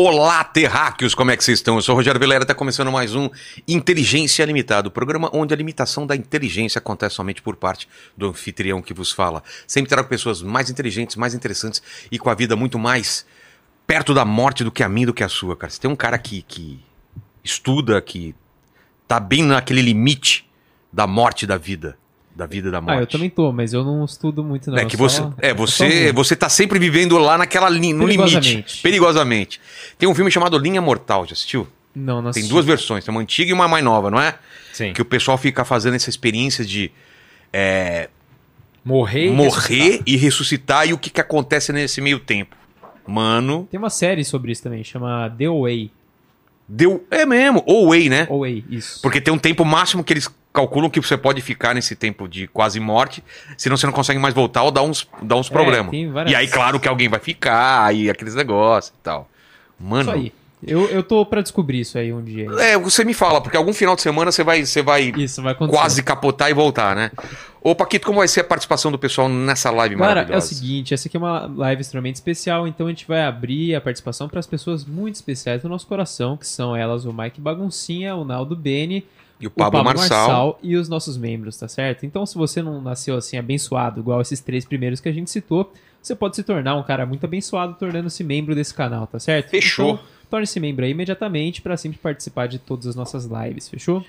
Olá, terráqueos, como é que vocês estão? Eu sou o Rogério Vilera, está começando mais um Inteligência Limitada, o programa onde a limitação da inteligência acontece somente por parte do anfitrião que vos fala. Sempre trago pessoas mais inteligentes, mais interessantes e com a vida muito mais perto da morte do que a minha, do que a sua, cara. Você tem um cara que, que estuda, que tá bem naquele limite da morte da vida. Da vida e da morte. Ah, eu também tô, mas eu não estudo muito, não. É que você, só- é, só você, vejo. você tá sempre vivendo lá naquela li, no limite, Perigosamente. Tem um filme chamado Linha Mortal, já assistiu? Não, não Tem assisti. duas versões, tem uma antiga e uma mais nova, não é? Sim. Que o pessoal fica fazendo essa experiência de é, Morrer e morrer ressuscitar. e ressuscitar e o que, que acontece nesse meio tempo. Mano, Tem uma série sobre isso também, chama The Way. deu. É mesmo, ou way, né? Way, isso. Porque tem um tempo máximo que eles calculam que você pode ficar nesse tempo de quase morte, senão você não consegue mais voltar ou dá uns, dá uns É, problemas. E aí, claro que alguém vai ficar, e aqueles negócios e tal. Mano. Isso aí. Eu, eu tô pra descobrir isso aí um dia. É, você me fala, porque algum final de semana você vai, você vai Isso vai acontecer. quase capotar e voltar, né? Ô, Paquito, como vai ser a participação do pessoal nessa live Cara, é o maravilhosa? seguinte, essa aqui é uma live extremamente especial, então a gente vai abrir a participação para as pessoas muito especiais do nosso coração, que são elas o Mike Baguncinha, o Naldo Bene, E o Pablo, Marçal. e os nossos membros, tá certo? Então, se você não nasceu assim abençoado, igual esses três primeiros que a gente citou, você pode se tornar um cara muito abençoado tornando-se membro desse canal, tá certo? Fechou. Então, torne-se membro aí imediatamente para sempre participar de todas as nossas lives, fechou?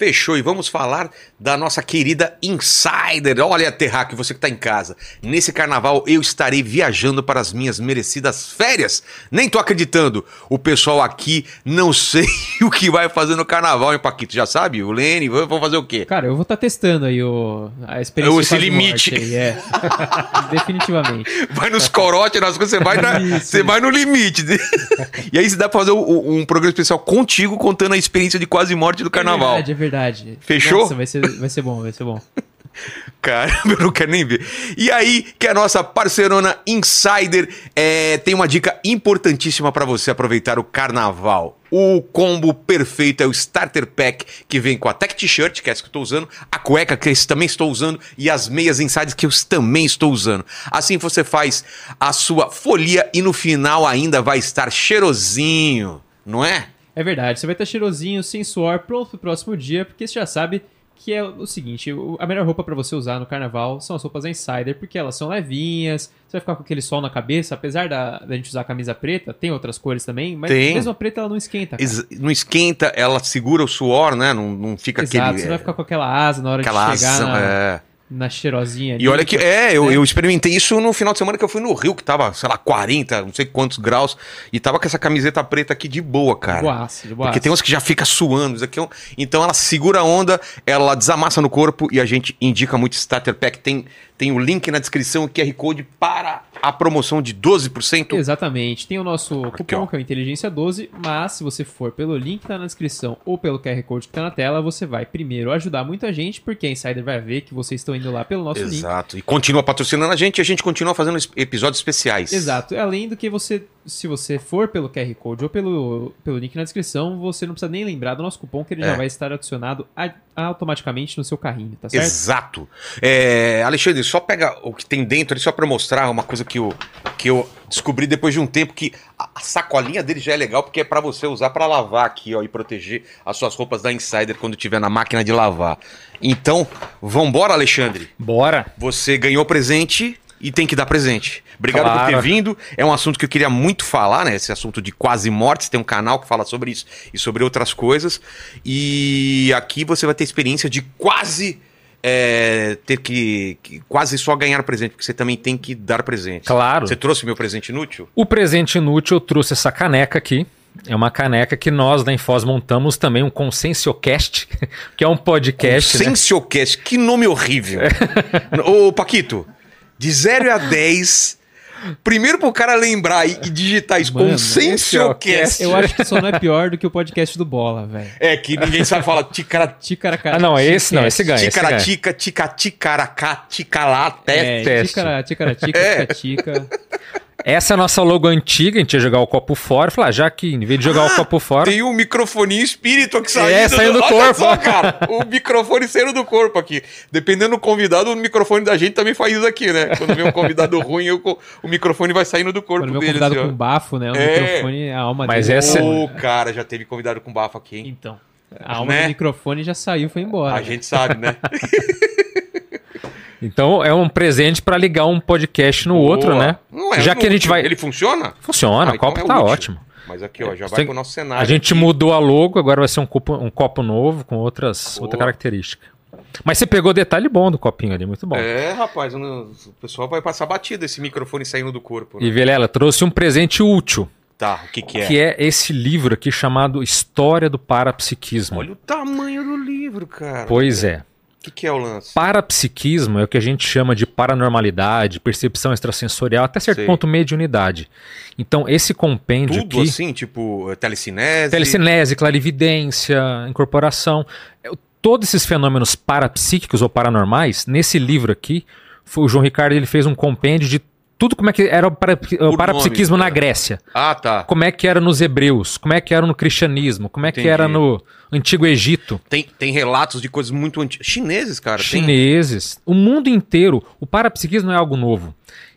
Fechou, e vamos falar da nossa querida Insider. Olha, Terraque, você que tá em casa. Nesse carnaval eu estarei viajando para as minhas merecidas férias. Nem tô acreditando. O pessoal aqui não sei o que vai fazer no carnaval, hein, Paquito? Já sabe? O Lene, vão fazer o quê? Cara, eu vou estar testando aí o, a experiência de esse limite. aí, é. Definitivamente. Vai nos corotes, nas coisas, você vai, na- Isso, você vai no limite. e aí você dá pra fazer um, um programa especial contigo, contando a experiência de quase morte do carnaval. É verdade, é verdade. Fechou? Nossa, vai ser, vai ser bom, vai ser bom. Cara, eu não quero nem ver. E aí, que a nossa parceirona Insider é, tem uma dica importantíssima pra você aproveitar o carnaval. O combo perfeito é o Starter Pack, que vem com a Tech T-shirt, que é essa que eu estou usando, a cueca, que eu também estou usando, e as meias Insiders, que eu também estou usando. Assim você faz a sua folia e no final ainda vai estar cheirosinho, não é? É verdade, você vai estar cheirosinho, sem suor, pronto pro próximo dia, porque você já sabe que é o seguinte, a melhor roupa pra você usar no carnaval são as roupas Insider, porque elas são levinhas, você vai ficar com aquele sol na cabeça, apesar da, da gente usar a camisa preta, tem outras cores também, mas Tem. mesmo a preta ela não esquenta. cara. Não esquenta, ela segura o suor, né? Não, não fica Exato, aquele. você vai ficar com aquela asa na hora aquela de chegar ação, na, é. Na cheirosinha ali. E olha que, é, eu, né? eu experimentei isso no final de semana que eu fui no Rio, que tava, sei lá, 40, não sei quantos graus, e tava com essa camiseta preta aqui de boa, cara. Boaça, de boaça. Porque tem uns que já fica suando, isso aqui é um... Então ela segura a onda, ela desamassa no corpo e a gente indica muito Starter Pack. Tem, tem o link na descrição, o QR Code para a promoção de 12%. Exatamente. Tem o nosso cupom, ó. que é o Inteligência 12, mas se você for pelo link que tá na descrição ou pelo QR Code que tá na tela, você vai primeiro ajudar muita gente, porque a Insider vai ver que vocês estão indo lá pelo nosso link. Exato. E continua patrocinando a gente e a gente continua fazendo episódios especiais. Exato. Além do que você, se você for pelo QR Code ou pelo, pelo link na descrição, você não precisa nem lembrar do nosso cupom, que ele É. já vai estar adicionado a- automaticamente no seu carrinho, tá certo? Exato. É, Alexandre, só pega o que tem dentro ali só pra mostrar uma coisa que eu, que eu descobri depois de um tempo que a, a sacolinha dele já é legal porque é pra você usar pra lavar aqui, ó, e proteger as suas roupas da Insider quando tiver na máquina de lavar. Então, vambora, Alexandre. Bora. Você ganhou presente e tem que dar presente. Obrigado por Claro. ter vindo. É um assunto que eu queria muito falar, né? Esse assunto de quase mortes. Tem um canal que fala sobre isso e sobre outras coisas. E aqui você vai ter experiência de quase é, ter que, que quase só ganhar presente, porque você também tem que dar presente. Claro. Você trouxe meu presente inútil? O presente inútil eu trouxe essa caneca aqui. É uma caneca que nós da Infos montamos também, um Consensio-cast, que é um podcast. né? Sensiocast, que nome horrível. Ô, Paquito, de 0 a 10. Primeiro pro cara lembrar e, e digitar isso, Mano, Consensio-cast. Eu acho que isso não é pior do que o podcast do Bola, velho. É, que ninguém sabe falar ticara, Ticaraca. Ah, não, é esse não, esse ganha. esse ganha. ticaratica, tica, ticaracá, ticalá, É, ticaratica, É. Essa é a nossa logo antiga, a gente ia jogar o copo fora. Falar, ah, já que em vez de jogar Ah, o copo fora. Tem um microfone espírito aqui saindo, É, saindo do Olha corpo. só, cara. O microfone saindo do corpo aqui. Dependendo do convidado, o microfone da gente também faz isso aqui, né? Quando vem um convidado ruim, eu- o microfone vai saindo do corpo Quando dele. convidado assim, com bafo, né? O É. microfone, a alma Mas dele. essa- Ô, cara, já teve convidado com bafo aqui, hein? Então. A alma Né? do microfone já saiu, foi embora. A gente sabe, né? Então é um presente pra ligar um podcast no outro, Boa. né? Não é Já que a gente vai. Ele funciona? Funciona, Ah, o copo então é tá útil. ótimo. Mas aqui, ó, já Você vai tem- pro nosso cenário. A gente aqui. mudou a logo, agora vai ser um copo, um copo novo com outras, Boa. outra característica. Mas você pegou detalhe bom do copinho ali, muito bom. É, rapaz, o pessoal vai passar batida esse microfone saindo do corpo. né? E Vilela trouxe um presente útil, Tá, o que que é? que é esse livro aqui chamado História do Parapsiquismo. Olha o tamanho do livro, cara. Pois é. O que que é o lance? Parapsiquismo é o que a gente chama de paranormalidade, percepção extrasensorial, até certo Sei. ponto mediunidade. Então, esse compêndio Tudo aqui, assim, tipo, telecinese? telecinese, clarividência, incorporação, é, todos esses fenômenos parapsíquicos ou paranormais, nesse livro aqui, foi, o João Ricardo ele fez um compêndio de tudo como é que era o, para- parapsiquismo nome, na cara. Grécia. Ah, tá. Como é que era nos hebreus, como é que era no cristianismo, como é que Entendi. era no Antigo Egito. Tem, tem relatos de coisas muito antigas. Chineses, cara. tem- chineses, o mundo inteiro. O parapsiquismo não é algo novo.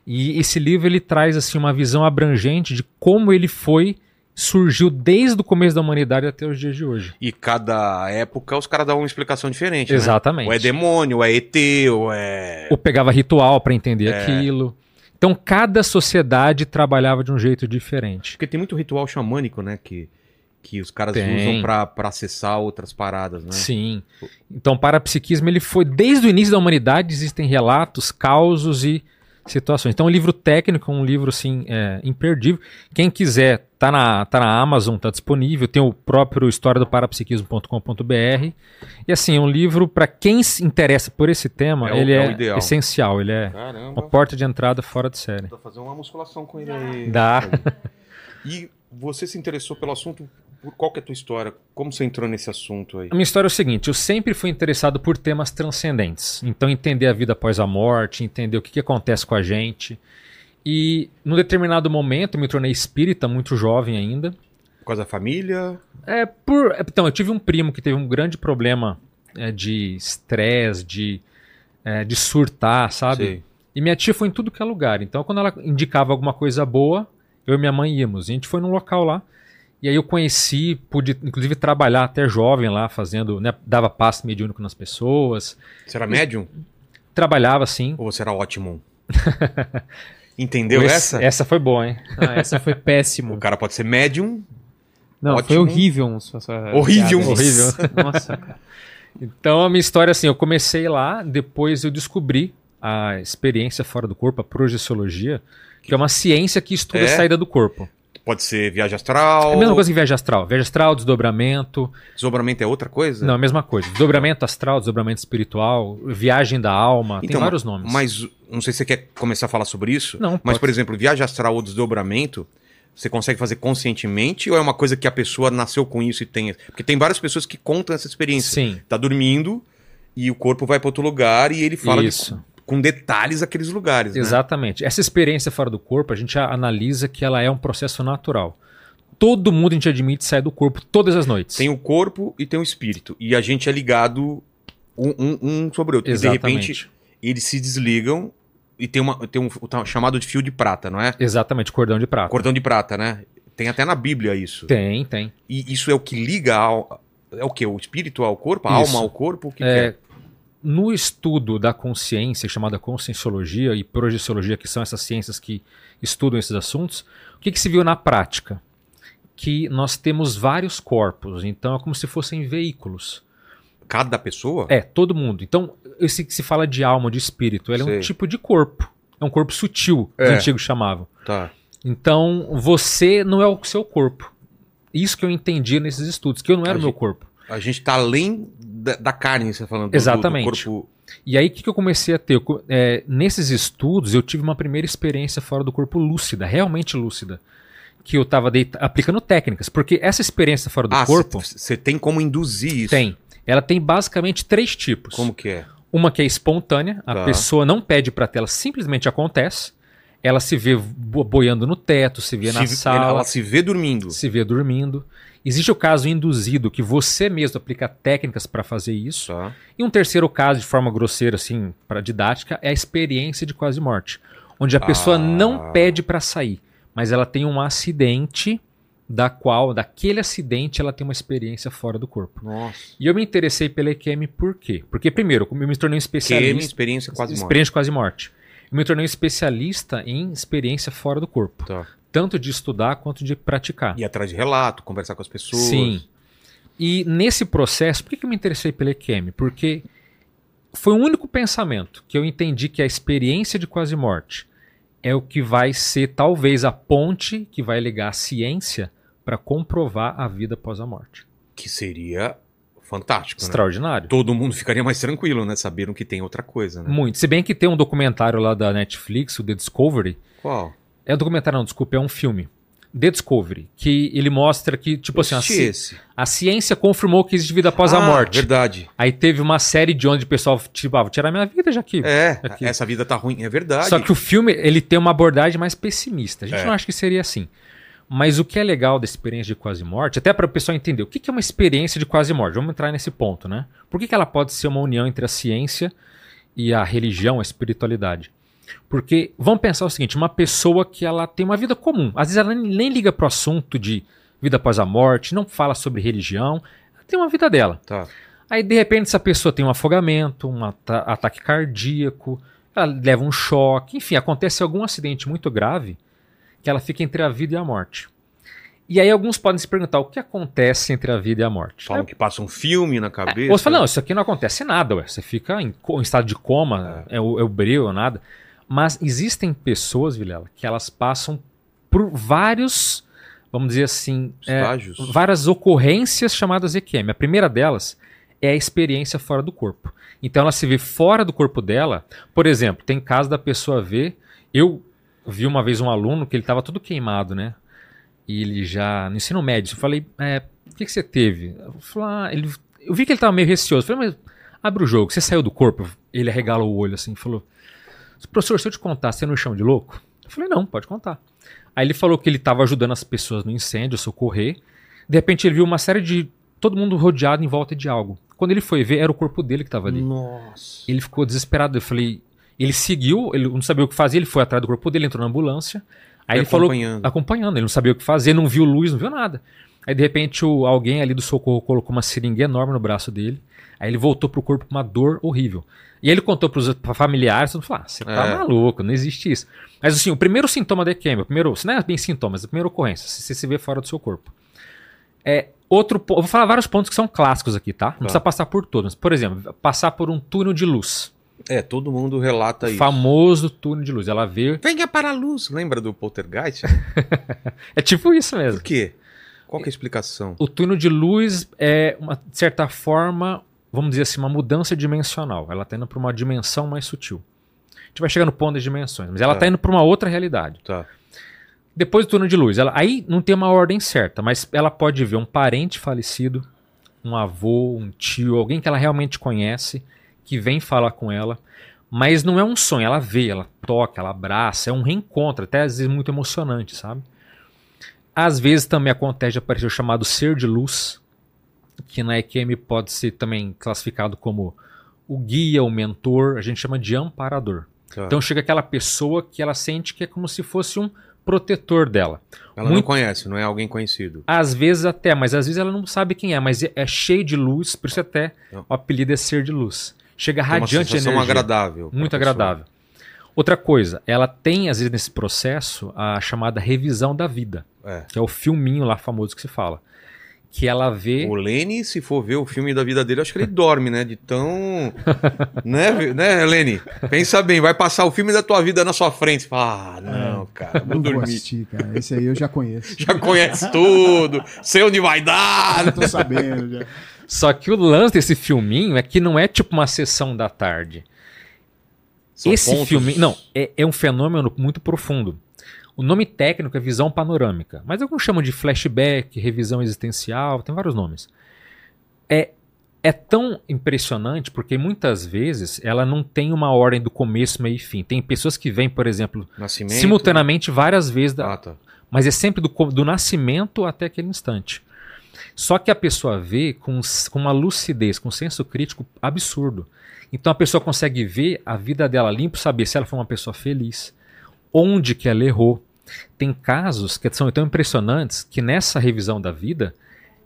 E esse livro ele traz assim uma visão abrangente de como ele foi surgiu desde o começo da humanidade até os dias de hoje. E cada época os caras davam uma explicação diferente. né? Exatamente. Ou é demônio, ou é ET, ou é. Ou pegava ritual para entender É. aquilo. Então cada sociedade trabalhava de um jeito diferente. Porque tem muito ritual xamânico, né? Que, que os caras Tem. usam pra, pra acessar outras paradas, né? Sim. Então o parapsiquismo ele foi desde o início da humanidade existem relatos, causos e situações. Então, um livro técnico, um livro assim é, imperdível. Quem quiser, tá na, tá na Amazon, tá disponível. Tem o próprio história do parapsiquismo.com.br. E assim, um livro para quem se interessa por esse tema, É o- ele é é, essencial. Ele é Caramba. uma porta de entrada fora de série. Dá fazer uma musculação com ele aí. Dá. E você se interessou pelo assunto? Qual que é a tua história? Como você entrou nesse assunto aí? A minha história é o seguinte: eu sempre fui interessado por temas transcendentes. Então, entender a vida após a morte, entender o que, que acontece com a gente. E, num determinado momento, eu me tornei espírita, muito jovem ainda. Por causa da família? É, por, então, eu tive um primo que teve um grande problema é, de estresse, de, é, de surtar, sabe? Sei. E minha tia foi em tudo que é lugar. Então, quando ela indicava alguma coisa boa, eu e minha mãe íamos. E a gente foi num local lá. E aí eu conheci, pude inclusive trabalhar até jovem lá, fazendo, né, dava passe mediúnico nas pessoas. Você era médium? Trabalhava assim. Ou você era ótimo? Entendeu Esse- essa? Essa foi boa, hein? Ah, essa foi péssimo. O cara pode ser médium. Não, foi ótimo. horrível. sua Horrível. piada. Horrível. Nossa, cara. Então a minha história assim, eu comecei lá, depois eu descobri a experiência fora do corpo, a projeciologia, que é uma ciência que estuda É? a saída do corpo. Pode ser viagem astral. É a mesma coisa que viagem astral. Viagem astral, desdobramento. Desdobramento é outra coisa? Não, a mesma coisa. Desdobramento astral, desdobramento espiritual, viagem da alma, tem Então, vários nomes. Mas não sei se você quer começar a falar sobre isso. Não, Mas, por exemplo, viagem astral ou desdobramento, você consegue fazer conscientemente ou é uma coisa que a pessoa nasceu com isso e tem? Porque tem várias pessoas que contam essa experiência. Sim. Tá dormindo e o corpo vai para outro lugar e ele fala de- Isso. Com detalhes aqueles lugares. né? Exatamente. Essa experiência fora do corpo, a gente analisa que ela é um processo natural. Todo mundo a gente admite sai do corpo todas as noites. Tem o corpo e tem o espírito. E a gente é ligado um, um- um sobre o outro. E de Exatamente. repente eles se desligam e tem, uma, tem um tal- chamado de fio de prata, não é? Exatamente, cordão de prata. Cordão de prata, né? Tem até na Bíblia isso. Tem, tem. E isso é o que liga ao. É o que? O espírito ao corpo? A Isso. alma ao corpo? O que, É, que é? No estudo da consciência, chamada conscienciologia e projeciologia, que são essas ciências que estudam esses assuntos, o que, que se viu na prática? Que nós temos vários corpos, então é como se fossem veículos. Cada pessoa? É, todo mundo. Então, esse que se fala de alma, de espírito, ele é Sei. um tipo de corpo. É um corpo sutil, É. os antigos chamavam. Tá. Então, você não é o seu corpo. Isso que eu entendi nesses estudos, que eu não era o meu corpo. A gente tá além da, da carne, você tá falando. do- Exatamente. Do corpo. E aí, o que, que eu comecei a ter? Eu é, nesses estudos, eu tive uma primeira experiência fora do corpo lúcida, realmente lúcida. Que eu estava aplicando técnicas. Porque essa experiência fora do Ah, corpo você tem como induzir isso? tem. Ela tem basicamente três tipos. Como que é? Uma que é espontânea, a Tá. pessoa não pede para tela, simplesmente acontece. Ela se vê bo- boiando no teto, se vê na Se- sala, Ela se vê dormindo. se vê dormindo. Existe o caso induzido, que você mesmo aplica técnicas para fazer isso. Tá. E um terceiro caso, de forma grosseira, assim, para didática, é a experiência de quase morte. Onde a pessoa Ah. não pede para sair, mas ela tem um acidente da qual, daquele acidente, ela tem uma experiência fora do corpo. Nossa. E eu me interessei pela EQM por quê? Porque, primeiro, eu me tornei um especialista. experiência quase morte. experiência quase morte. Eu me tornei um especialista em experiência fora do corpo. Tá. Tanto de estudar quanto de praticar. Ir atrás de relato, conversar com as pessoas. Sim. E nesse processo, por que que eu me interessei pela EQM? Porque foi o único pensamento que eu entendi que a experiência de quase morte é o que vai ser talvez a ponte que vai ligar a ciência para comprovar a vida após a morte. Que seria fantástico, né? Extraordinário. Todo mundo ficaria mais tranquilo, né? Sabendo que tem outra coisa, né? Muito. Se bem que tem um documentário lá da Netflix, o The Discovery. Qual? É um documentário, não, desculpa, é um filme. The Discovery, que ele mostra que, tipo assim, a, esse. a ciência confirmou que existe vida após a Ah, morte. Verdade. Aí teve uma série de onde o pessoal, tipo, ah, vou tirar minha vida já que. É, Aqui. essa vida tá ruim. É verdade. Só que o filme, ele tem uma abordagem mais pessimista. A gente É. não acha que seria assim. Mas o que é legal da experiência de quase morte, até para o pessoal entender, o que é uma experiência de quase morte? Vamos entrar nesse ponto, né? Por que, que ela pode ser uma união entre a ciência e a religião, a espiritualidade? Porque vamos pensar o seguinte: uma pessoa que ela tem uma vida comum, às vezes ela nem liga pro assunto de vida após a morte, não fala sobre religião, ela tem uma vida dela. Tá. Aí, de repente, essa pessoa tem um afogamento, um ata- ataque cardíaco, ela leva um choque, enfim, acontece algum acidente muito grave que ela fica entre a vida e a morte. E aí alguns podem se perguntar o que acontece entre a vida e a morte. Falam que passa um filme na É, cabeça. ou você fala, não, isso aqui não acontece nada, ué. Você fica em, em estado de coma, é, o, é o breu, é nada. Mas existem pessoas, Vilela, que elas passam por vários, vamos dizer assim, é, Estágios. várias ocorrências chamadas EQM. A primeira delas é a experiência fora do corpo. Então ela se vê fora do corpo dela. Por exemplo, tem caso da pessoa ver. Eu vi uma vez um aluno que ele estava todo queimado, né? E ele já, no ensino médio, eu falei, é, o que, que você teve? Eu, falei, ah, ele, eu vi que ele estava meio receoso. Eu falei, mas abre o jogo, você saiu do corpo? Ele arregala o olho assim falou, professor, se eu te contar, você não chama de louco? Eu falei, não, pode contar. Aí ele falou que ele estava ajudando as pessoas no incêndio, a socorrer. De repente ele viu uma série de. todo mundo rodeado em volta de algo. Quando ele foi ver, era o corpo dele que estava ali. Nossa. Ele ficou desesperado. Eu falei. Ele seguiu, ele não sabia o que fazer, ele foi atrás do corpo dele, entrou na ambulância. Aí ele falou. acompanhando. Ele não sabia o que fazer, não viu luz, não viu nada. Aí de repente o, alguém ali do socorro colocou uma seringa enorme no braço dele. Aí ele voltou pro corpo com uma dor horrível. E aí ele contou pros familiares, todo mundo falou: ah, você tá É. maluco, não existe isso. Mas assim, o primeiro sintoma da EQM, o primeiro, se não é bem sintoma, mas a primeira ocorrência, se você se vê fora do seu corpo. É, outro eu vou falar vários pontos que são clássicos aqui, tá? Não precisa passar por todos. Por exemplo, passar por um túnel de luz. É, todo mundo relata isso. Famoso túnel de luz. Ela vê. Venha para a luz. Lembra do Poltergeist? É tipo isso mesmo. Por quê? Qual é a explicação? O túnel de luz é, uma, de certa forma, vamos dizer assim, uma mudança dimensional. Ela está indo para uma dimensão mais sutil. A gente vai chegar no ponto das dimensões, mas ela Tá. está indo para uma outra realidade. Tá. Depois do túnel de luz, ela, aí não tem uma ordem certa, mas ela pode ver um parente falecido, um avô, um tio, alguém que ela realmente conhece, que vem falar com ela. Mas não é um sonho, ela vê, ela toca, ela abraça, é um reencontro, até às vezes muito emocionante, sabe? Às vezes também acontece de aparecer o chamado ser de luz, que na EQM pode ser também classificado como o guia, o mentor, a gente chama de amparador. tá. Então chega aquela pessoa que ela sente que é como se fosse um protetor dela. Ela não muito- conhece, não é alguém conhecido. Às vezes até, mas às vezes ela não sabe quem é, mas é, é cheio de luz, por isso até Não. o apelido é ser de luz. Chega É uma radiante de sensação energia. agradável. pra Muito agradável. Outra coisa, ela tem, às vezes, nesse processo, a chamada revisão da vida, É. que é o filminho lá famoso que se fala. Que ela vê. O Lenny, se for ver o filme da vida dele, acho que ele dorme, né? De tão. né, né, Lenny? Pensa bem, vai passar o filme da tua vida na sua frente. Você Fala, ah, não, cara, vou Não vou dormir. assistir, cara. Esse aí eu já conheço. Já conhece tudo, sei onde vai dar. Já tô sabendo. Já. Só que o lance desse filminho é que não é tipo uma sessão da tarde. São Esse pontos- filme. Não, é, é um fenômeno muito profundo. O nome técnico é visão panorâmica, mas alguns chamam de flashback, revisão existencial, tem vários nomes. É é tão impressionante porque muitas vezes ela não tem uma ordem do começo, meio e fim. Tem pessoas que vêm, por exemplo, Nascimento. simultaneamente várias vezes, da- Ah, tá. mas é sempre do, do nascimento até aquele instante. Só que a pessoa vê com, com uma lucidez, com um senso crítico absurdo. Então a pessoa consegue ver a vida dela limpo, saber se ela foi uma pessoa feliz, onde que ela errou. Tem casos que são tão impressionantes que nessa revisão da vida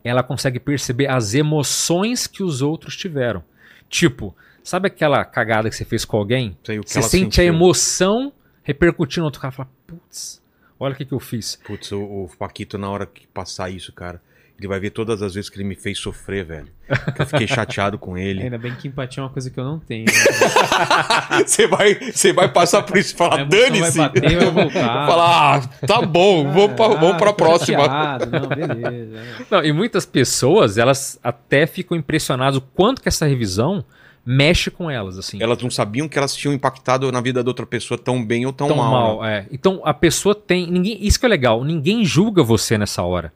ela consegue perceber as emoções que os outros tiveram. Tipo, sabe aquela cagada que você fez com alguém? Sei Você sente a sentiu. emoção repercutindo no outro cara e fala, putz, olha o que, que eu fiz. Putz, o, o Paquito, na hora que passar isso, cara, ele vai ver todas as vezes que ele me fez sofrer, velho. Que eu fiquei chateado com ele. Ainda bem que empatia é uma coisa que eu não tenho. Você vai, você vai passar por isso e A falar, dane-se. bater, vai voltar. Falar, ah, tá bom, vamos pra, vamos pra Ah, tô próxima. chateado. Não, beleza. Não, e muitas pessoas, elas até ficam impressionadas o quanto que essa revisão mexe com elas, assim. Elas não sabiam que elas tinham impactado na vida da outra pessoa tão bem ou tão, tão mal. mal. né? é. Então a pessoa tem. Ninguém, isso que é legal, ninguém julga você nessa hora.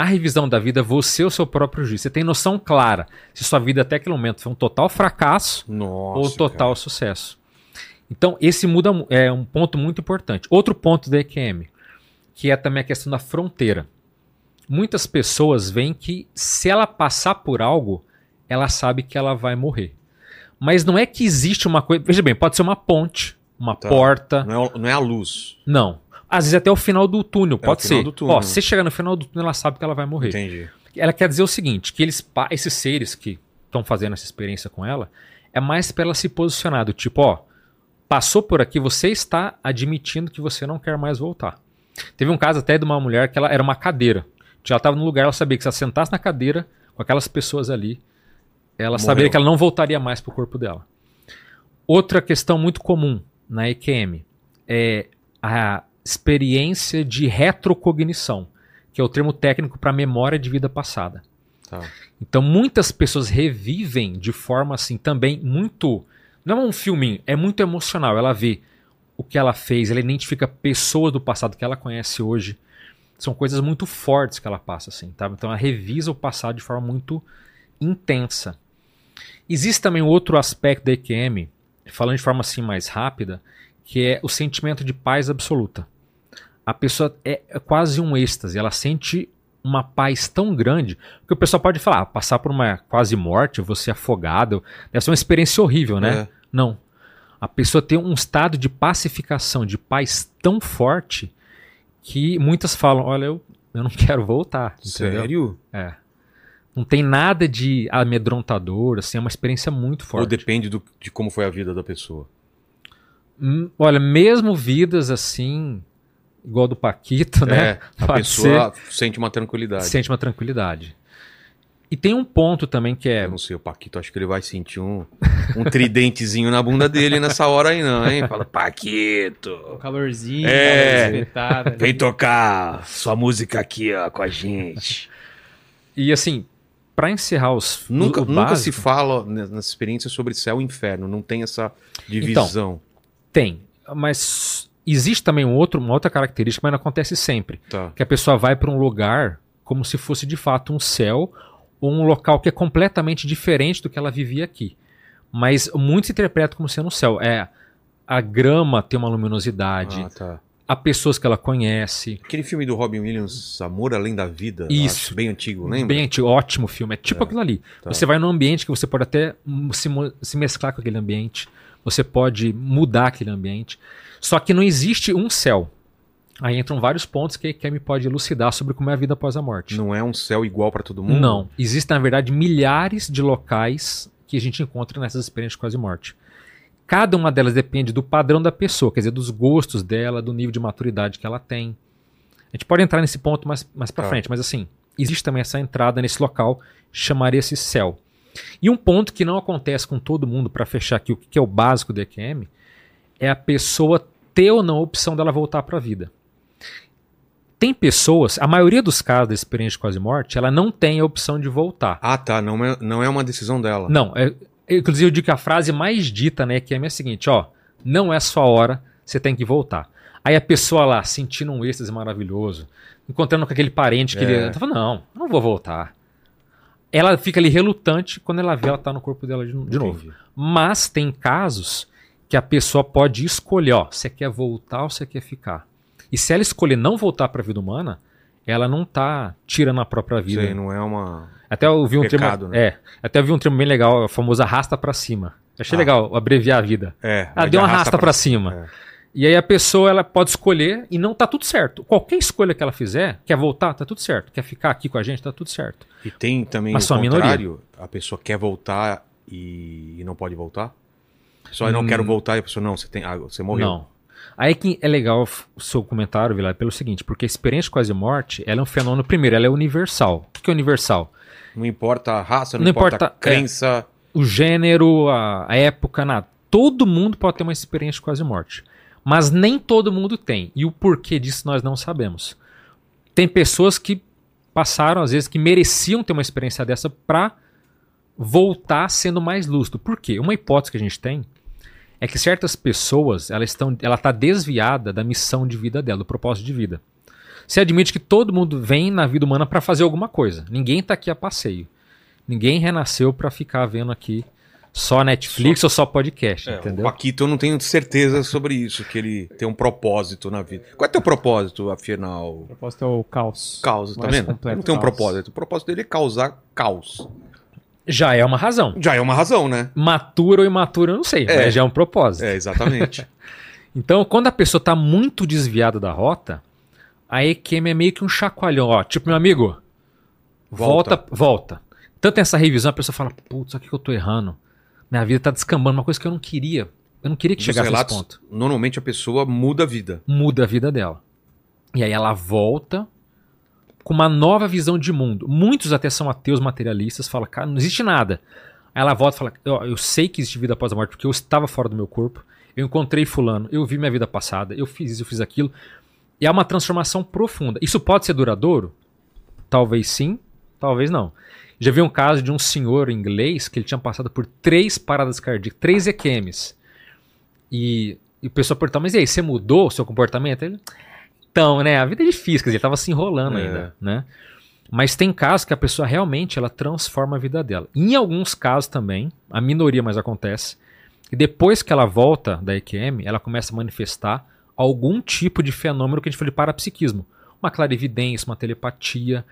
A revisão da vida, você é o seu próprio juiz. Você tem noção clara se sua vida até aquele momento foi um total fracasso Nossa. ou total sucesso. Então, esse muda mu- é um ponto muito importante. Outro ponto da EQM, que é também a questão da fronteira. Muitas pessoas veem que se ela passar por algo, ela sabe que ela vai morrer. Mas não é que existe uma coisa. Veja bem, pode ser uma ponte, uma Tá. porta. Não é, não é a luz. Não. Às vezes até o final do túnel, É, pode o ser. túnel. Ó, se você chegar no final do túnel, ela sabe que ela vai morrer. Entendi. Ela quer dizer o seguinte, que eles, esses seres que estão fazendo essa experiência com ela, é mais para ela se posicionar, do tipo, ó, passou por aqui, você está admitindo que você não quer mais voltar. Teve um caso até de uma mulher que ela era uma cadeira. Ela estava no lugar, ela sabia que se ela sentasse na cadeira com aquelas pessoas ali, ela Morreu. saberia que ela não voltaria mais pro corpo dela. Outra questão muito comum na EQM é a experiência de retrocognição, que é o termo técnico para memória de vida passada. Tá. Então muitas pessoas revivem de forma assim também muito. Não é um filminho, é muito emocional. Ela vê o que ela fez, ela identifica pessoas do passado que ela conhece hoje. São coisas muito fortes que ela passa, assim, tá? Então ela revisa o passado de forma muito intensa. Existe também outro aspecto da EQM, falando de forma assim mais rápida, que é o sentimento de paz absoluta. A pessoa é quase um êxtase, ela sente uma paz tão grande que o pessoal pode falar, ah, passar por uma quase morte, você afogado, deve ser uma experiência horrível, né? É. Não. A pessoa tem um estado de pacificação, de paz tão forte que muitas falam, olha, eu, eu não quero voltar. entendeu? Sério? É. Não tem nada de amedrontador, assim, é uma experiência muito Ou forte. depende do- de como foi a vida da pessoa? Olha, mesmo vidas assim, igual do Paquito, né? É, a Pode pessoa sente uma tranquilidade. Sente uma tranquilidade. E tem um ponto também que é. Eu não sei, o Paquito, acho que ele vai sentir um, um tridentezinho na bunda dele nessa hora aí, não, hein? Fala, Um Paquito, calorzinho, É. calor espetado ali. vem tocar sua música aqui, ó, com a gente. E assim, pra encerrar os. Nunca, o nunca se fala né, nessa experiência sobre céu e inferno, não tem essa divisão. Tem. Mas existe também um outro, uma outra característica, mas não acontece sempre. tá. Que a pessoa vai pra um lugar como se fosse de fato um céu ou um local que é completamente diferente do que ela vivia aqui. Mas muito se interpreta como sendo um céu. É. A grama tem uma luminosidade, Ah, tá. há pessoas que ela conhece. Aquele filme do Robin Williams, Amor Além da Vida, Isso. acho bem antigo, lembra? Bem antigo, ótimo filme. É tipo aquilo ali. tá. Você vai num ambiente que você pode até se, se mesclar com aquele ambiente. Você pode mudar aquele ambiente. Só que não existe um céu. Aí entram vários pontos que a Kemi pode elucidar sobre como é a vida após a morte. Não é um céu igual pra todo mundo? Não. Existem, na verdade, milhares de locais que a gente encontra nessas experiências de quase morte. Cada uma delas depende do padrão da pessoa, quer dizer, dos gostos dela, do nível de maturidade que ela tem. A gente pode entrar nesse ponto mais, mais pra Tá. frente, mas assim, existe também essa entrada nesse local, chamaria-se céu. E um ponto que não acontece com todo mundo, para fechar aqui o que é o básico do EQM, é a pessoa ter ou não a opção dela voltar para a vida. Tem pessoas, a maioria dos casos da experiência de quase morte, ela não tem a opção de voltar. Ah, tá. Não é, não é uma decisão dela. Não, é, inclusive eu digo que a frase mais dita na EQM é a seguinte, ó, não é sua hora, você tem que voltar. Aí a pessoa lá, sentindo um êxtase maravilhoso, encontrando com aquele parente que É. ele, ela fala, não, não vou voltar. Ela fica ali relutante quando ela vê ela tá no corpo dela de, de novo. Mas tem casos que a pessoa pode escolher, ó, você quer voltar ou você quer ficar. E se ela escolher não voltar para a vida humana, ela não tá tirando a própria vida. Aí não é uma. Até eu vi um Pecado, termo, né? é, até eu vi um termo bem legal, o famoso arrasta pra cima. Achei Ah. legal abreviar a vida. É. Ah, deu de uma arrasta pra cima. É. E aí a pessoa ela pode escolher e não tá tudo certo. Qualquer escolha que ela fizer, quer voltar, tá tudo certo. Quer ficar aqui com a gente, tá tudo certo. E tem também Mas o contrário, a pessoa quer voltar e, e não pode voltar? Só eu não Hum. quero voltar e a pessoa, não, você, tem, ah, você morreu. Não. Aí que é legal o seu comentário, Vilar, pelo seguinte, porque a experiência de quase morte, ela é um fenômeno, primeiro, ela é universal. O que é universal? Não importa a raça, não, Não importa, importa, a crença. o gênero, a, a época, nada. Todo mundo pode ter uma experiência de quase morte. Mas nem todo mundo tem. E o porquê disso nós não sabemos. Tem pessoas que passaram, às vezes, que mereciam ter uma experiência dessa pra voltar sendo mais lúcido. Por quê? Uma hipótese que a gente tem é que certas pessoas, elas estão, ela está desviada da missão de vida dela, do propósito de vida. Você admite que todo mundo vem na vida humana para fazer alguma coisa. Ninguém tá aqui a passeio. Ninguém renasceu para ficar vendo aqui só Netflix ou só podcast, É, o entendeu? Paquito, eu não tenho certeza sobre isso, que ele tem um propósito na vida. Qual é teu propósito, afinal? O propósito é o caos. Causa, tá vendo? completo não tem um caos. propósito. O propósito dele é causar caos. Já é uma razão. Já é uma razão, né? Matura ou imatura, eu não sei, É. mas já é um propósito. É, exatamente. Então, quando a pessoa tá muito desviada da rota, a EQM é meio que um chacoalhão, ó. Tipo, meu amigo, Volta. volta, volta. Tanto nessa revisão, a pessoa fala, putz, aqui que eu tô errando. Minha vida tá descambando, uma coisa que eu não queria. Eu não queria que Nos chegasse nesse relatos, ponto. normalmente a pessoa muda a vida. Muda a vida dela. E aí ela volta com uma nova visão de mundo. Muitos até são ateus materialistas, falam, cara, não existe nada. Aí ela volta e fala, "Ó, eu sei que existe vida após a morte, porque eu estava fora do meu corpo, eu encontrei fulano, eu vi minha vida passada, eu fiz isso, eu fiz aquilo. E é uma transformação profunda. Isso pode ser duradouro? Talvez sim, talvez não. Já vi um caso de um senhor inglês que ele tinha passado por três paradas cardíacas, três EQMs. E, e o pessoal perguntou, mas e aí, você mudou o seu comportamento? Ele, então, né, a vida é difícil, quer dizer, ele tava se enrolando É. ainda, né? Mas tem casos que a pessoa realmente ela transforma a vida dela. Em alguns casos também, a minoria mais acontece, e depois que ela volta da EQM, ela começa a manifestar algum tipo de fenômeno que a gente fala de parapsiquismo. Uma clarividência, uma telepatia,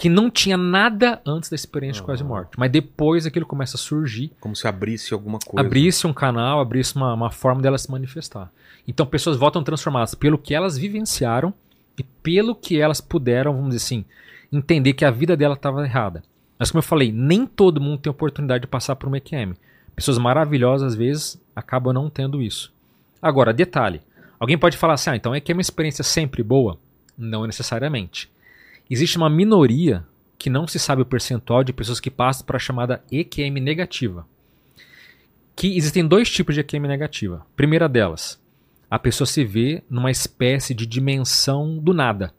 que não tinha nada antes da experiência de quase morte. Mas depois aquilo começa a surgir Como se abrisse alguma coisa. abrisse um canal, abrisse uma, uma forma dela se manifestar. Então pessoas voltam transformadas pelo que elas vivenciaram e pelo que elas puderam, vamos dizer assim, entender que a vida dela estava errada. Mas como eu falei, nem todo mundo tem oportunidade de passar por uma EQM. Pessoas maravilhosas às vezes acabam não tendo isso. Agora, detalhe. Alguém pode falar assim, ah, então EQM é uma experiência sempre boa? Não necessariamente. Existe uma minoria que não se sabe o percentual de pessoas que passam para a chamada EQM negativa que existem dois tipos de EQM negativa. Primeira delas, a pessoa se vê numa espécie de dimensão do nada.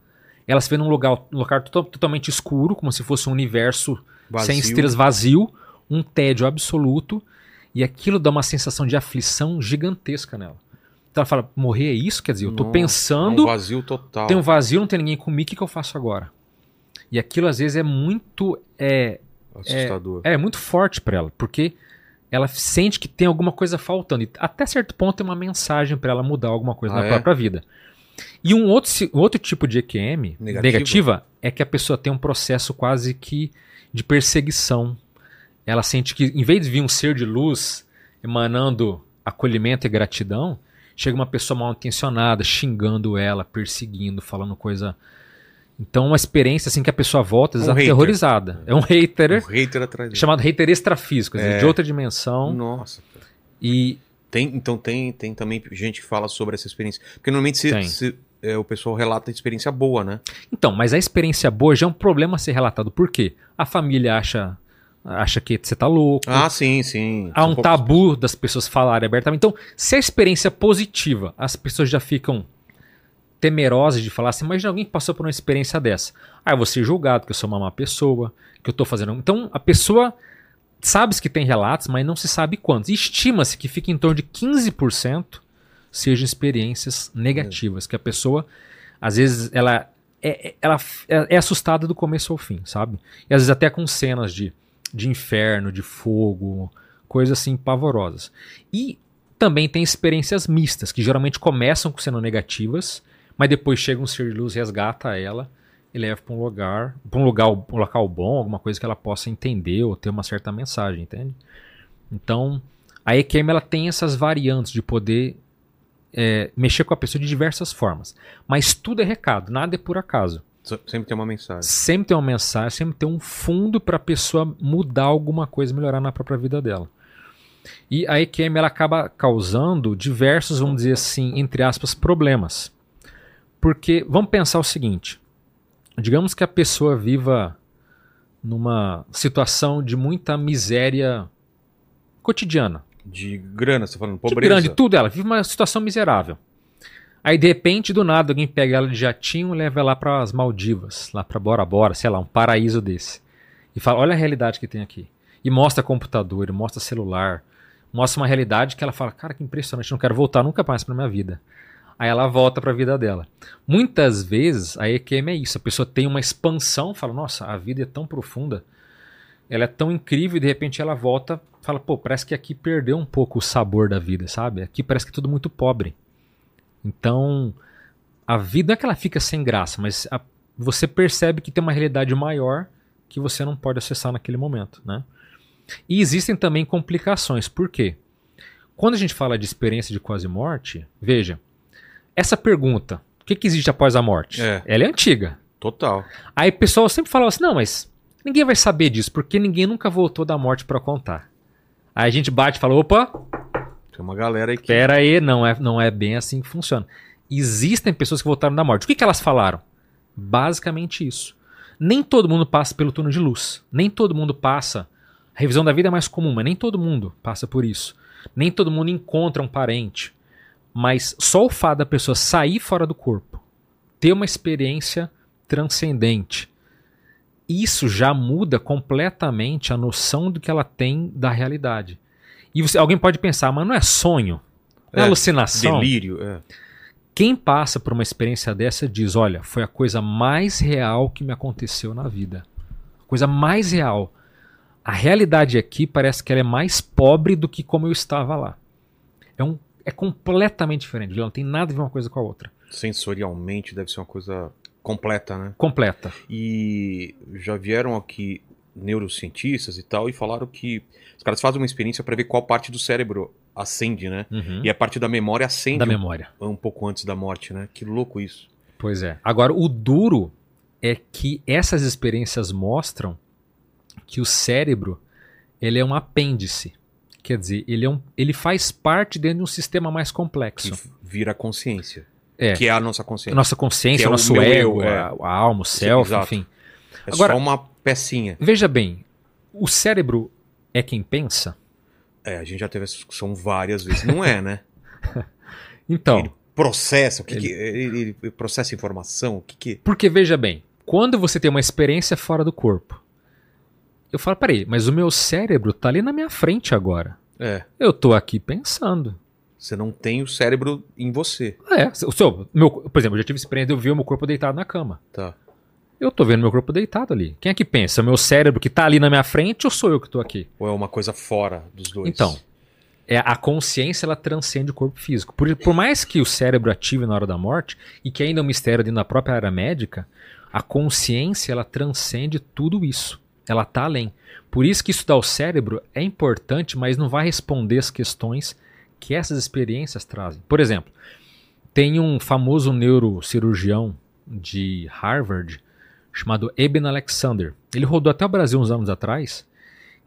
Ela se vê num lugar, um lugar to- totalmente escuro, como se fosse um universo Vazio. sem estrelas vazio, um tédio absoluto, e aquilo dá uma sensação de aflição gigantesca nela. Então ela fala: morrer é isso? Quer dizer, eu tô Nossa, pensando É um vazio total. tem um vazio, não tem ninguém comigo, o que, que eu faço agora? E aquilo às vezes é muito é, Assustador. é muito forte pra ela, porque ela sente que tem alguma coisa faltando. E até certo ponto tem uma mensagem pra ela mudar alguma coisa Ah, na é? própria vida. E um outro, outro tipo de EQM Negativa? negativa é que a pessoa tem um processo quase que de perseguição. Ela sente que, em vez de vir um ser de luz emanando acolhimento e gratidão, chega uma pessoa mal intencionada, xingando ela, perseguindo, falando coisa. Então, uma experiência assim que a pessoa volta Um hater. aterrorizada. É um hater Um hater atrás chamado hater extrafísico, É. de outra dimensão. Nossa. E Tem, então tem, tem também gente que fala sobre essa experiência. Porque normalmente se, se, é, o pessoal relata experiência boa, né? então, mas a experiência boa já é um problema a ser relatado. Por quê? A família acha acha que você tá louco. Ah, sim, sim. Há um tabu das pessoas falarem abertamente. Então, se a experiência é positiva, as pessoas já ficam temerosas de falar assim, mas alguém que passou por uma experiência dessa. Ah, eu vou ser julgado que eu sou uma má pessoa, que eu tô fazendo. Então, a pessoa sabe que tem relatos, mas não se sabe quantos. Estima-se que fica em torno de 15% sejam experiências negativas, que a pessoa, às vezes, ela é, é- ela é, é assustada do começo ao fim, sabe? E às vezes até com cenas de, de inferno, de fogo, coisas assim pavorosas. E também tem experiências mistas, que geralmente começam sendo negativas, mas depois chega um ser de luz, resgata ela e leva para um lugar, para um lugar, um local bom, alguma coisa que ela possa entender ou ter uma certa mensagem, entende? Então, a EQM ela tem essas variantes de poder é, mexer com a pessoa de diversas formas. Mas tudo é recado, nada é por acaso. Sempre tem uma mensagem. Sempre tem uma mensagem, sempre tem um fundo para a pessoa mudar alguma coisa, melhorar na própria vida dela. E a EQM ela acaba causando diversos, vamos dizer assim, entre aspas, problemas. Porque vamos pensar o seguinte: digamos que a pessoa viva numa situação de muita miséria cotidiana. De grana, você tá falando De pobreza. grande, tudo ela. Vive uma situação miserável. Aí, de repente, do nada, alguém pega ela de jatinho e leva ela para as Maldivas, lá para Bora Bora, sei lá, um paraíso desse. E fala: olha a realidade que tem aqui. E mostra computador, mostra celular, mostra uma realidade que ela fala: cara, que impressionante, não quero voltar nunca mais para minha vida. Aí ela volta para a vida dela. Muitas vezes a EQM é isso: a pessoa tem uma expansão, fala: nossa, a vida é tão profunda, ela é tão incrível, e de repente ela volta, fala: pô, parece que aqui perdeu um pouco o sabor da vida, sabe? Aqui parece que é tudo muito pobre. Então, a vida não é que ela fica sem graça, mas a- você percebe que tem uma realidade maior que você não pode acessar naquele momento, né? E existem também complicações. Por quê? Quando a gente fala de experiência de quase morte, veja, essa pergunta, o que, que existe após a morte? É. Ela é antiga. Total. Aí o pessoal sempre falava assim: não, mas ninguém vai saber disso, porque ninguém nunca voltou da morte pra contar. Aí a gente bate e fala: opa, Tem uma galera aí que. Pera aí, não é, não é bem assim que funciona. Existem pessoas que voltaram da morte. O que, que elas falaram? Basicamente isso. Nem todo mundo passa pelo túnel de luz. Nem todo mundo passa. A revisão da vida é mais comum, mas nem todo mundo passa por isso. Nem todo mundo encontra um parente. Mas só o fato da pessoa sair fora do corpo, ter uma experiência transcendente, isso já muda completamente a noção do que ela tem da realidade. E você- alguém pode pensar, mas não é sonho? Não é, É, alucinação? Delírio, é. Quem passa por uma experiência dessa diz: olha, foi a coisa mais real que me aconteceu na vida. A coisa mais real. A realidade aqui parece que ela é mais pobre do que como eu estava lá. É, um, é completamente diferente, não tem nada a ver uma coisa com a outra. Sensorialmente deve ser uma coisa completa, né? Completa. E já vieram aqui neurocientistas e tal e falaram que os caras fazem uma experiência para ver qual parte do cérebro acende, né? Uhum. E a parte da memória acende Da um- memória. um pouco antes da morte, né? Que louco isso. Pois é. Agora, o duro é que essas experiências mostram que o cérebro ele é um apêndice. Quer dizer, ele, é um, ele faz parte dentro de um sistema mais Que complexo. vira consciência. É. Que é a nossa consciência. Nossa consciência, Que é o nosso ego, eu, é. a, a alma, o self, exato. enfim. É Agora- só uma pecinha. Veja bem, o cérebro é quem pensa? É, a gente já teve essa discussão várias vezes. Não é, né? Então, Ele processa, o que que- ele, ele processa informação, o que que... porque veja bem, quando você tem uma experiência fora do corpo, eu falo, peraí, mas o meu cérebro tá ali na minha frente agora. É, Eu tô aqui pensando. você não tem o cérebro em você, É, o seu, meu, por exemplo, eu já tive experiência de eu ver o meu corpo deitado na cama. tá? Eu tô vendo meu corpo deitado ali. Quem é que pensa? O meu cérebro que tá ali na minha frente ou sou eu que tô aqui? Ou é uma coisa fora dos dois? Então, é, a consciência ela transcende o corpo físico. Por, por mais que o cérebro ative na hora da morte, e que ainda é um mistério dentro da própria área médica, a consciência ela transcende tudo isso. Ela tá além. Por isso que estudar o cérebro é importante, mas não vai responder as questões que essas experiências trazem. Por exemplo, tem um famoso neurocirurgião de Harvard chamado Eben Alexander. Ele rodou até o Brasil uns anos atrás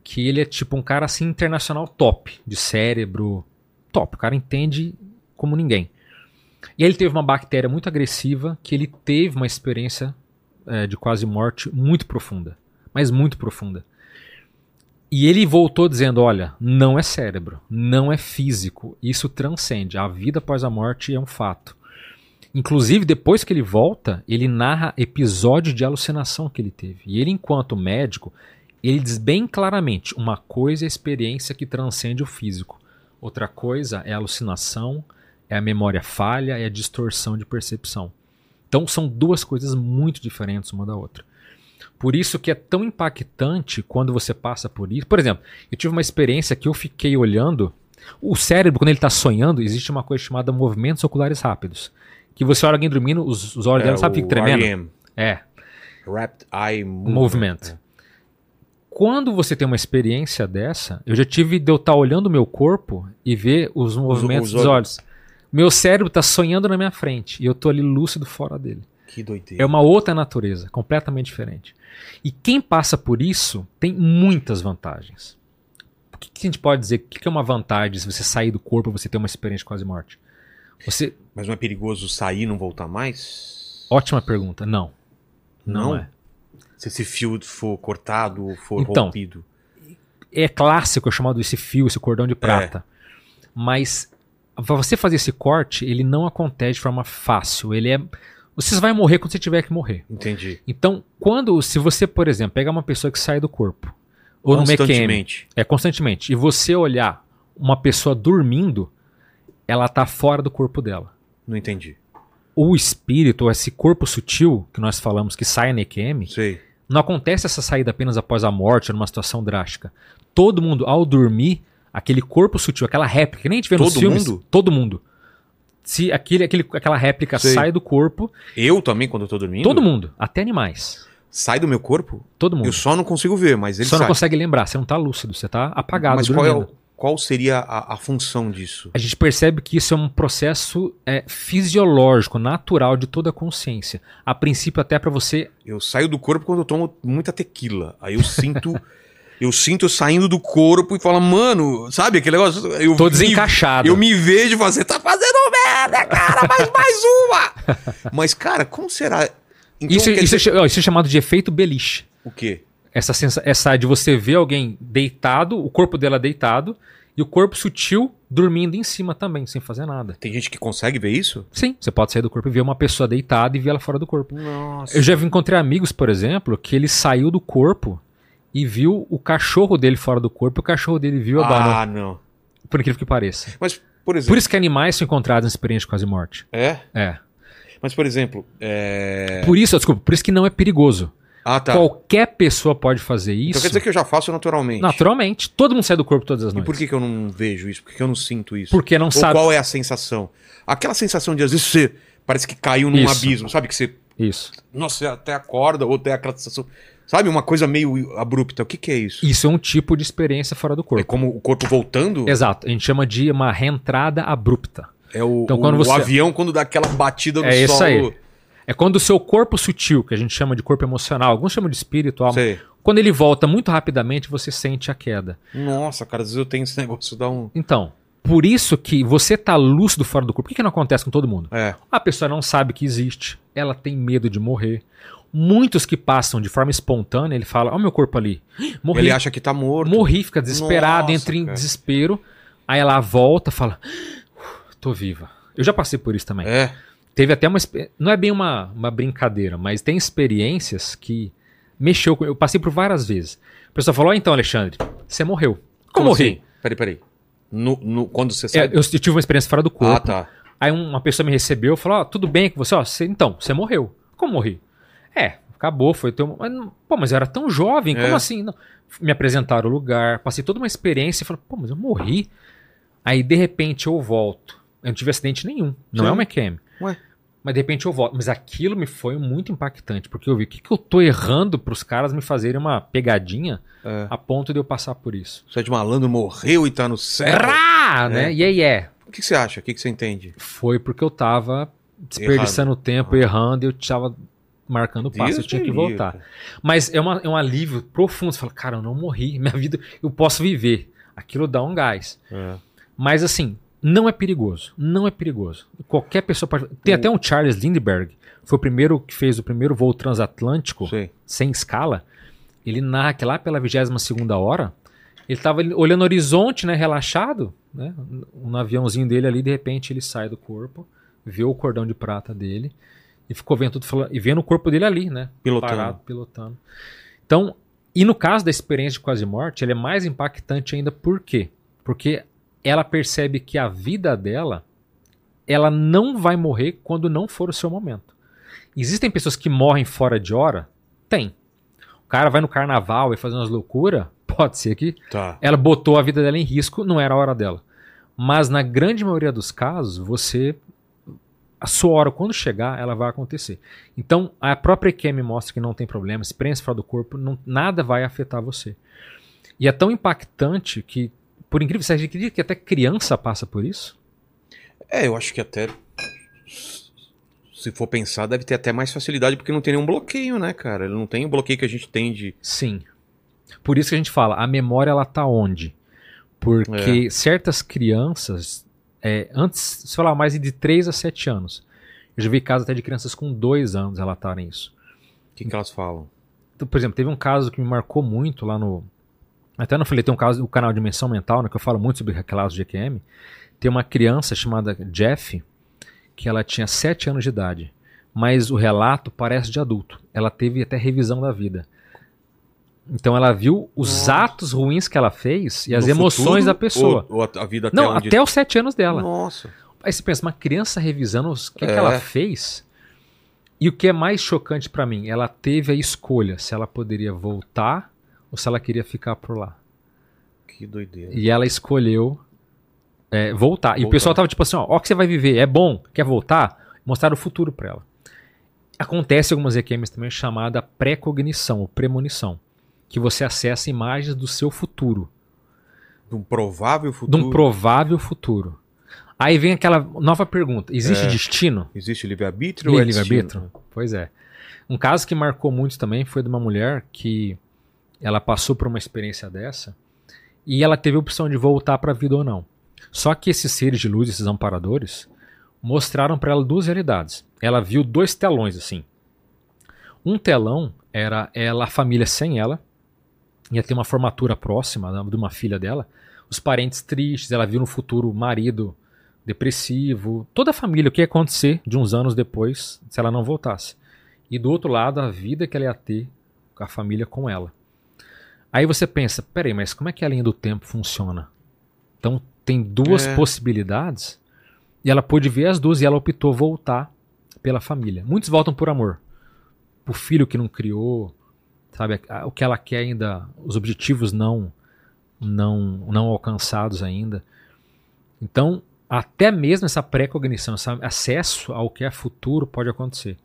que ele é tipo um cara assim internacional top, de cérebro top. O cara entende como ninguém. E ele teve uma bactéria muito agressiva que ele teve uma experiência eh, de quase morte muito profunda, mas muito profunda. E ele voltou dizendo: olha, não é cérebro, não é físico, isso transcende. A vida após a morte é um fato. Inclusive, depois que ele volta, ele narra episódios de alucinação que ele teve. E ele, enquanto médico, ele diz bem claramente: uma coisa é a experiência que transcende o físico, outra coisa é a alucinação, é a memória falha, é a distorção de percepção. Então são duas coisas muito diferentes uma da outra. Por isso que é tão impactante quando você passa por isso. Por exemplo, eu tive uma experiência que eu fiquei olhando. O cérebro, quando ele está sonhando, existe uma coisa chamada movimentos oculares rápidos. Que você olha alguém dormindo, os, os olhos dela, sabe, fica tremendo. REM, É, Rapid Eye Movement. movement. Quando você tem uma experiência dessa, eu já tive de eu estar olhando o meu corpo e ver os movimentos os dos olhos. Meu cérebro está sonhando na minha frente e eu tô ali lúcido fora dele. Que doideira. É uma outra natureza, completamente diferente. E quem passa por isso tem muitas vantagens. O que, que a gente pode dizer? O que, que é uma vantagem se você sair do corpo e você ter uma experiência de quase morte? Você. Mas não é perigoso sair e não voltar mais? Ótima pergunta. Não. Não, Não? é. Se esse fio for cortado ou for Então, rompido. é clássico, é chamado esse fio, esse cordão de prata. Mas pra você fazer esse corte, ele não acontece de forma fácil. Ele é. Você vai morrer quando você tiver que morrer. Entendi. Então, quando. Se você, por exemplo, pegar uma pessoa que sai do corpo, ou no Constantemente. é constantemente, e você olhar uma pessoa dormindo, ela tá fora do corpo dela. Não entendi. O espírito, ou esse corpo sutil que nós falamos que sai na EQM, Sei. não acontece essa saída apenas após a morte, numa situação drástica. Todo mundo, ao dormir, aquele corpo sutil, aquela réplica, que nem a gente vê nos Todo filmes. mundo? Todo mundo. Se aquele, aquele, aquela réplica Sei. sai do corpo, Eu também, quando eu tô dormindo? todo mundo, até animais. Sai do meu corpo? Todo mundo. Eu só não consigo ver, mas ele Só não sai. consegue lembrar, você não tá lúcido, você tá apagado, Mas qual, é dormindo. o- qual seria a, a função disso? A gente percebe que isso é um processo é, fisiológico, natural de toda a consciência. A princípio, até para você. Eu saio do corpo quando eu tomo muita tequila. Aí eu sinto. eu sinto saindo do corpo e falo, mano, sabe aquele negócio? Eu Tô me- desencaixado. Eu me vejo você tá fazendo merda, cara, mais, mais uma! Mas, cara, como será? Então, isso, isso, é, dizer- ó, isso é chamado de efeito beliche. O quê? Essa, sensa essa de você ver alguém deitado, o corpo dela deitado, e o corpo sutil dormindo em cima também, sem fazer nada. Tem gente que consegue ver isso? Sim, você pode sair do corpo e ver uma pessoa deitada e ver ela fora do corpo. Nossa. Eu já encontrei amigos, por exemplo, que ele saiu do corpo e viu o cachorro dele fora do corpo e o cachorro dele viu a banana. Ah, não. Por incrível que pareça. Mas, por exemplo. Por isso que animais são encontrados em experiência de quase morte. É? É. Mas, por exemplo. É... Por isso, desculpa, por isso que não é perigoso. Ah, tá. Qualquer pessoa pode fazer isso. Então quer dizer que eu já faço naturalmente. Naturalmente. Todo mundo sai do corpo todas as E noites. por que, que eu não vejo isso? Por que, que eu não sinto isso? Porque não Ou sabe. qual é a sensação? Aquela sensação de às vezes você parece que caiu num Isso. abismo, sabe? Que você, Isso. nossa, você até acorda, ou tem aquela sensação, sabe? Uma coisa meio abrupta. O que, que é isso? Isso é um tipo de experiência fora do É corpo. como o corpo voltando? Exato. A gente chama de uma reentrada abrupta. É o, Então, o- quando você- o avião quando dá aquela batida no É isso solo. aí. É quando o seu corpo sutil, que a gente chama de corpo emocional, alguns chamam de espírito, alma, Sei. quando ele volta muito rapidamente, você sente a queda. Nossa, cara, às vezes eu tenho esse negócio, dá um. Então, por isso que você tá lúcido fora do corpo. Por que, que não acontece com todo mundo? É. A pessoa não sabe que existe, ela tem medo de morrer. Muitos que passam de forma espontânea, ele fala: Ó, meu corpo ali. Morri. Ele acha que tá morto. Morri, fica desesperado, Nossa, entra em cara. desespero. Aí ela volta fala: "Uf, tô viva. Eu já passei por isso também. É. Teve até uma. Não é bem uma, uma brincadeira, mas tem experiências que mexeu com. Eu passei por várias vezes. A pessoa falou: "Ó, então, Alexandre, você morreu. Como morri? assim? Peraí, peraí. No, no- quando você sai. É, eu, tive uma experiência fora do corpo. ah, tá. Aí um- uma pessoa me recebeu e falou: Ó, tudo bem com você? Ó, você, então, você morreu. Como morri? É, acabou, foi teu. Mas, pô, mas eu era tão jovem, como É. assim? Não. Me apresentaram o lugar, passei toda uma experiência e falei, pô, mas eu morri. Aí de repente eu volto. Eu não tive acidente nenhum. Não Sim. é uma cam. Ué. Mas de repente eu volto. Mas aquilo me foi muito impactante, porque eu vi o que, que eu tô errando pros caras me fazerem uma pegadinha É. a ponto de eu passar por isso. Você é de malandro morreu e tá no céu. Rá, né? É. E aí é. O que, que você acha? O que, que você entende? Foi porque eu tava desperdiçando o tempo, errando, e eu tava marcando o passo, eu tinha que voltar. Mas é, uma- é um alívio profundo. Você fala, cara, eu não morri, minha vida, eu posso viver. Aquilo dá um gás. É. Mas assim, não é perigoso. Não é perigoso. Qualquer pessoa pode. Tem até um Charles Lindbergh, foi o primeiro que fez o primeiro voo transatlântico Sei. sem escala. Ele narra que lá pela 22 segunda hora, ele estava olhando o horizonte, né, relaxado, né, no aviãozinho dele ali, de repente ele sai do corpo, vê o cordão de prata dele e ficou vendo tudo falando, e vendo o corpo dele ali, né, Pilotando. parado, pilotando. Então, e no caso da experiência de quase morte, ele é mais impactante ainda por quê? Porque ela percebe que a vida dela ela não vai morrer quando não for o seu momento. Existem pessoas que morrem fora de hora? Tem. O cara vai no carnaval e faz umas loucuras? Pode ser que Tá. ela botou a vida dela em risco, não era a hora dela. Mas na grande maioria dos casos, você. A sua hora, quando chegar, ela vai acontecer. Então, a própria EQM mostra que não tem problema, experiência fora do corpo, não- nada vai afetar você. E é tão impactante que, por incrível que seja, você acredita que até criança passa por isso? É, eu acho que até. Se for pensar, deve ter até mais facilidade, porque não tem nenhum bloqueio, né, cara? Ele não tem o bloqueio que a gente tem de. Sim. Por isso que a gente fala, a memória ela tá onde? Porque certas crianças, é, antes, se falar mais de 3 a 7 anos, eu já vi casos até de crianças com 2 anos relatarem isso. O que, que elas falam? Então, por exemplo, teve um caso que me marcou muito lá no. Até no falei, tem um caso do canal Dimensão Mental, né, que eu falo muito sobre casos de EQM. Tem uma criança chamada Jeff, que ela tinha 7 anos de idade, mas o relato parece de adulto. Ela teve até revisão da vida. Então ela viu os Nossa. atos ruins que ela fez e as No emoções futuro, da pessoa. Ou, ou a, vida até Não, onde... até os 7 anos dela. Nossa. Aí você pensa, uma criança revisando o que, que É. ela fez. E o que é mais chocante pra mim, ela teve a escolha se ela poderia voltar ou se ela queria ficar por lá. Que doideira. E ela escolheu é, voltar. E o Voltar. pessoal tava tipo assim, ó, ó que você vai viver, é bom, quer voltar? Mostraram o futuro pra ela. Acontece algumas EQMs também chamada pré-cognição, ou premonição, que você acessa imagens do seu futuro, De um provável de futuro. um provável futuro. Aí vem aquela nova pergunta, existe É. destino? Existe livre-arbítrio ou é Livre-arbítrio? Pois é. Um caso que marcou muito também foi de uma mulher que ela passou por uma experiência dessa e ela teve a opção de voltar para a vida ou não. Só que esses seres de luz, esses amparadores, mostraram para ela duas realidades. Ela viu dois telões assim. Um telão era ela, a família sem ela, ia ter uma formatura próxima né, de uma filha dela, os parentes tristes, ela viu no futuro o marido depressivo, toda a família, o que ia acontecer de uns anos depois se ela não voltasse. E do outro lado, a vida que ela ia ter com a família com ela. Aí você pensa, peraí, mas como é que a linha do tempo funciona? Então tem duas É. possibilidades e ela pôde ver as duas e ela optou voltar pela família. Muitos voltam por amor, por filho que não criou, sabe, o que ela quer ainda, os objetivos não não não alcançados ainda. Então, até mesmo essa pré-cognição, esse acesso ao que é futuro pode acontecer.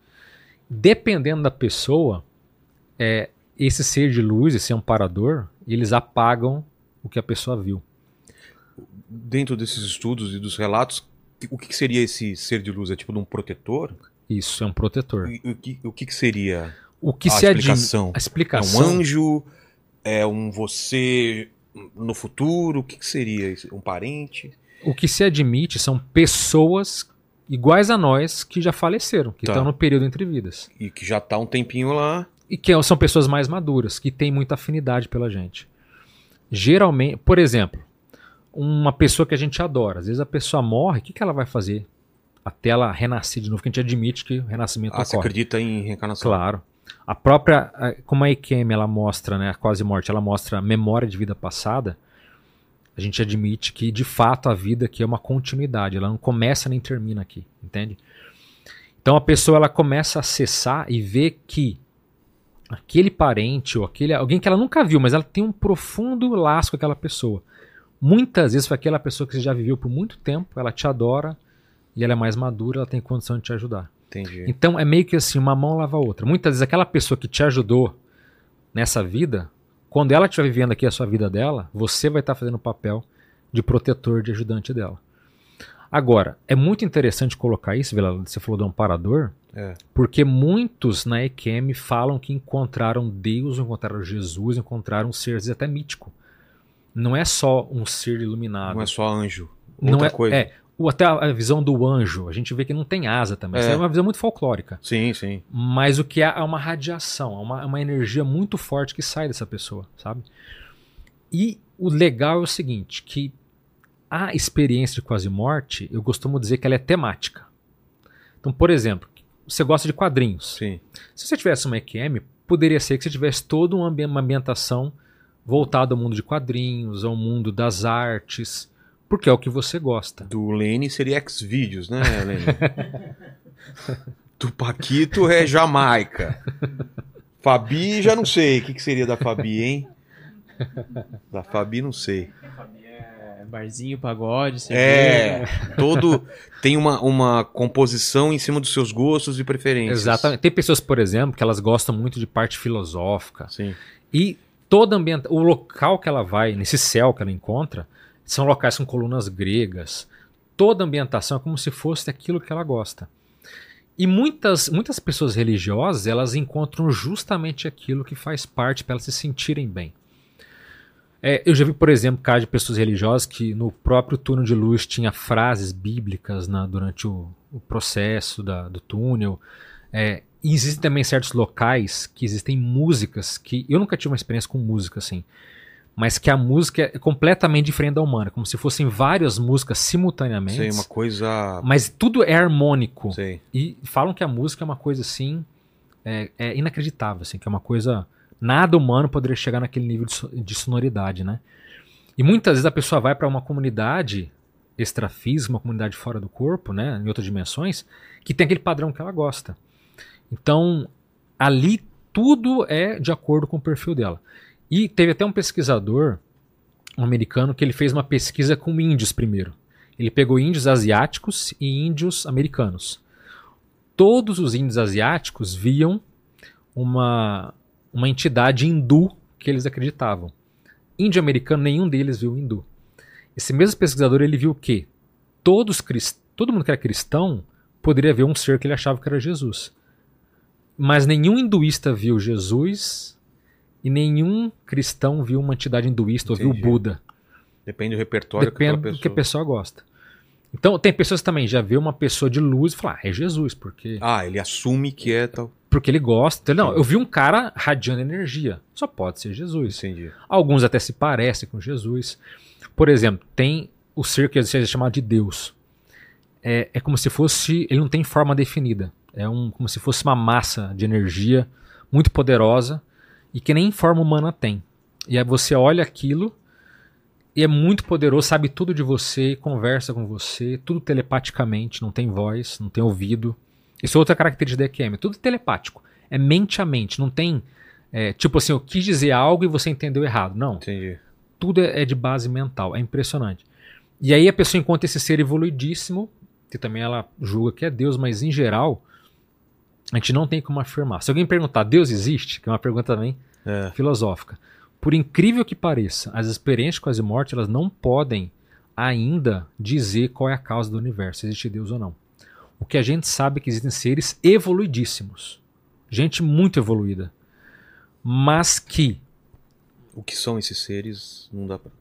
Dependendo da pessoa, é, esse ser de luz, esse amparador, eles apagam o que a pessoa viu. Dentro desses estudos e dos relatos, o que seria esse ser de luz? É tipo de um protetor? Isso é um protetor. E O que, o que seria O que a se explicação? A É explicação. um anjo? É um você no futuro? O que que seria? isso? Um parente? O que se admite são pessoas iguais a nós que já faleceram, que Tá. estão no período entre vidas. E que já tá um tempinho lá. E que são pessoas mais maduras, que têm muita afinidade pela gente. Geralmente, por exemplo, uma pessoa que a gente adora, às vezes a pessoa morre, o que, que ela vai fazer até ela renascer de novo? Que a gente admite que o renascimento Ah, você ocorre. acredita em reencarnação? Claro. A própria, como a EQM ela mostra, né, a quase morte, ela mostra a memória de vida passada, a gente admite que de fato a vida aqui é uma continuidade, ela não começa nem termina aqui, entende? Então a pessoa ela começa a acessar e ver que aquele parente ou aquele alguém que ela nunca viu, mas ela tem um profundo laço com aquela pessoa. Muitas vezes foi aquela pessoa que você já viveu por muito tempo, ela te adora e ela é mais madura, ela tem condição de te ajudar. Entendi. Então é meio que assim, uma mão lava a outra. Muitas vezes aquela pessoa que te ajudou nessa vida, quando ela estiver vivendo aqui a sua vida dela, você vai estar fazendo o papel de protetor, de ajudante dela. Agora, é muito interessante colocar isso, Vila, você falou do amparador, É. porque muitos na EQM falam que encontraram Deus, encontraram Jesus, encontraram seres até mítico. Não é só um ser iluminado. Não é só anjo. Não Outra é, coisa. é, o- até a visão do anjo, a gente vê que não tem asa também. Isso É. é uma visão muito folclórica. Sim, sim. Mas o que é é uma radiação, é uma, é uma energia muito forte que sai dessa pessoa, sabe? E o legal é o seguinte, que a experiência de quase morte, eu costumo dizer que ela é temática. Então, por exemplo, você gosta de quadrinhos. Sim. Se você tivesse uma EQM, poderia ser que você tivesse toda uma ambientação voltada ao mundo de quadrinhos, ao mundo das artes, porque é o que você gosta. Do Lene seria X-Vídeos, né, Lene? Tupaquito é Jamaica. Fabi, já não sei. O que, que seria da Fabi, hein? Da Fabi, não sei. É, barzinho, pagode, É, cerveja. todo tem uma, uma composição em cima dos seus gostos e preferências. Exatamente. Tem pessoas, por exemplo, que elas gostam muito de parte filosófica. Sim. E toda ambienta... o local que ela vai, nesse céu que ela encontra, são locais com colunas gregas. Toda ambientação é como se fosse aquilo que ela gosta. E muitas, muitas pessoas religiosas, elas encontram justamente aquilo que faz parte para elas se sentirem bem. É, eu já vi, por exemplo, casos de pessoas religiosas que no próprio túnel de luz tinha frases bíblicas durante o, o processo da- do túnel. É, existem também certos locais que existem músicas que eu nunca tive uma experiência com música assim, mas que a música é completamente diferente da humana, como se fossem várias músicas simultaneamente, Sei, uma coisa. mas tudo é harmônico. Sei. E falam que a música é uma coisa assim, é, é inacreditável, assim, que é uma coisa. Nada humano poderia chegar naquele nível de, de sonoridade, né? E muitas vezes a pessoa vai para uma comunidade extrafísica, uma comunidade fora do corpo, né, em outras dimensões, que tem aquele padrão que ela gosta. Então, ali tudo é de acordo com o perfil dela. E teve até um pesquisador, um americano, que ele fez uma pesquisa com índios primeiro. Ele pegou índios asiáticos e índios americanos. Todos os índios asiáticos viam uma, uma entidade hindu que eles acreditavam. Índio americano, nenhum deles viu hindu. Esse mesmo pesquisador ele viu que todos todo mundo que era cristão poderia ver um ser que ele achava que era Jesus. Mas nenhum hinduísta viu Jesus e nenhum cristão viu uma entidade hinduísta ou viu Entendi. Buda. Depende do repertório que Depende aquela do que a pessoa. pessoa gosta. Então, tem pessoas que também já vê uma pessoa de luz e fala, ah, é Jesus, porque, Ah, ele assume que é tal. porque ele gosta. Não, eu vi um cara radiando energia. Só pode ser Jesus. Entendi. Alguns até se parecem com Jesus. Por exemplo, tem o ser que às vezes é chamado de Deus. É, é como se fosse. Ele não tem forma definida. É um, como se fosse uma massa de energia muito poderosa e que nem forma humana tem. E aí você olha aquilo e é muito poderoso, sabe tudo de você, conversa com você, tudo telepaticamente, não tem voz, não tem ouvido. Isso é outra característica da EQM, tudo telepático. É mente a mente, não tem. é, tipo assim, eu quis dizer algo e você entendeu errado. Não Entendi. tudo é é de base mental, é impressionante. E aí a pessoa encontra esse ser evoluidíssimo, que também ela julga que é Deus, mas em geral a gente não tem como afirmar. Se alguém perguntar, Deus existe? Que é uma pergunta também É. filosófica. Por incrível que pareça, as experiências quase morte elas não podem ainda dizer qual é a causa do universo, se existe Deus ou não. O que a gente sabe é que existem seres evoluidíssimos, gente muito evoluída, mas que O que são esses seres? Não dá pra.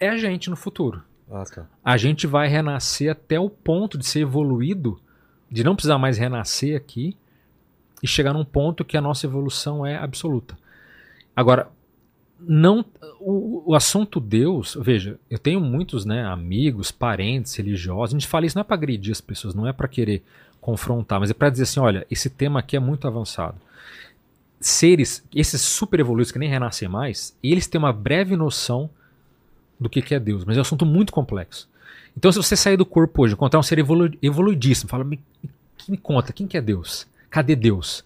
é a gente no futuro. Ah, tá. a gente vai renascer até o ponto de ser evoluído, de não precisar mais renascer aqui e chegar num ponto que a nossa evolução é absoluta. Agora, não o, o assunto Deus, veja, eu tenho muitos, né, amigos, parentes religiosos, a gente fala isso não é para agredir as pessoas, não é para querer confrontar, mas é para dizer assim, olha, esse tema aqui é muito avançado. Seres, esses super evoluídos que nem renascem mais, eles têm uma breve noção do que, que é Deus, mas é um assunto muito complexo. Então, se você sair do corpo hoje, encontrar um ser evolu evoluidíssimo, fala, me, me conta, quem que é Deus? Cadê Deus?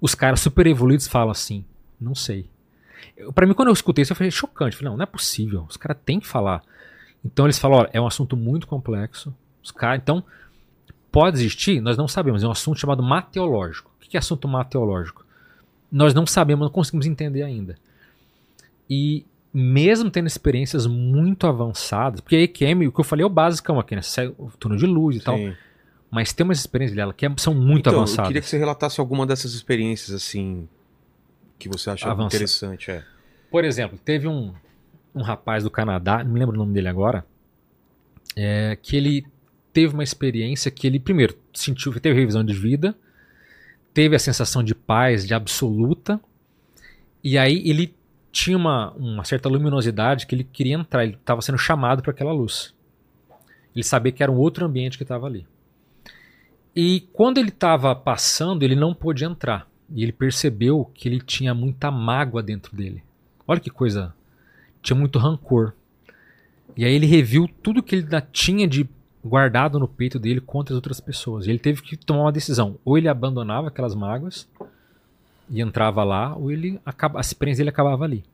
Os caras super evoluídos falam assim, não sei. Pra mim, quando eu escutei isso, eu falei chocante. Falei, não, não é possível. Os caras têm que falar. Então eles falam, olha, é um assunto muito complexo. Os caras, então, pode existir? Nós não sabemos. É um assunto chamado mateológico. O que é assunto mateológico? Nós não sabemos, não conseguimos entender ainda. E mesmo tendo experiências muito avançadas, porque a EQM, o que eu falei é o basicão aqui, né? Sai o túnel de luz e tal. Mas tem umas experiências dela que é- são muito então, avançadas. Eu queria que você relatasse alguma dessas experiências, assim, que você acha Avança- interessante. É. Por exemplo, teve um, um rapaz do Canadá, não me lembro o nome dele agora, é, que ele teve uma experiência que ele, primeiro, sentiu, teve revisão de vida, teve a sensação de paz, de absoluta, e aí ele tinha uma, uma certa luminosidade que ele queria entrar, ele estava sendo chamado para aquela luz. Ele sabia que era um outro ambiente que estava ali. E quando ele estava passando, ele não pôde entrar. E ele percebeu que ele tinha muita mágoa dentro dele. Olha que coisa. Tinha muito rancor. E aí ele reviu tudo que ele tinha de guardado no peito dele contra as outras pessoas. E ele teve que tomar uma decisão. Ou ele abandonava aquelas mágoas e entrava lá, ou ele acaba, a experiência dele acabava ali.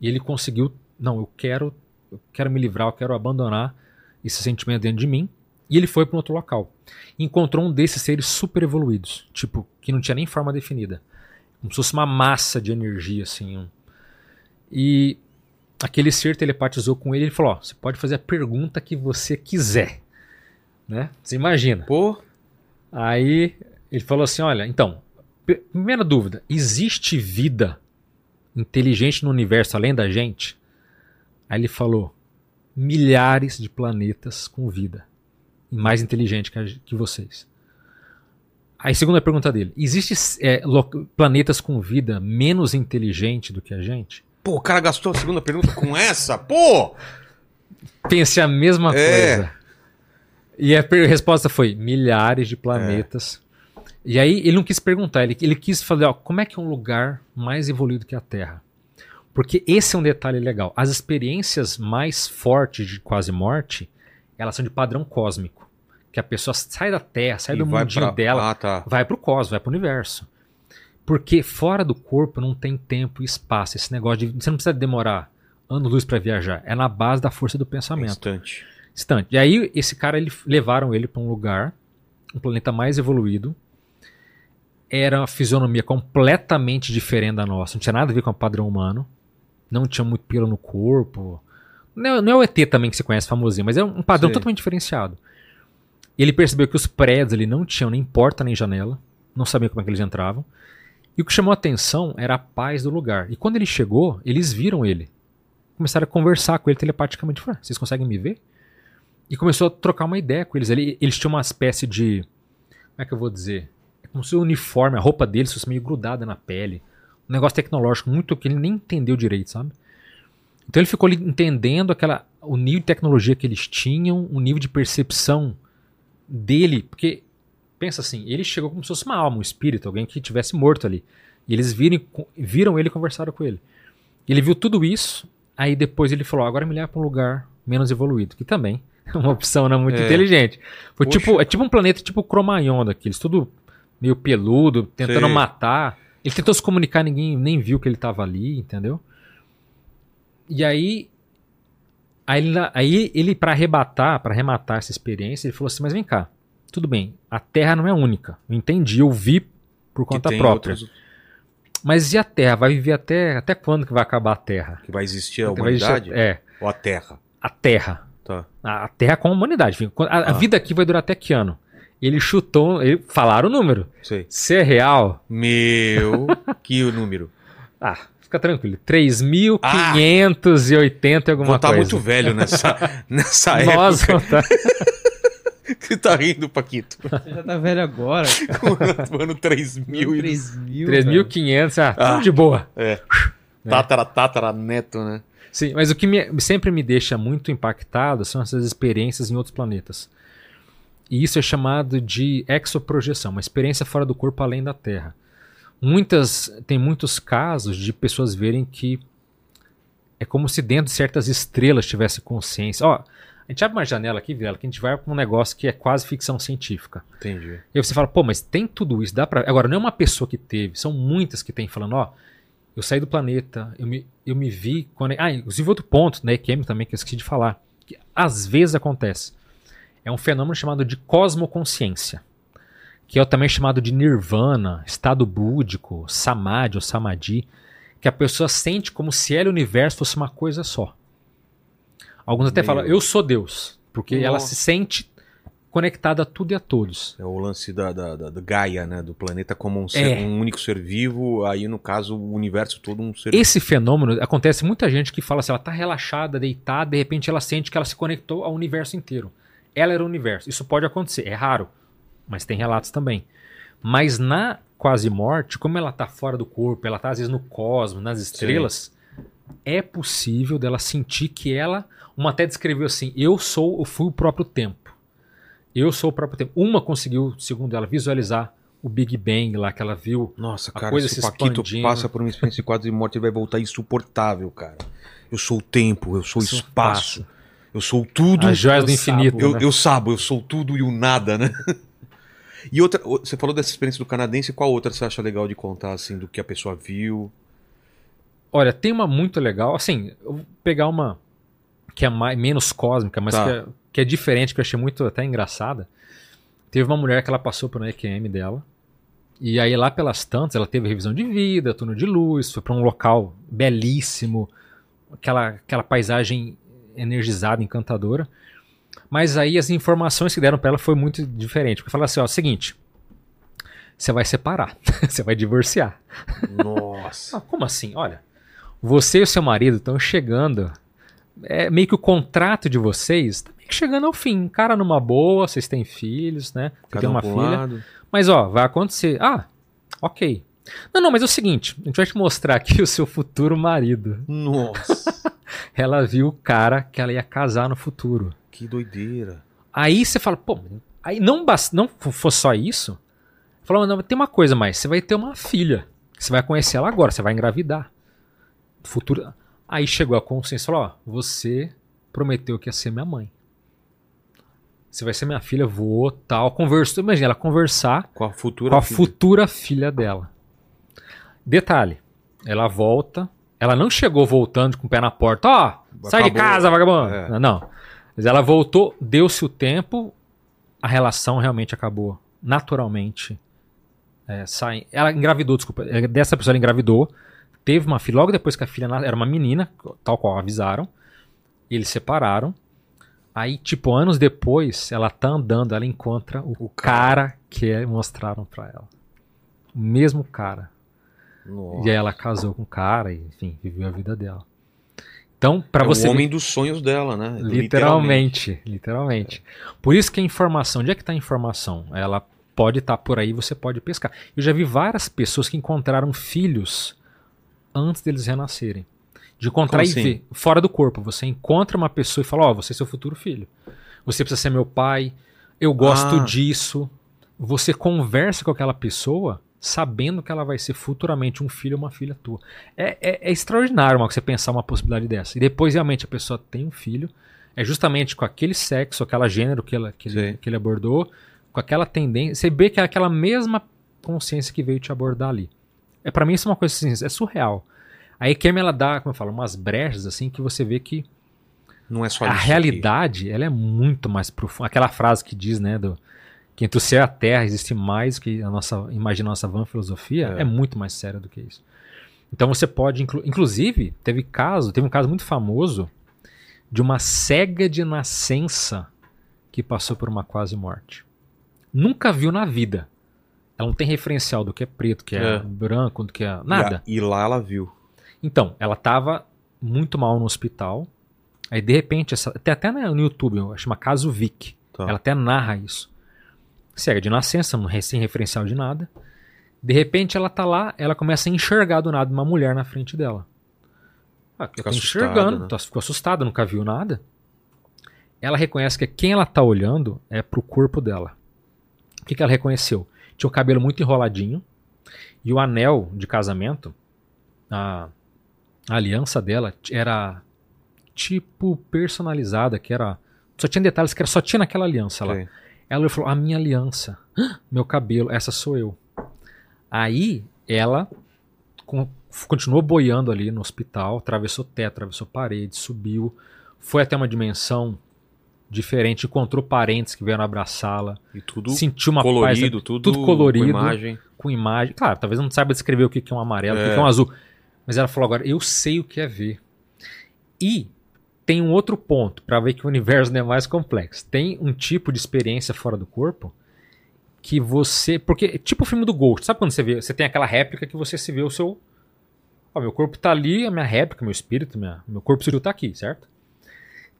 E ele conseguiu, não, eu quero, eu quero me livrar, eu quero abandonar esse sentimento dentro de mim. E ele foi para um outro local. Encontrou um desses seres super evoluídos, tipo, que não tinha nem forma definida. Como se fosse uma massa de energia, assim. um- E aquele ser telepatizou com ele e falou: Ó, você pode fazer a pergunta que você quiser. Né? Você imagina. Pô, Aí ele falou assim: olha, então, primeira dúvida: existe vida inteligente no universo além da gente? Aí ele falou: milhares de planetas com vida. E mais inteligente que, que vocês. Aí, segunda pergunta dele: existe é, planetas com vida menos inteligente do que a gente? pô, o cara gastou a segunda pergunta com essa? Pô! Pensei a mesma É. coisa. E a resposta foi milhares de planetas. E aí ele não quis perguntar, ele, ele quis falar, ó, como é que é um lugar mais evoluído que a Terra? Porque esse é um detalhe legal. As experiências mais fortes de quase morte, elas são de padrão cósmico. Que a pessoa sai da Terra, sai E do mundinho pra- dela, Ah, tá. vai pro cosmos, vai pro universo. Porque fora do corpo não tem tempo e espaço. Esse negócio de. Você não precisa demorar anos-luz para viajar. É na base da força do pensamento. Instante. Instante. E aí, esse cara, ele, levaram ele para um lugar, um planeta mais evoluído. Era uma fisionomia completamente diferente da nossa. Não tinha nada a ver com o padrão humano. Não tinha muito pelo no corpo. Não, é- não é o ET também que você conhece, famosinho, mas é um padrão Sei. totalmente diferenciado. E ele percebeu que os prédios ali não tinham nem porta nem janela. Não sabia como é que eles entravam. E o que chamou a atenção era a paz do lugar. E quando ele chegou, eles viram ele. Começaram a conversar com ele telepaticamente. Falaram, "Ah, vocês conseguem me ver? E começou a trocar uma ideia com eles. Ele, eles tinham uma espécie de. Como é que eu vou dizer? É como se o uniforme, a roupa deles fosse meio grudada na pele. Um negócio tecnológico muito que ele nem entendeu direito, sabe? Então ele ficou entendendo aquela, o nível de tecnologia que eles tinham, o nível de percepção dele. Porque, pensa assim, ele chegou como se fosse uma alma, um espírito, alguém que tivesse morto ali. E eles viram, viram ele e conversaram com ele. Ele viu tudo isso, aí depois ele falou: agora me leva para um lugar menos evoluído, que também é uma opção não muito É. inteligente. Foi Poxa. tipo, é tipo um planeta tipo Cromayon daqueles, tudo meio peludo, tentando Sei. matar. Ele tentou se comunicar, ninguém nem viu que ele estava ali, entendeu? E aí, aí ele, aí ele para arrebatar, para arrematar essa experiência, ele falou assim: mas vem cá, tudo bem, a Terra não é única. Eu entendi, eu vi por conta própria. outros- Mas e a Terra? Vai viver até até quando que vai acabar a Terra? Que vai existir a Vai existir- humanidade? É, Ou a Terra? a Terra. Tá. A a Terra com a humanidade. a Ah. vida aqui vai durar até que ano? Ele chutou, ele, falaram o número. Sei. Se é real, Meu, que o número. ah, fica tranquilo. 3.580 e alguma Vou estar coisa. muito velho nessa, nessa Nós época. tá- Você tá rindo, Paquito? Você já tá velho agora, cara. No ano 3000 e... 3 mil. 3.500, ah, tudo Ah. de boa. É. Tátara, tátara, neto, né? Sim, mas o que me- sempre me deixa muito impactado são essas experiências em outros planetas. E isso é chamado de exoprojeção, uma experiência fora do corpo além da Terra. Muitas, tem muitos casos de pessoas verem que é como se dentro de certas estrelas tivesse consciência. Ó, a gente abre uma janela aqui, Vilela, que a gente vai para um negócio que é quase ficção científica. Entendi. E aí você fala, pô, mas tem tudo isso, dá pra. Agora, não é uma pessoa que teve, são muitas que tem falando, ó, eu saí do planeta, eu me, eu me vi. Quando... Ah, inclusive outro ponto, né, EQM também, que eu esqueci de falar, que às vezes acontece. É um fenômeno chamado de cosmoconsciência, que é também chamado de nirvana, estado búdico, samadhi ou samadhi, que a pessoa sente como se ela e o universo fosse uma coisa só. Alguns até Meu. falam, eu sou Deus, porque ela Nossa. se sente conectada a tudo e a todos. É o lance da, da, da- da Gaia, né? Do planeta como um, ser- É. um único ser vivo, aí no caso o universo todo um ser Esse fenômeno acontece muita gente que fala assim, ela tá relaxada, deitada, de repente ela sente que ela se conectou ao universo inteiro. Ela era o universo. Isso pode acontecer, é raro, mas tem relatos também. Mas na quase morte, como ela tá fora do corpo, ela tá às vezes no cosmos, nas estrelas, é possível dela sentir que ela, uma até descreveu assim, eu sou, eu fui o próprio tempo. Eu sou o próprio tempo. Uma conseguiu, segundo ela, visualizar o Big Bang lá que ela viu. Nossa, A cara, coisa se o Paquito expandindo. passa por uma experiência de quadro de morte, ele vai voltar insuportável, cara. Eu sou o tempo, eu sou o espaço. Eu sou tudo. As joias do infinito. Eu, né? eu sabo, eu sou tudo e o nada, né? E outra, você falou dessa experiência do canadense, qual outra você acha legal de contar, assim, do que a pessoa viu? Olha, tem uma muito legal. Assim, eu vou pegar uma que é mais, menos cósmica, mas Tá. que, é, que é diferente, que eu achei muito até engraçada. Teve uma mulher que ela passou por um EQM dela. E aí, lá pelas tantas, ela teve revisão de vida, túnel de luz, foi para um local belíssimo, aquela, aquela paisagem energizada, encantadora. Mas aí as informações que deram para ela foi muito diferente. Porque falaram assim: ó, seguinte, você vai separar, você vai divorciar. Nossa. Ah, como assim? Olha, você e o seu marido estão chegando. É meio que o contrato de vocês está meio que chegando ao fim. Cara, numa boa, vocês têm filhos, né? Cada tem um uma um filha. lado. Mas ó, vai acontecer. Ah, ok. Não, não, mas é o seguinte: a gente vai te mostrar aqui o seu futuro marido. Nossa, Ela viu o cara que ela ia casar no futuro. Que doideira. Aí você fala, pô, aí não, basta, não f- fosse só isso. Falou, não, tem uma coisa mais, você vai ter uma filha. Você vai conhecer ela agora, você vai engravidar. Futuro. Aí chegou a consciência e falou, ó, você prometeu que ia ser minha mãe. Você vai ser minha filha, vou, tal. Conversou, imagina ela conversar Com a futura com a filha. futura filha dela. Detalhe, ela volta, ela não chegou voltando com o pé na porta, ó, sai de casa, vagabundo. É. Não. Mas ela voltou, deu-se o tempo, a relação realmente acabou naturalmente. É, sai, ela engravidou, desculpa, é, dessa pessoa ela engravidou, teve uma filha, logo depois que a filha era uma menina, tal qual avisaram, eles separaram. Aí, tipo, anos depois, ela tá andando, ela encontra o, O cara. cara que é- mostraram pra ela. O mesmo cara. Nossa. E aí ela casou com o cara e, enfim, viveu a vida dela. Então, pra é você o homem dos sonhos dela, né? Literalmente, literalmente. Por isso que a informação, onde é que está a informação? Ela pode estar por aí, você pode pescar. Eu já vi várias pessoas que encontraram filhos antes deles renascerem. De encontrar Como e assim? ver fora do corpo. Você encontra uma pessoa e fala: Ó, você é seu futuro filho. Você precisa ser meu pai. Eu gosto Ah. disso. Você conversa com aquela pessoa sabendo que ela vai ser futuramente um filho ou uma filha tua. É, é, é extraordinário uma, você pensar uma possibilidade dessa. E depois realmente a pessoa tem um filho, é justamente com aquele sexo, aquela gênero que, ela, que, ele, que ele abordou, com aquela tendência. Você vê que é aquela mesma consciência que veio te abordar ali. É para mim isso é uma coisa assim, é surreal. A EQM ela dá, como eu falo, umas brechas assim que você vê que Não é só a isso aqui. realidade ela é muito mais profunda. Aquela frase que diz, né, do que entre o céu e a terra existe mais que a nossa imagina a nossa van filosofia, É. é. muito mais sério do que isso. Então você pode, inclu inclusive, teve caso, teve um caso muito famoso de uma cega de nascença que passou por uma quase morte. Nunca viu na vida. Ela não tem referencial do que é preto, que é, É. branco, do que é E a- nada. E, lá ela viu. Então, ela tava muito mal no hospital. Aí, de repente, essa, até no no YouTube, chama Caso Vic. Tá. Ela até narra isso. Cega de nascença, não sem referencial de nada. De repente, ela tá lá, ela começa a enxergar do nada uma mulher na frente dela. Ah, Fica assustada, enxergando, né? tá- ficou assustada, nunca viu nada. Ela reconhece que quem ela tá olhando é pro corpo dela. O que, que ela reconheceu? Tinha o cabelo muito enroladinho e o anel de casamento, a, a aliança dela era tipo personalizada, que era só tinha detalhes que era, só tinha naquela aliança lá. Ela falou: A minha aliança, meu cabelo, essa sou eu. Aí ela con- continuou boiando ali no hospital, atravessou teto, atravessou parede, subiu, foi até uma dimensão diferente, encontrou parentes que vieram abraçá-la, E tudo sentiu uma colorido, paz, tudo, tudo colorido, com imagem. com imagem. Claro, talvez não saiba descrever o que é um amarelo, o que É. que é um azul. Mas ela falou agora, eu sei o que é ver. E tem um outro ponto para ver que o universo não é mais complexo. Tem um tipo de experiência fora do corpo que você, porque tipo o filme do Ghost, sabe quando você vê, você tem aquela réplica que você se vê o seu, ó, meu corpo tá ali, a minha réplica, meu espírito, minha, meu corpo sutil tá aqui, certo?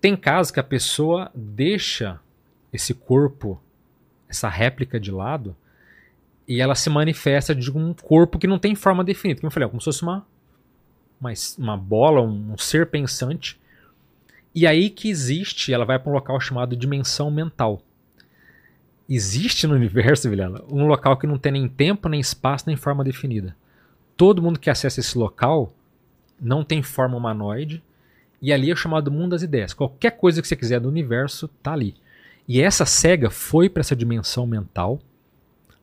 Tem casos que a pessoa deixa esse corpo, essa réplica de lado e ela se manifesta de um corpo que não tem forma definida. Como eu falei, é como se fosse uma, uma, uma bola, um, um ser pensante. E aí que existe, ela vai para um local chamado dimensão mental. Existe no universo, Vilela, um local que não tem nem tempo, nem espaço, nem forma definida. Todo mundo que acessa esse local não tem forma humanoide E ali é o chamado mundo das ideias. Qualquer coisa que você quiser do universo tá ali. E essa cega foi para essa dimensão mental,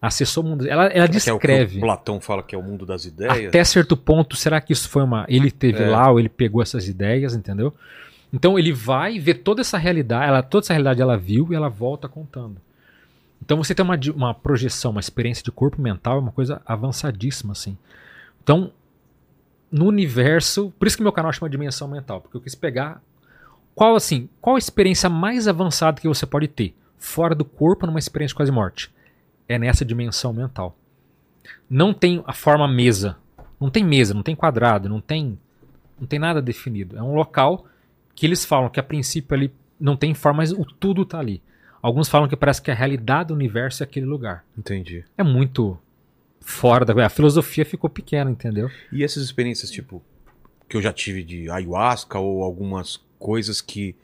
acessou o mundo. Ela, ela Que é o que descreve. o Platão fala que é o mundo das ideias. Até certo ponto, será que isso foi uma. Ele teve É. lá ou ele pegou essas ideias, entendeu? Então ele vai ver toda essa realidade, ela, toda essa realidade ela viu e ela volta contando. Então você tem uma, uma projeção, uma experiência de corpo mental, é uma coisa avançadíssima, assim. Então, no universo, por isso que meu canal chama Dimensão Mental, porque eu quis pegar qual assim, qual a experiência mais avançada que você pode ter fora do corpo numa experiência de quase morte. É nessa dimensão mental não tem a forma mesa. Não tem mesa, não tem quadrado, não tem não tem nada definido. É um local que eles falam que a princípio ali não tem forma, mas o tudo tá ali. Alguns falam que parece que a realidade do universo é aquele lugar. Entendi. É muito fora da a filosofia ficou pequena, entendeu? E essas experiências, tipo, que eu já tive de ayahuasca ou algumas coisas que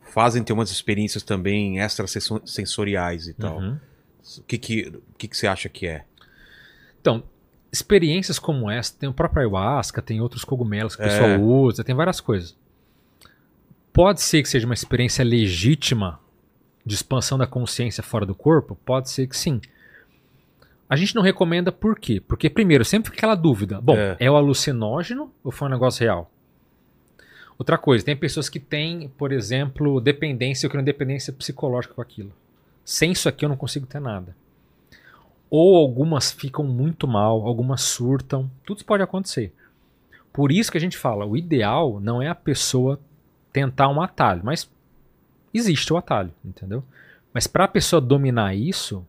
fazem ter umas experiências também extrasensoriais e tal. Uhum. O que que, o que que você acha que é? Então, experiências como essa, tem o próprio ayahuasca, tem outros cogumelos que o É. pessoal usa, tem várias coisas. Pode ser que seja uma experiência legítima de expansão da consciência fora do corpo? Pode ser que sim. A gente não recomenda por quê? Porque, primeiro, sempre fica aquela dúvida. Bom, É. é, o alucinógeno ou foi um negócio real? Outra coisa, tem pessoas que têm, por exemplo, dependência, eu quero dependência psicológica com aquilo. Sem isso aqui eu não consigo ter nada. Ou algumas ficam muito mal, algumas surtam. Tudo isso pode acontecer. Por isso que a gente fala, o ideal não é a pessoa tentar um atalho, mas existe o atalho, entendeu? Mas para a pessoa dominar isso,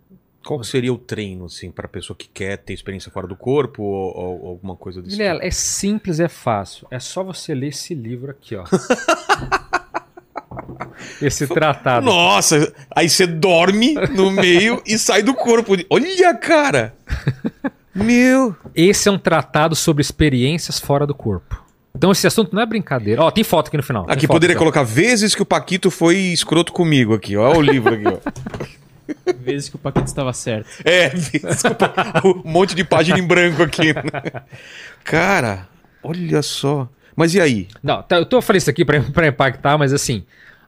Qual seria o treino, assim, pra pessoa que quer ter experiência fora do corpo ou, ou alguma coisa desse Vilela, é simples, é fácil. É só você ler esse livro aqui, ó. esse tipo? tratado. Nossa, aí você dorme no meio e sai do corpo. Olha, cara! Meu! Esse é um tratado sobre experiências fora do corpo. Então esse assunto não é brincadeira. Ó, tem foto aqui no final. Aqui foto poderia ó. colocar vezes que o Paquito foi escroto comigo aqui, ó. Olha o livro aqui, ó. Vezes que o Paquito estava certo. É, desculpa, um monte de página em branco aqui. Cara, olha só. Mas e aí? Não, tá, eu tô falando isso aqui pra, pra impactar, mas assim,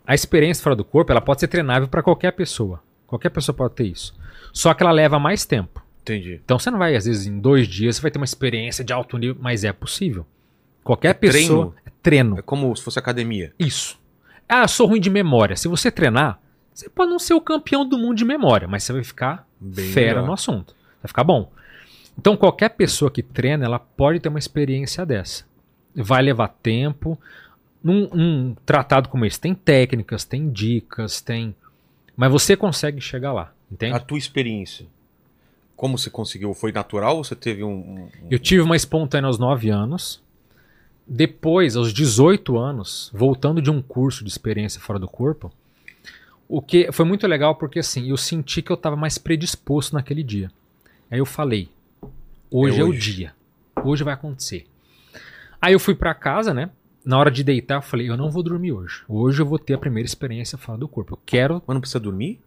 a experiência fora do corpo, ela pode ser treinável pra qualquer pessoa. Qualquer pessoa pode ter isso. Só que ela leva mais tempo. Entendi. Então você não vai, às vezes, em dois dias, você vai ter uma experiência de alto nível, mas é possível. Qualquer É pessoa. treino? É treino. É como se fosse academia. Isso. Ah, sou ruim de memória. Se você treinar, você pode não ser o campeão do mundo de memória, mas você vai ficar Bem fera melhor. no assunto. Vai ficar bom. Então, qualquer pessoa que treina, ela pode ter uma experiência dessa. Vai levar tempo. Num um tratado como esse, tem técnicas, tem dicas, tem. Mas você consegue chegar lá, entende? A tua experiência. Como você conseguiu? Foi natural ou você teve um. um- Eu tive uma espontânea aos 9 anos. Depois, aos 18 anos, voltando de um curso de experiência fora do corpo, o que foi muito legal porque assim, eu senti que eu estava mais predisposto naquele dia. Aí eu falei: hoje É é, o hoje. dia. Hoje vai acontecer. Aí eu fui pra casa, né? Na hora de deitar, eu falei: eu não vou dormir hoje. Hoje eu vou ter a primeira experiência fora do corpo. Eu quero Mas não precisa dormir?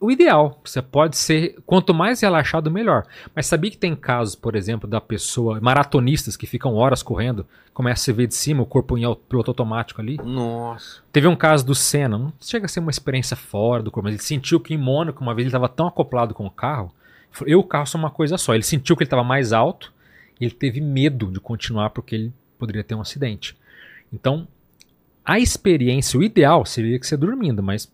O ideal. Você pode ser. Quanto mais relaxado, melhor. Mas sabia que tem casos, por exemplo, da pessoa. Maratonistas que ficam horas correndo, começa a se ver de cima, o corpo em piloto automático ali. Nossa. Teve um caso do Senna, não chega a ser uma experiência fora do corpo, mas ele sentiu que em Mônaco, uma vez ele estava tão acoplado com o carro. Eu e o carro são uma coisa só. Ele sentiu que ele estava mais alto e ele teve medo de continuar porque ele poderia ter um acidente. Então, a experiência, o ideal seria que você dormindo, mas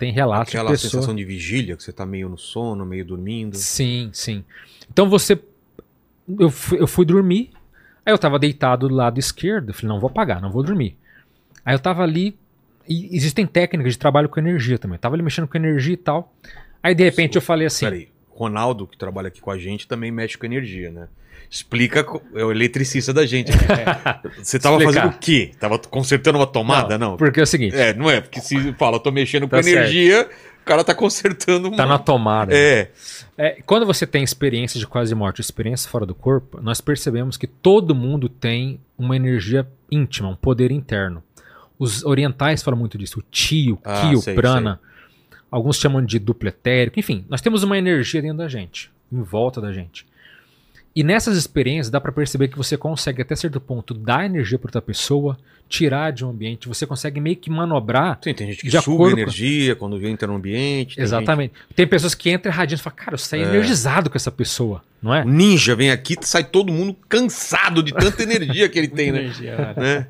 tem relatos Aquela de sensação de vigília, que você tá meio no sono, meio dormindo. Sim, sim. Então você. Eu fui, eu fui dormir, aí eu tava deitado do lado esquerdo, eu falei, não vou apagar, não vou dormir. Aí eu tava ali. E existem técnicas de trabalho com energia também. Eu tava ali mexendo com energia e tal. Aí de repente eu falei assim. Peraí, Ronaldo, que trabalha aqui com a gente, também mexe com energia, né? Explica, é o eletricista da gente. Você tava Explicar. fazendo o quê? Tava consertando uma tomada? Não. Porque é o seguinte, É, não é, porque se fala, tô mexendo Tá com certo. energia, o cara tá consertando uma... tá na tomada. É, É, quando você tem experiência de quase morte, experiência fora do corpo, nós percebemos que todo mundo tem uma energia íntima, um poder interno. Os orientais falam muito disso, o tio, Ah, o sei, prana. Alguns chamam de duplo etérico. Enfim, nós temos uma energia dentro da gente, em volta da gente. E nessas experiências dá pra perceber que você consegue até certo ponto dar energia para outra pessoa, tirar de um ambiente, você consegue meio que manobrar. Sim, tem gente que suga acordo energia quando entra no ambiente. tem Exatamente. Tem pessoas que entram irradiando e falam, cara, eu saí É. energizado com essa pessoa, não é? gente- O ninja vem aqui, sai todo mundo cansado de tanta energia que ele tem, né? Energia, né?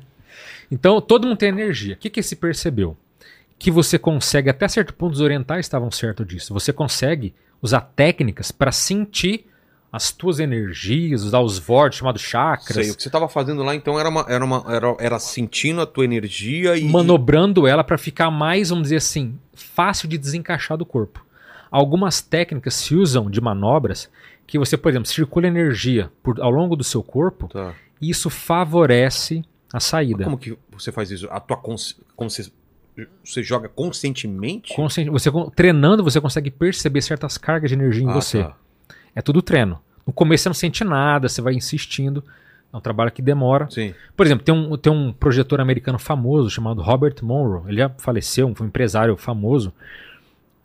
Então, todo mundo tem energia. O que, que se percebeu? Que você consegue, até certo ponto, os orientais estavam certos disso. Você consegue usar técnicas para sentir as tuas energias, usar os vórtices chamados chakras, Sei, o que você tava fazendo lá, então, era, uma, era, uma, era, era sentindo a tua energia e. manobrando ela para ficar mais, vamos dizer assim, fácil de desencaixar do corpo. Algumas técnicas se usam de manobras que você, por exemplo, circula energia por, ao longo do seu corpo Tá. e isso favorece a saída. Como que você faz isso? A tua consci... Você... joga conscientemente? Consci- Você, treinando, você consegue perceber certas cargas de energia em Ah, você. tá. É tudo treino. No começo você não sente nada, você vai insistindo. É um trabalho que demora. Sim. Por exemplo, tem um, tem um projetor americano famoso chamado Robert Monroe. Ele já faleceu, foi um empresário famoso.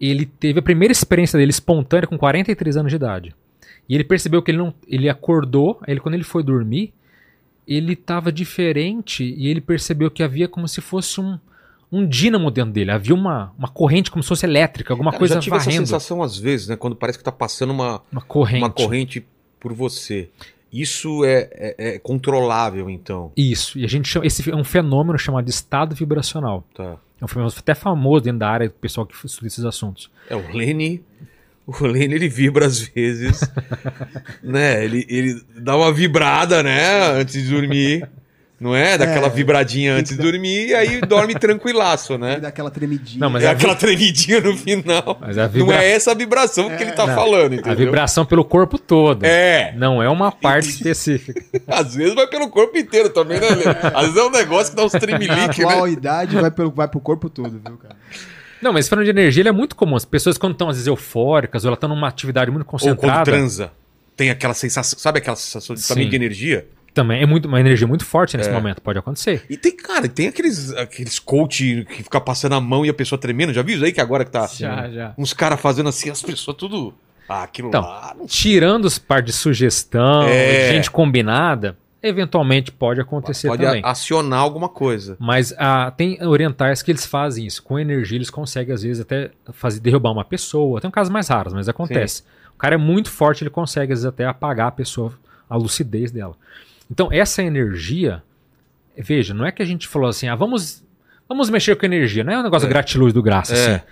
Ele teve a primeira experiência dele espontânea com 43 anos de idade. E ele percebeu que ele não. Ele acordou, ele, quando ele foi dormir, ele estava diferente e ele percebeu que havia como se fosse um, um dínamo dentro dele. Havia uma, uma corrente como se fosse elétrica, alguma Cara, eu coisa já tive essa varrendo. sensação às vezes, né? Quando parece que tá passando uma, Uma corrente. uma corrente por você. Isso é, é- é controlável, então. Isso. E a gente chama, esse é um fenômeno chamado estado vibracional. Tá. É um fenômeno até famoso dentro da área do pessoal que estuda esses assuntos. É, o Lene. O Lene, ele vibra às vezes. né? Ele, ele dá uma vibrada, né? Antes de dormir. Não é? Daquela É, vibradinha antes de dormir e aí dorme tranquilaço, né? dá aquela tremidinha. Não, mas é a aquela tremidinha no final. Mas a, Não vibra... é essa a vibração que ele tá Não. falando, a entendeu? vibração pelo corpo todo. É. Não é uma parte específica. Às vezes vai pelo corpo inteiro também, né? Às vezes é um negócio que dá uns A tremelique, né? atual idade vai, pelo, vai pro corpo todo, viu, cara? Não, mas fenômeno de energia ele é muito comum. As pessoas, quando estão às vezes eufóricas ou elas estão numa atividade muito Ou quando concentrada, transa. Tem aquela sensação, sabe aquela sensação de, também de energia? Também é muito, uma energia muito forte É. nesse momento. Pode acontecer. E tem, cara, tem aqueles, aqueles coach que fica passando a mão e a pessoa tremendo. Já viu isso aí que agora que tá Já, já. uns caras fazendo assim, as pessoas tudo. Ah, aquilo Então, lá. Não... Tirando os par de sugestão, É. gente combinada, eventualmente pode acontecer Pode também. a- acionar alguma coisa. Mas ah, tem orientais que eles fazem isso. Com energia, eles conseguem, às vezes, até fazer derrubar uma pessoa. Tem um casos mais raros, mas acontece. O cara é muito forte, ele consegue, às vezes, até apagar a pessoa, a lucidez dela. Então, essa energia, veja, não é que a gente falou assim, ah, vamos, vamos mexer com energia. Não é um negócio É. gratiluz do graça, É. assim.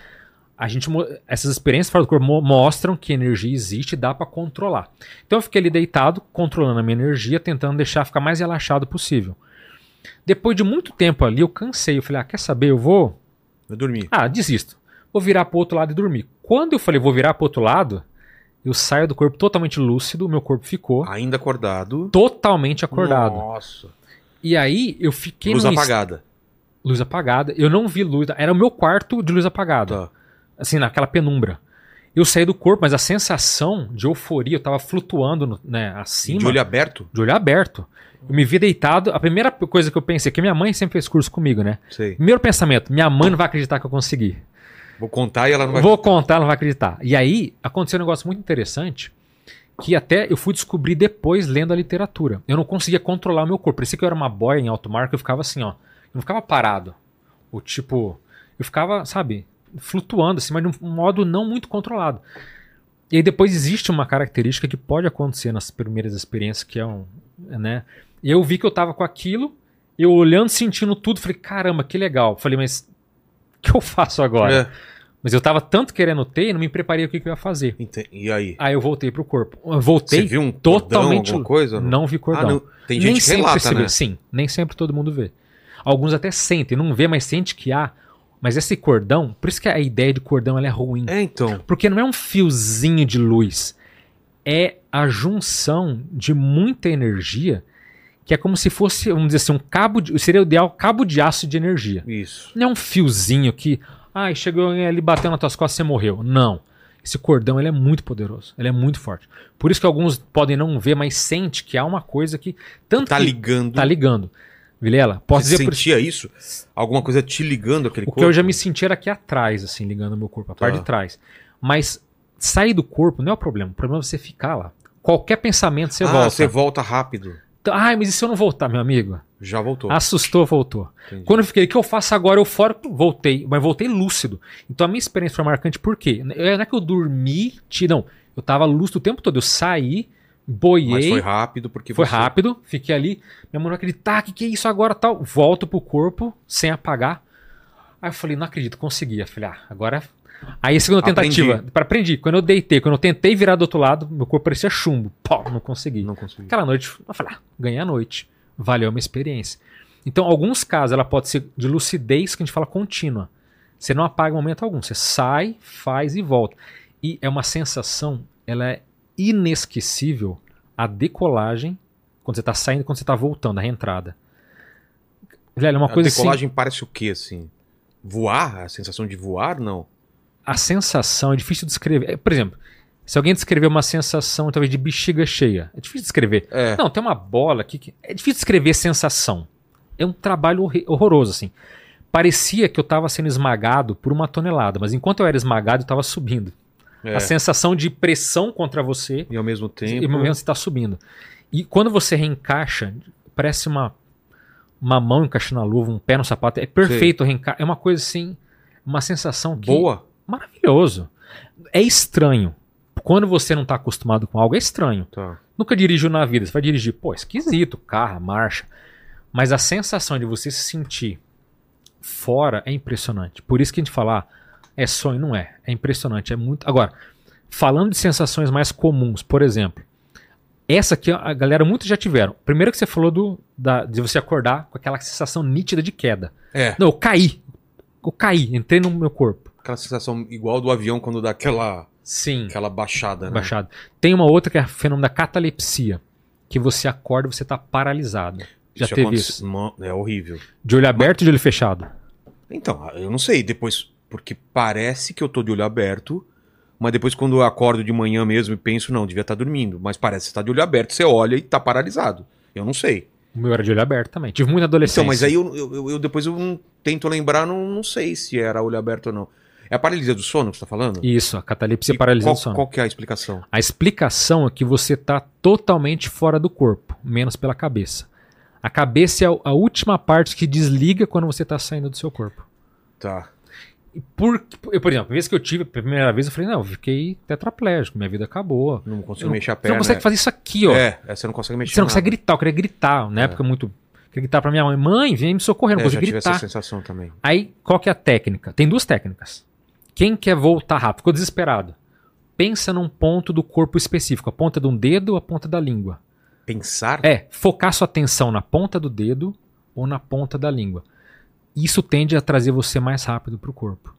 A gente, essas experiências fora do corpo mo- mostram que energia existe e dá pra controlar. Então eu fiquei ali deitado, controlando a minha energia, tentando deixar ficar mais relaxado possível. Depois de muito tempo ali, eu cansei. Eu falei, ah, quer saber? Eu vou. Eu dormi. Ah, desisto. Vou virar pro outro lado e dormir. Quando eu falei, vou virar pro outro lado, eu saio do corpo totalmente lúcido, meu corpo ficou Ainda acordado. totalmente acordado. Nossa. E aí eu fiquei Luz num est- apagada. luz apagada. Eu não vi luz. Era o meu quarto de luz apagada. Tá. Assim, naquela penumbra. Eu saí do corpo, mas a sensação de euforia, eu tava flutuando né, acima. De olho aberto? de olho aberto. Eu me vi deitado. A primeira coisa que eu pensei, que minha mãe sempre fez curso comigo, né? Sei. Primeiro pensamento, minha mãe não vai acreditar que eu consegui. Vou contar e ela não vai. Vou contar, ela não vai acreditar. E aí aconteceu um negócio muito interessante que até eu fui descobrir depois lendo a literatura. Eu não conseguia controlar o meu corpo. Parecia que eu era uma boia em alto mar, que eu ficava assim, ó. Eu não ficava parado. O tipo, eu ficava, sabe, flutuando assim, mas de um modo não muito controlado. E aí depois existe uma característica que pode acontecer nas primeiras experiências, que é um, né? E eu vi que eu tava com aquilo, eu olhando, sentindo tudo, falei, caramba, que legal. Falei, mas que eu faço agora? É. Mas eu tava tanto querendo ter, não me preparei o que, que eu ia fazer. E aí? Aí eu voltei pro corpo. Eu voltei Você viu um totalmente. cordão, coisa? Não vi cordão. Ah, não. Tem nem gente que sempre relata, se né? vê. Sim, nem sempre todo mundo vê. Alguns até sentem, não vê, mas sente que há. Mas esse cordão, por isso que a ideia de cordão é ruim. É, então. Porque não é um fiozinho de luz. É a junção de muita energia que é como se fosse, vamos dizer assim, um cabo de. Seria o ideal cabo de aço de energia. Isso. Não é um fiozinho que, ai, chegou ali bateu nas tuas costas e você morreu. Não. Esse cordão ele é muito poderoso, ele é muito forte. Por isso que alguns podem não ver, mas sente que há uma coisa que tanto Tá que ligando. tá ligando. Vilela, posso Você dizer por sentia isso? Alguma coisa te ligando aquele o corpo? que eu já me senti era aqui atrás, assim, ligando o meu corpo, a parte Tá. de trás. Mas sair do corpo não é o problema. O problema é você ficar lá. qualquer pensamento você ah, volta. você volta rápido. Então, Ai, mas e se eu não voltar, meu amigo? Já voltou. Assustou, voltou. Entendi. Quando eu fiquei, o que eu faço agora? Eu fora, voltei, mas voltei lúcido. Então a minha experiência foi marcante por quê? Não é que eu dormi, não. Eu tava lúcido o tempo todo. Eu saí, boiei. Mas foi rápido porque Foi você... rápido, fiquei ali. Minha mãe não acredita, que que é isso agora tal. Volto pro corpo, sem apagar. Aí eu falei, não acredito, consegui. Eu falei, ah, agora. Aí a segunda Aprendi. tentativa, para aprendi. Quando eu deitei, quando eu tentei virar do outro lado, meu corpo parecia chumbo. Pô, não consegui. Não consegui. Aquela noite, eu falei, ah, ganhei a noite. Valeu a minha experiência. Então, alguns casos, ela pode ser de lucidez, que a gente fala contínua. Você não apaga em momento algum. Você sai, faz e volta. E é uma sensação, ela é inesquecível, a decolagem, quando você está saindo e quando você está voltando, a reentrada. Velho, é uma a coisa assim... decolagem parece o quê, assim? Voar? A sensação de voar, não? A sensação é difícil de descrever. É, Por exemplo, se alguém descrever uma sensação, talvez, de bexiga cheia, é difícil de descrever. É. Não, tem uma bola aqui que. É difícil descrever sensação. É um trabalho horroroso, assim. Parecia que eu estava sendo esmagado por uma tonelada, mas enquanto eu era esmagado, eu estava subindo. É. A sensação de pressão contra você E ao mesmo tempo... e no momento você está subindo. E quando você reencaixa, parece uma, uma mão encaixando na luva, um pé no sapato. É perfeito o reenca- É uma coisa assim, uma sensação que Boa. Maravilhoso. É estranho. Quando você não está acostumado com algo, é estranho. Tá. Nunca dirigiu na vida. Você vai dirigir, pô, esquisito, carro, marcha. Mas a sensação de você se sentir fora é impressionante. Por isso que a gente fala, ah, é sonho, não é. É impressionante, é muito. Agora, falando de sensações mais comuns, por exemplo, essa aqui a galera muitos já tiveram. Primeiro que você falou do, da, de você acordar com aquela sensação nítida de queda. É. Não, eu caí. Eu caí, entrei no meu corpo. Aquela sensação igual do avião quando dá aquela, Sim. aquela baixada, né? Baixado. Tem uma outra que é o fenômeno da catalepsia, que você acorda e você está paralisado. Já Isso teve isso? É horrível. De olho aberto ou de olho fechado? Então, eu não sei, depois, porque parece que eu tô de olho aberto, mas depois quando eu acordo de manhã mesmo e penso, não, devia estar dormindo, mas parece que você tá de olho aberto, você olha e tá paralisado. Eu não sei. O meu era de olho aberto também. Tive muita adolescência. Então, mas aí eu, eu- eu- eu- depois eu tento lembrar, não, não sei se era olho aberto ou não. É a paralisia do sono que você tá falando? Isso, a catalepsia E paralisia qual, do sono. qual que é a explicação? A explicação é que você está totalmente fora do corpo, menos pela cabeça. A cabeça é a- última parte que desliga quando você está saindo do seu corpo. Tá. Por, eu, por exemplo, a vez que eu tive a primeira vez, eu falei, não, eu fiquei tetraplégico, minha vida acabou. Não consigo Eu não- mexer a Você perna. não consegue fazer isso aqui, ó. É, é, você não consegue mexer Você não consegue nada. gritar, eu queria gritar. Na É. época, muito. Queria gritar pra minha mãe: mãe, vem me socorrer, eu não É, consigo tive essa gritar. sensação também. Aí, qual que é a técnica? Tem duas técnicas. Quem quer voltar rápido, ficou desesperado. Pensa num ponto do corpo específico, a ponta de um dedo ou a ponta da língua. Pensar? É, focar sua atenção na ponta do dedo ou na ponta da língua. Isso tende a trazer você mais rápido pro corpo.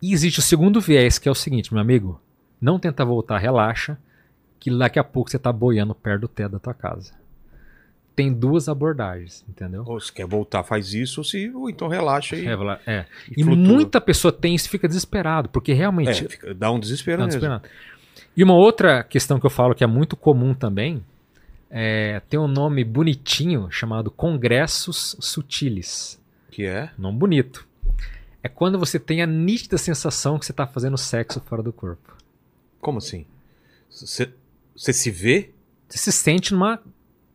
E existe o segundo viés, que é o seguinte, meu amigo. Não tenta voltar, relaxa, que daqui a pouco você tá boiando perto do teto da tua casa. Tem duas abordagens, entendeu? Ou se quer voltar, faz isso, ou, se, ou então relaxa e, É, é. e E muita pessoa tem isso e fica desesperado, porque É, realmente. fica- dá um desespero Não, mesmo. desesperado. E uma outra questão que eu falo que é muito comum também é, tem um nome bonitinho chamado Congressos Sutiles. Que é? Nome bonito. É quando você tem a nítida sensação que você está fazendo sexo fora do corpo. Como assim? Você se vê? Você se sente numa.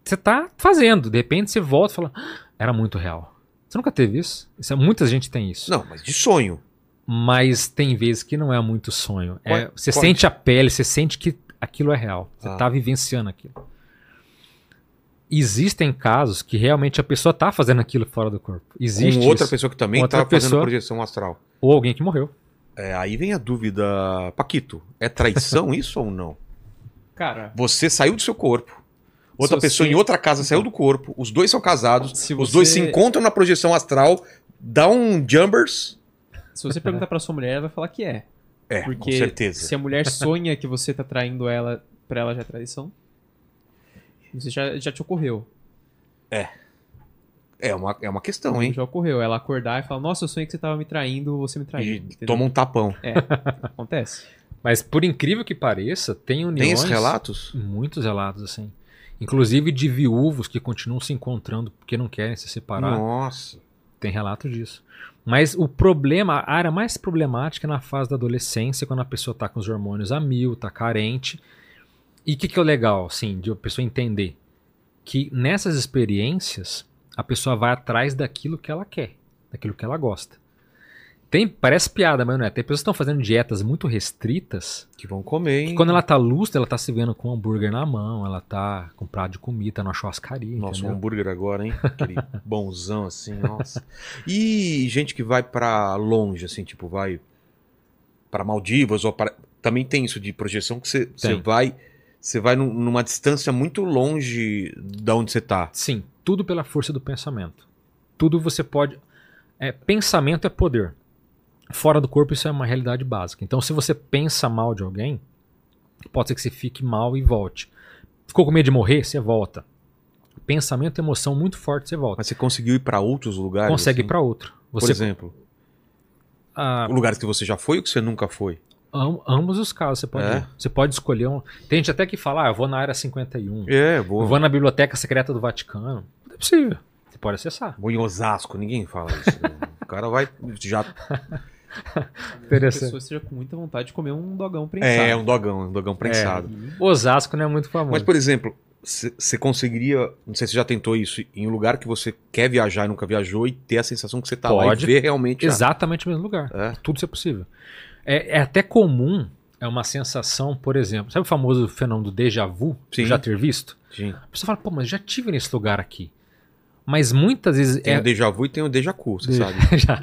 Você está fazendo, de repente você volta e fala. "Ah, Era muito real. Você nunca teve isso? isso é, muita gente tem isso. Não, mas de sonho. Mas tem vezes que não é muito sonho. É, Qual- você qual- sente a pele, você sente que aquilo é real. Você Ah. está vivenciando aquilo. Existem casos que realmente a pessoa está fazendo aquilo fora do corpo. Existe com outra isso. pessoa que também Outra tá fazendo projeção astral. Ou alguém que morreu. É, aí vem a dúvida, Paquito, é traição isso ou não? Cara, Você saiu do seu corpo, outra Se pessoa você- em outra casa saiu do corpo, os dois são casados, Se os você- dois se encontram na projeção astral, dá um jumbers. se você perguntar pra sua mulher, ela vai falar que é. É, Porque com certeza. se a mulher sonha que você tá traindo ela, pra ela já é traição. Isso já, já te ocorreu. É uma, é uma questão, hein? Já ocorreu. Ela acordar e falar, nossa, eu sonhei que você tava me traindo, você me traiu. E entendeu? toma um tapão. É, acontece. Mas por incrível que pareça, tem uniões. Tem esses relatos? Muitos relatos assim. Inclusive de viúvos que continuam se encontrando porque não querem se separar. Nossa. Tem relato disso. Mas o problema, a área mais problemática é na fase da adolescência, quando a pessoa está com os hormônios a mil, está carente. E o que, que é legal, assim, de a pessoa entender? Que nessas experiências, a pessoa vai atrás daquilo que ela quer, daquilo que ela gosta. Tem, parece piada, mas não é. Tem pessoas que estão fazendo dietas muito restritas, Que vão comer, hein? que quando ela tá lúcida, ela tá se vendo com um hambúrguer na mão, ela tá com um prato de comida, tá numa churrascaria, Nossa, um entendeu? hambúrguer agora, hein? Aquele bonzão assim, nossa. E gente que vai pra longe, assim, tipo, vai pra Maldivas ou para. Também tem isso de projeção que você você vai. Você vai num- numa distância muito longe da onde você tá. Sim, tudo pela força do pensamento. Tudo você pode. É, pensamento é poder. Fora do corpo, isso é uma realidade básica. Então, se você pensa mal de alguém, pode ser que você fique mal e volte. Ficou com medo de morrer? Você volta. Pensamento e emoção muito forte, você volta. Mas você conseguiu ir pra outros lugares? Consegue ir assim? para outro. Por Você, exemplo, ah, lugares que você já foi ou que você nunca foi? am- ambos os casos você pode É? ir. Você pode escolher um. Tem gente até que fala, ah, eu vou na área 51. É, boa. Eu vou na biblioteca secreta do Vaticano. Não é possível. Você pode acessar. Vou em Osasco, ninguém fala isso. né? o cara vai. Já. A Interessante. pessoa esteja com muita vontade de comer um dogão prensado. É, um dogão, um dogão prensado. Osasco não é muito famoso. Mas, por exemplo, você conseguiria. Não sei se você já tentou isso, em um lugar que você quer viajar e nunca viajou e ter a sensação que você tá lá e ver realmente. a- Exatamente o mesmo lugar. É. Tudo isso é possível. É, é até comum, é uma sensação, por exemplo, sabe o famoso fenômeno do déjà vu? Sim. Já ter visto? Sim. A pessoa fala, pô, mas já tive nesse lugar aqui. Mas muitas vezes Tem é. o déjà vu e tem o déjà cu, você De- sabe. já-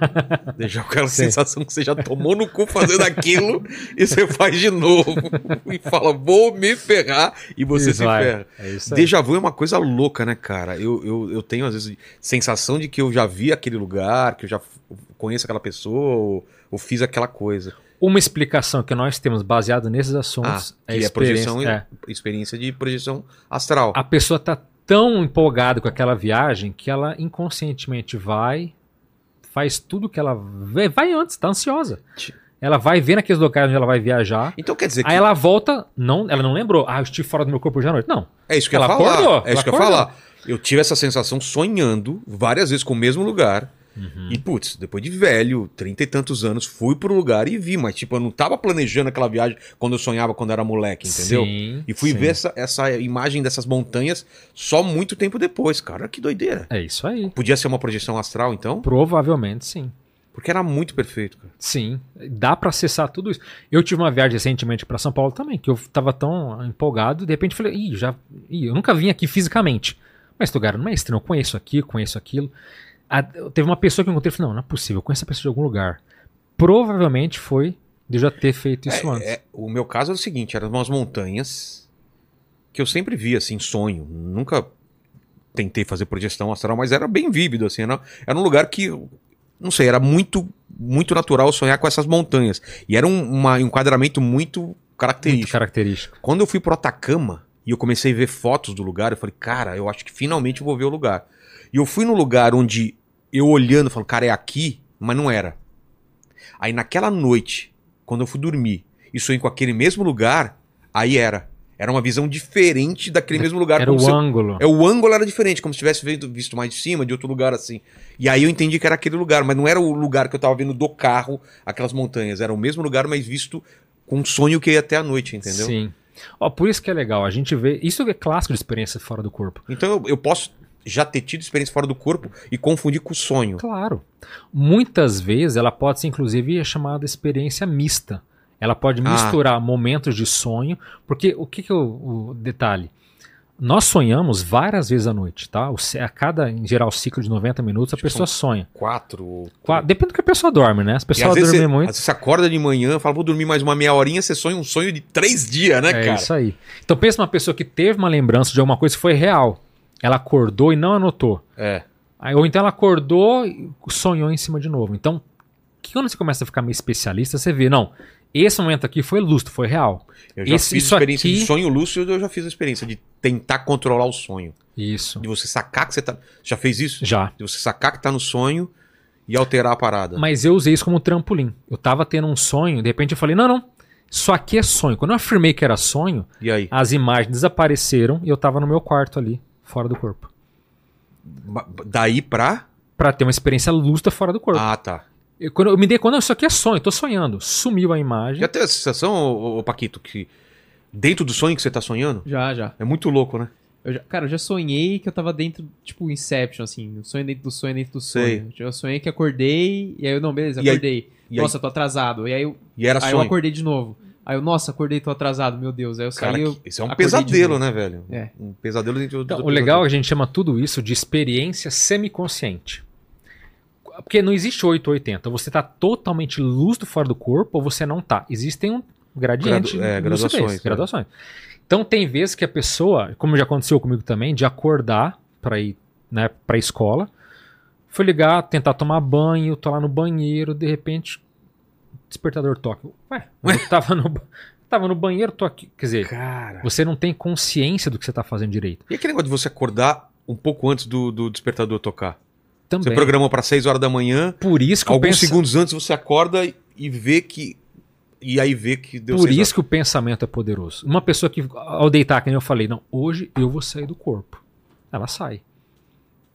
Déjà vu é aquela Sim. sensação que você já tomou no cu fazendo aquilo e você faz de novo. e fala, vou me ferrar e você Isso, se vai. ferra. É isso. Déjà vu é uma coisa louca, né, cara? Eu, eu, eu tenho, às vezes, sensação de que eu já vi aquele lugar, que eu já conheço aquela pessoa, ou, ou fiz aquela coisa. Uma explicação que nós temos baseado nesses assuntos Ah, é, que é experiência- projeção, é. experiência de projeção astral. A pessoa tá tão empolgada com aquela viagem que ela inconscientemente vai, faz tudo que ela vê, vai antes, tá ansiosa. Ela vai ver naqueles locais onde ela vai viajar. Então quer dizer que Aí ela volta, não, ela não lembrou. Ah, eu estive fora do meu corpo hoje à noite. Não. é isso que eu ia ela falar. acordou, é isso ela que eu ia falar. Eu tive essa sensação sonhando várias vezes com o mesmo lugar. Uhum. E, putz, depois de velho, trinta e tantos anos, fui pro lugar e vi. Mas, tipo, eu não tava planejando aquela viagem quando eu sonhava quando era moleque, entendeu? Sim, E fui sim. ver essa, essa imagem dessas montanhas só muito tempo depois, cara. Que doideira. É isso aí. Podia ser uma projeção astral, então? Provavelmente sim. Porque era muito perfeito, cara. Sim, dá pra acessar tudo isso. Eu tive uma viagem recentemente pra São Paulo também, que eu tava tão empolgado, de repente falei, ih, já, ih, eu nunca vim aqui fisicamente. Mas lugar não é estranho, eu conheço aqui, conheço aquilo. A- teve uma pessoa que eu encontrei e falei, não, não é possível, eu conheço essa pessoa de algum lugar. Provavelmente foi de eu já ter feito isso antes. É, é, o meu caso é o seguinte: eram umas montanhas que eu sempre via, assim, sonho. Nunca tentei fazer projeção astral, mas era bem vívido, assim. Era, era um lugar que, não sei, era muito, muito natural sonhar com essas montanhas. E era um, uma- um enquadramento muito Muito característico. característico. Quando eu fui pro Atacama e eu comecei a ver fotos do lugar, eu falei, cara, eu acho que finalmente eu vou ver o lugar. E eu fui no lugar onde eu olhando, falando, cara, é aqui, mas não era. Aí naquela noite, quando eu fui dormir e sonhei com aquele mesmo lugar, aí era. Era uma visão diferente daquele mesmo lugar. Era o se ângulo. é, o ângulo era diferente, como se tivesse visto, mais de cima, de outro lugar assim. E aí eu entendi que era aquele lugar, mas não era o lugar que eu tava vendo do carro, aquelas montanhas. Era o mesmo lugar, mas visto com um sonho que ia até a noite, entendeu? Sim. Ó, por isso que é legal, a gente vê. Isso é clássico de experiência fora do corpo. Então eu, eu posso já ter tido experiência fora do corpo e confundir com o sonho. Claro. Muitas vezes ela pode ser, inclusive, chamada experiência mista. Ela pode Ah. misturar momentos de sonho, porque o que, que é o, o detalhe? Nós sonhamos várias vezes à noite, tá? O a cada, em geral, ciclo de 90 minutos, a pessoa sonha. Quatro. ou- Qua- Depende do que a pessoa dorme, né? As pessoas dormem você, muito. às vezes você acorda de manhã, fala, vou dormir mais uma meia horinha, você sonha um sonho de três dias, né, É cara? isso aí. Então pensa uma pessoa que teve uma lembrança de alguma coisa que foi real. Ela acordou e não anotou. É. Aí, ou então ela acordou e sonhou em cima de novo. Então, quando você começa a ficar meio especialista, você vê, não, esse momento aqui foi lúcido, foi real. Eu já Esse- fiz experiência aqui- de sonho lúcido, eu já fiz a experiência de tentar controlar o sonho. Isso. De você sacar que você tá. Já fez isso? Já. De você sacar que tá no sonho e alterar a parada. Mas eu usei isso como trampolim. Eu tava tendo um sonho, de repente eu falei, não, não, isso aqui é sonho. Quando eu afirmei que era sonho, E as imagens desapareceram e eu tava no meu quarto ali, fora do corpo. Daí pra. Pra ter uma experiência lúcida fora do corpo. Ah, tá. Eu, quando eu me dei conta, isso aqui é sonho, eu tô sonhando. Sumiu a imagem. Já teve a sensação, ô, ô, Paquito, que Dentro do sonho que você tá sonhando? Já, já. É muito louco, né? Eu já- cara, eu já sonhei que eu tava dentro, tipo, Inception, assim. Sonho dentro do sonho, dentro do Sei. sonho. Eu sonhei que acordei, e aí eu, não, beleza, E aí- acordei. e aí- nossa, tô atrasado. E aí, eu, E era aí eu sonho. acordei de novo. Aí eu, nossa, acordei, tô atrasado, meu Deus. Aí eu Cara, saí, eu isso é um pesadelo, né, velho? É. Um pesadelo dentro do Então, do o legal é que a gente chama tudo isso de experiência semiconsciente. Porque não existe 8 ou 80. Você tá totalmente lúcido fora do corpo ou você não tá. Existem um gradiente Gradu- é, graduações, lucidez, é. graduações. Então tem vezes que a pessoa, como já aconteceu comigo também, de acordar para ir, né, para escola, foi ligar, tentar tomar banho, tô lá no banheiro, de repente despertador toca. Ué, eu tava no tava no banheiro, tô aqui, quer dizer, Cara. você não tem consciência do que você tá fazendo direito. E aquele negócio de você acordar um pouco antes do, do despertador tocar? Também. Você programou pra 6 horas da manhã, Por isso que alguns segundos antes você acorda e- e vê que. E aí vê que deu Por isso que o pensamento é poderoso. Uma pessoa que, ao deitar, que nem eu falei, não, hoje eu vou sair do corpo. Ela sai.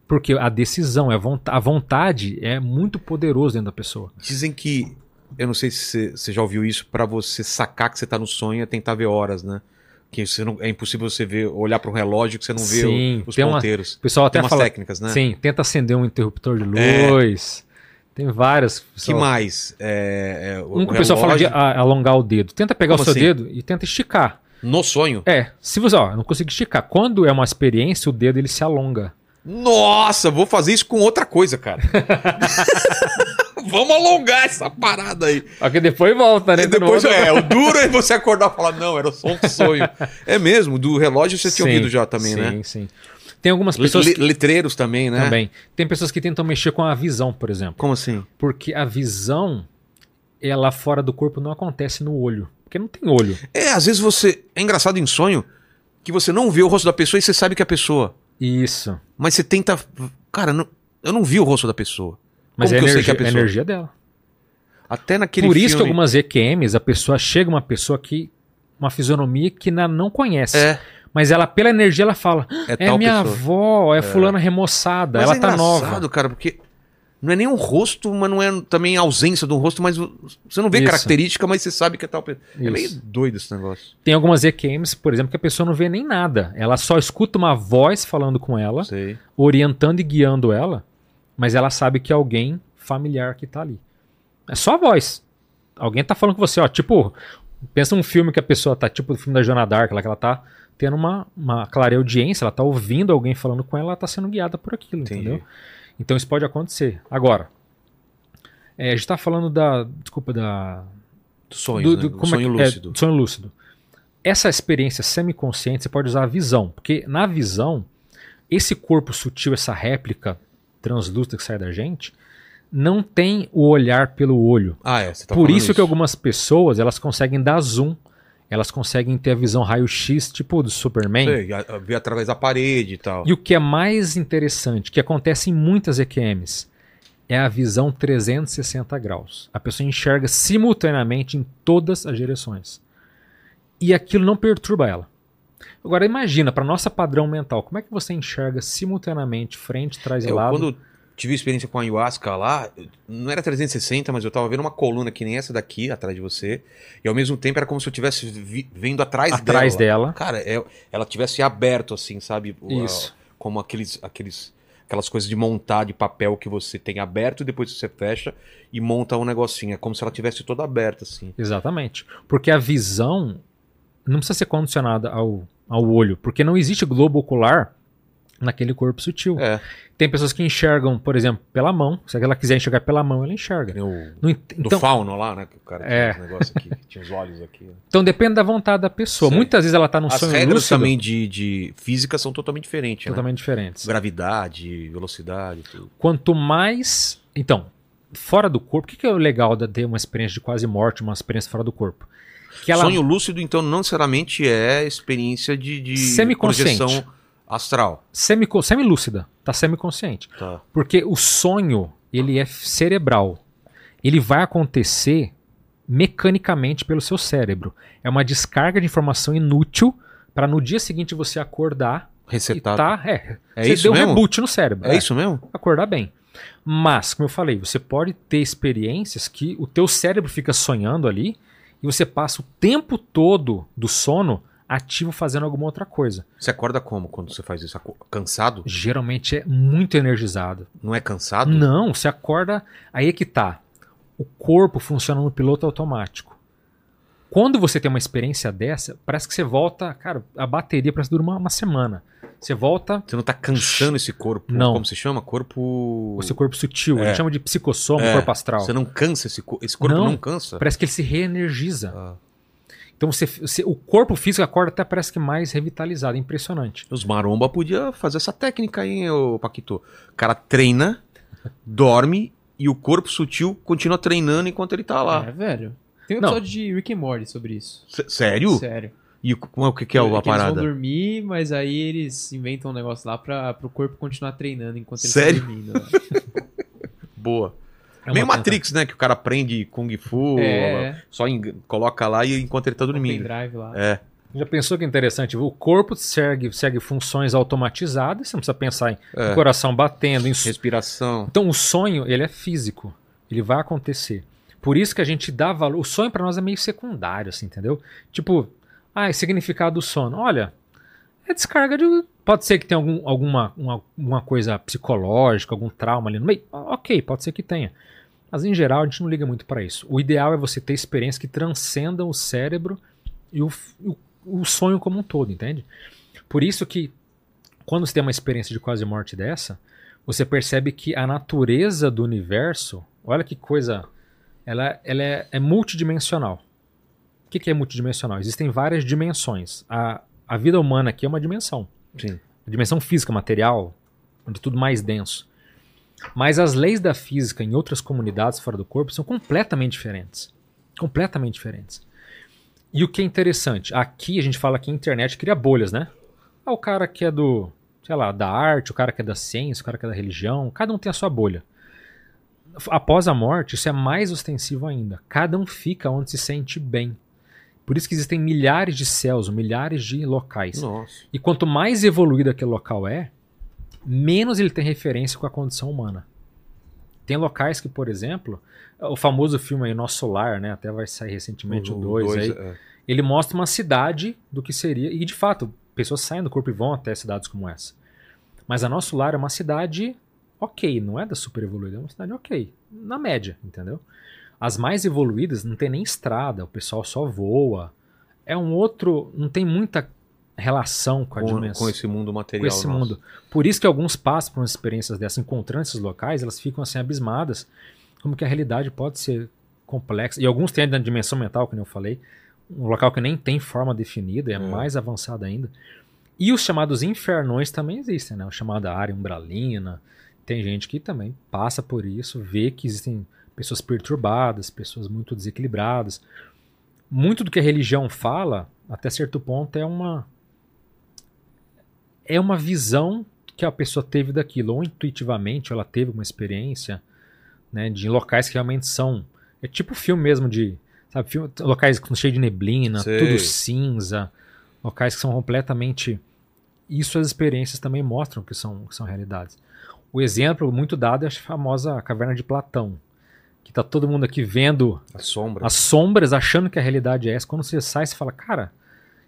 Porque a decisão, é a vontade é muito poderoso dentro da pessoa. Dizem que. Eu não sei se você- já ouviu isso, pra você sacar que você tá no sonho é tentar ver horas, né? Que você não, é impossível você ver, olhar para um relógio que você não vê Sim, o- os tem uma- ponteiros. O pessoal Tem até umas fala. técnicas, né? Sim, tenta acender um interruptor de É. luz. Tem várias. que pessoal- mais? É, é, o Um que o pessoal fala de alongar o dedo. Tenta pegar Como o seu assim? dedo e tenta esticar. No sonho? É, se você, ó, não conseguir esticar. Quando é uma experiência, o dedo ele se alonga. Nossa, vou fazer isso com outra coisa, cara. Vamos alongar essa parada aí. Só que depois volta, né? E depois, é, o duro é você acordar e falar, não, era só um sonho. É mesmo, do relógio você tinha Sim, ouvido já também, sim, né? Sim, Tem algumas pessoas le- que, letreiros também, né? também. Tem pessoas que tentam mexer com a visão, por exemplo. Como assim? Porque a visão, ela fora do corpo não acontece no olho. Porque não tem olho. É, às vezes você. É engraçado em sonho que você não vê o rosto da pessoa e você sabe que é a pessoa. Isso. Mas você tenta. Cara, não- eu não vi o rosto da pessoa. Mas Como é que eu sei energia, que é a é pessoa? energia dela. Até naquele Por isso que algumas EQMs, a pessoa chega uma pessoa que. Uma fisionomia que na- não conhece. É, Mas ela, pela energia, ela fala: é, É minha pessoa. avó, é, fulana remoçada, Mas ela é tá engraçado, nova. cara, porque não é nem um rosto, mas não é também a ausência de um rosto, mas você não vê Isso. característica, mas você sabe que é tal pessoa. É meio doido esse negócio. Tem algumas EQMs, por exemplo, que a pessoa não vê nem nada. Ela só escuta uma voz falando com ela, Sei. orientando e guiando ela, mas ela sabe que é alguém familiar que tá ali. É só a voz. Alguém tá falando com você, ó, tipo, pensa num filme que a pessoa tá, tipo o filme da Joana Dark, lá que ela tá tendo uma, uma clara audiência, ela tá ouvindo alguém falando com ela, ela tá sendo guiada por aquilo, Entendi. entendeu? Então isso pode acontecer. Agora, é, a gente tá falando da, desculpa, da, Do sonho, do- né? do- como é sonho é, lúcido. sonho lúcido. Essa experiência semiconsciente você pode usar a visão, porque na visão, esse corpo sutil, essa réplica translúcida que sai da gente, não tem o olhar pelo olho. Ah, é. Você tá Por falando isso que algumas pessoas elas conseguem dar zoom, elas conseguem ter a visão raio-x, tipo do Superman. Sei, ver através da parede e tal. E o que é mais interessante, que acontece em muitas EQMs, é a visão 360 graus. A pessoa enxerga simultaneamente em todas as direções. E aquilo não perturba ela. Agora imagina, para nossa padrão mental, como é que você enxerga simultaneamente frente, trás e Eu, lado? quando tive experiência com a ayahuasca lá, não era 360, mas eu tava vendo uma coluna que nem essa daqui, atrás de você, e ao mesmo tempo era como se eu estivesse vendo atrás, Atrás dela. dela. Cara, é- ela tivesse aberto assim, sabe? A- Isso. como aqueles, aqueles, aquelas coisas de montar de papel que você tem aberto e depois você fecha e monta um negocinho. É como se ela tivesse toda aberta assim. Exatamente. Porque a visão não precisa ser condicionada ao, ao olho, porque não existe globo ocular naquele corpo sutil. É, Tem pessoas que enxergam, por exemplo, pela mão. Se ela quiser enxergar pela mão, ela enxerga. o Não ent- do então, fauno lá, né? Que o cara É. tinha negócio aqui, tinha os olhos aqui. né? então depende da vontade da pessoa. Sei. Muitas vezes ela está num As sonho regras lúcido, também de, de física são totalmente diferentes, né? totalmente diferentes. Gravidade, velocidade, tudo. Quanto mais. Então, fora do corpo, o que, que é legal de ter uma experiência de quase morte, uma experiência fora do corpo? Que ela Sonho lúcido, então, não necessariamente é experiência de, de Semiconsciente. projeção astral. semico- semilúcida, tá semiconsciente. Tá. Porque o sonho, ele é cerebral. Ele vai acontecer mecanicamente pelo seu cérebro. É uma descarga de informação inútil para no dia seguinte você acordar Resetado. tá, é, É você isso deu um mesmo? reboot no cérebro. É isso mesmo? acordar bem. Mas, como eu falei, você pode ter experiências que o teu cérebro fica sonhando ali e você passa o tempo todo do sono ativo fazendo alguma outra coisa. Você acorda como quando você faz isso? Cansado? Geralmente é muito energizado. Não é cansado? Não, você acorda. Aí é que tá. O corpo funciona no piloto automático. Quando você tem uma experiência dessa, parece que você volta. Cara, a bateria parece que dura uma, uma semana. Você volta. Você não tá cansando esse corpo? Não. Como se chama? Corpo. O seu corpo sutil, É. a gente chama de psicossoma, É, corpo astral. Você não cansa esse corpo? Esse corpo não, Não. cansa? Parece que ele se reenergiza. Ah. Então você, você- o corpo físico acorda até parece que mais revitalizado, impressionante. Os maromba podia fazer essa técnica aí, Paquito. O cara treina, dorme e o corpo sutil continua treinando enquanto ele tá lá. É, velho. Tem um Não. episódio de Rick and Morty sobre isso. S- Sério? Sério. E o, como é- o que, que é a eles parada? vão dormir, mas aí eles inventam um negócio lá pra, pro corpo continuar treinando enquanto eles Sério? estão dormindo. né? Boa. É Meio Matrix, né? Que o cara aprende Kung Fu, É. só eng- coloca lá e enquanto ele tá Tem dormindo. drive lá. É. Já pensou que interessante? O corpo segue, segue funções automatizadas, você não precisa pensar em É. coração batendo, em Respiração. Então o sonho, ele é físico. Ele vai acontecer. Por isso que a gente dá valor. O sonho pra nós é meio secundário, assim, entendeu? Tipo, ah, é significado do sono. Olha, é descarga de. Pode ser que tenha algum, alguma uma, uma coisa psicológica, algum trauma ali no meio. Ok, pode ser que tenha. Mas em geral a gente não liga muito pra isso. O ideal é você ter experiências que transcendam o cérebro e o, o, o sonho como um todo, entende? Por isso que quando você tem uma experiência de quase morte dessa, você percebe que a natureza do universo, olha que coisa, ela, ela é, é multidimensional. O que, que é multidimensional? Existem várias dimensões. A, a vida humana aqui é uma dimensão. Sim. A dimensão física, material, onde tudo mais denso. Mas as leis da física em outras comunidades fora do corpo são completamente diferentes. Completamente diferentes. E o que é interessante, aqui a gente fala que a internet cria bolhas, né? Ah, o cara que é do, sei lá, da arte, o cara que é da ciência, o cara que é da religião, cada um tem a sua bolha. Após a morte, isso é mais ostensivo ainda. Cada um fica onde se sente bem. Por isso que existem milhares de céus, milhares de locais. Nossa. E quanto mais evoluído aquele local é, menos ele tem referência com a condição humana. Tem locais que, por exemplo, o famoso filme aí, Nosso Lar, né? Até vai sair recentemente o 2 dois, aí. é. Ele mostra uma cidade do que seria. E de fato, pessoas saem do corpo e vão até cidades como essa. Mas a Nosso Lar é uma cidade ok, não é da super evoluída, é uma cidade ok. Na média, entendeu? As mais evoluídas não tem nem estrada, o pessoal só voa. É um outro. Não tem muita relação com a Com, dimensão com esse mundo material. com esse nosso. mundo. Por isso que alguns passam por experiências dessas, encontrando esses locais, elas ficam assim abismadas, como que a realidade pode ser complexa. E alguns têm na dimensão mental, como eu falei, um local que nem tem forma definida, é, É. mais avançado ainda. E os chamados infernões também existem, né? O chamado área umbralina. Tem gente que também passa por isso, vê que existem pessoas perturbadas, pessoas muito desequilibradas. Muito do que a religião fala, até certo ponto, é uma é uma visão que a pessoa teve daquilo, ou intuitivamente ela teve uma experiência, né, de locais que realmente são é tipo filme mesmo de, sabe, filme, locais com cheio de neblina, Sei. tudo cinza, locais que são completamente isso as experiências também mostram que são, que são realidades. O exemplo muito dado é a famosa caverna de Platão, que tá todo mundo aqui vendo A sombra. as sombras, achando que a realidade é essa. Quando você sai, você fala, cara,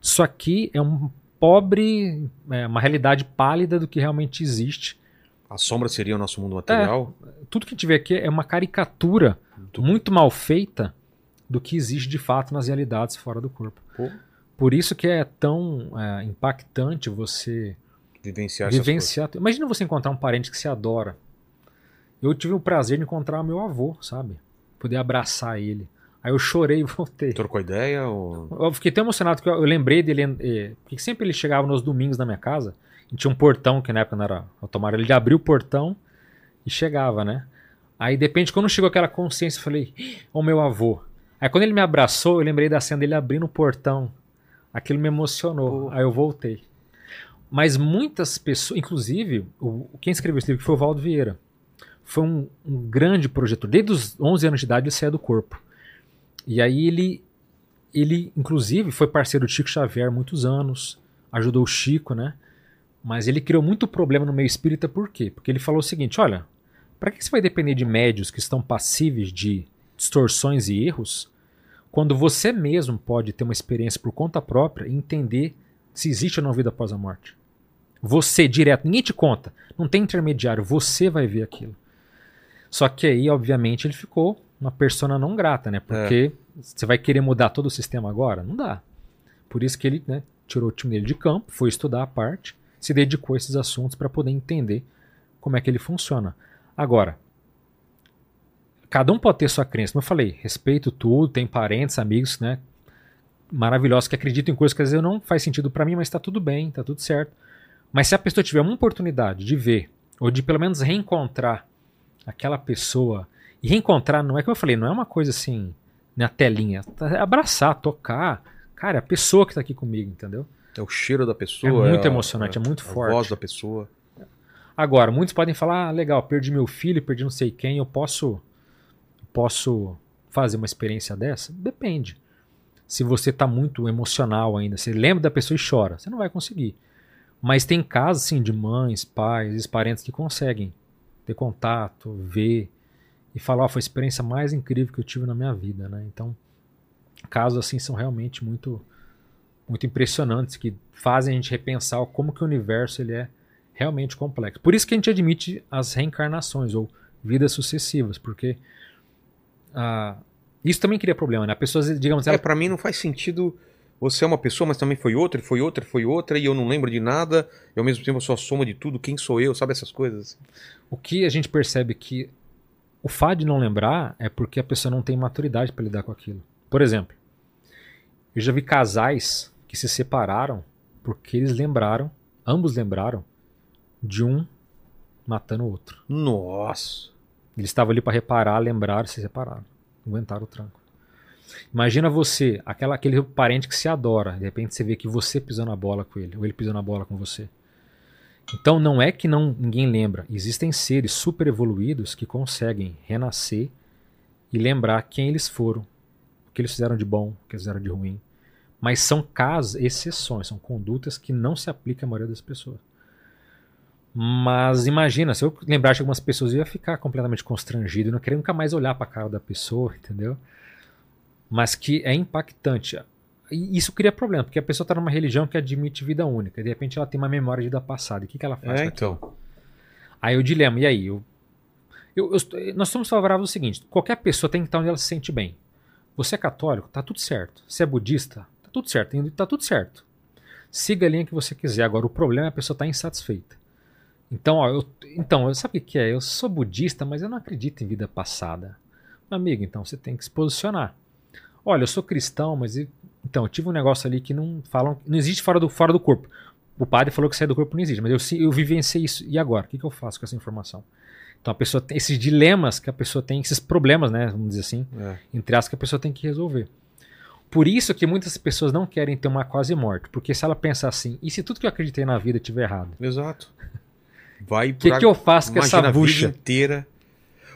isso aqui é um pobre, é, uma realidade pálida do que realmente existe. A sombra seria o nosso mundo material? Tudo que tiver aqui é uma caricatura Do- muito mal feita do que existe de fato nas realidades fora do corpo. Pô, Por isso que é tão é, impactante você vivenciar essas vivenciar. Imagina você encontrar um parente que se adora. Eu tive o prazer de encontrar meu avô, sabe? Poder abraçar ele. Aí eu chorei e voltei. Trocou ideia ou... Eu fiquei tão emocionado que eu, eu lembrei dele, eh, porque sempre ele chegava nos domingos na minha casa, e tinha um portão, que na época não era automático, ele abria o portão e chegava, né? Aí, de repente, quando chegou aquela consciência, eu falei, o meu avô. Aí, quando ele me abraçou, eu lembrei da cena dele abrindo o portão. Aquilo me emocionou. Aí eu voltei. Mas muitas pessoas, inclusive, o, quem escreveu esse livro foi o Valdo Vieira. Foi um, um grande projetor. Desde os 11 anos de idade ele saía do corpo. E aí ele, ele, inclusive, foi parceiro do Chico Xavier muitos anos. Ajudou o Chico, né? Mas ele criou muito problema no meio espírita, por quê? Porque ele falou o seguinte: olha, para que você vai depender de médios que estão passíveis de distorções e erros? quando você mesmo pode ter uma experiência por conta própria e entender se existe ou não vida após a morte. Você, direto, ninguém te conta, não tem intermediário, você vai ver aquilo. Só que aí, obviamente, ele ficou uma persona não grata, né? Porque você vai querer mudar todo o sistema agora? Não dá. Por isso que ele né, tirou o time dele de campo, foi estudar a parte, se dedicou a esses assuntos para poder entender como é que ele funciona. Agora, cada um pode ter sua crença. Como eu falei, respeito tudo, tem parentes, amigos, né? Maravilhosos que acreditam em coisas que às vezes não faz sentido para mim, mas está tudo bem, está tudo certo. Mas se a pessoa tiver uma oportunidade de ver, ou de pelo menos reencontrar aquela pessoa, e reencontrar não é como eu falei, não é uma coisa assim na telinha, é abraçar, tocar, cara, é a pessoa que está aqui comigo, entendeu? É o cheiro da pessoa. É muito a- emocionante, é muito a forte. voz da pessoa. Agora, muitos podem falar, ah, legal, perdi meu filho, perdi não sei quem, eu posso posso fazer uma experiência dessa? Depende. Se você está muito emocional ainda, você lembra da pessoa e chora, você não vai conseguir. Mas tem casos, sim, de mães, pais, ex-parentes que conseguem ter contato, ver e falar, ó, foi a experiência mais incrível que eu tive na minha vida, né? Então, casos assim são realmente muito muito impressionantes que fazem a gente repensar como que o universo ele é realmente complexo. Por isso que a gente admite as reencarnações ou vidas sucessivas, porque ah, isso também cria problema, né? A pessoa, digamos, É, ela, pra mim não faz sentido. Você é uma pessoa, mas também foi outra, foi outra, foi outra, e eu não lembro de nada, e ao mesmo tempo eu sou a soma de tudo, quem sou eu, sabe essas coisas? o que a gente percebe que o fato de não lembrar é porque a pessoa não tem maturidade para lidar com aquilo. Por exemplo, eu já vi casais que se separaram porque eles lembraram, ambos lembraram, de um matando o outro. Nossa. Eles estavam ali para reparar, lembraram, se separaram. Aguentaram o tranco. Imagina você, aquela, aquele parente que se adora, de repente você vê que você pisou na bola com ele, ou ele pisou na bola com você. Então não é que não ninguém lembra, existem seres super evoluídos que conseguem renascer e lembrar quem eles foram, o que eles fizeram de bom, o que eles fizeram de ruim. Mas são casos, exceções, são condutas que não se aplicam à maioria das pessoas. Mas imagina, se eu lembrasse de algumas pessoas, eu ia ficar completamente constrangido, não queria nunca mais olhar para a cara da pessoa, entendeu? Mas que é impactante. E isso cria problema, porque a pessoa está numa religião que admite vida única, de repente ela tem uma memória de vida passada. E o que, que ela faz? É, aquilo? então. Aí o dilema, e aí? Eu, eu- eu- nós somos favoráveis ao seguinte: qualquer pessoa tem que estar onde ela se sente bem. Você é católico, tá tudo certo. Você é budista, tá tudo certo. Tá tudo certo. Siga a linha que você quiser. Agora, o problema é a pessoa estar insatisfeita. Então, ó, eu, então, sabe o que é? Eu sou budista, mas eu não acredito em vida passada. Meu amigo, então você tem que se posicionar. Olha, eu sou cristão, mas então eu tive um negócio ali que não falam, não existe fora do fora do corpo. O padre falou que sair do corpo não existe, mas eu, eu vivenciei isso. E agora? O que, que eu faço com essa informação? Então a pessoa tem esses dilemas que a pessoa tem, esses problemas, né? Vamos dizer assim, É. entre aspas, que a pessoa tem que resolver. Por isso que muitas pessoas não querem ter uma quase morte, porque se ela pensar assim, e se tudo que eu acreditei na vida estiver errado? Exato. Vai O que, que eu faço com essa Imagina a vida bucha? inteira.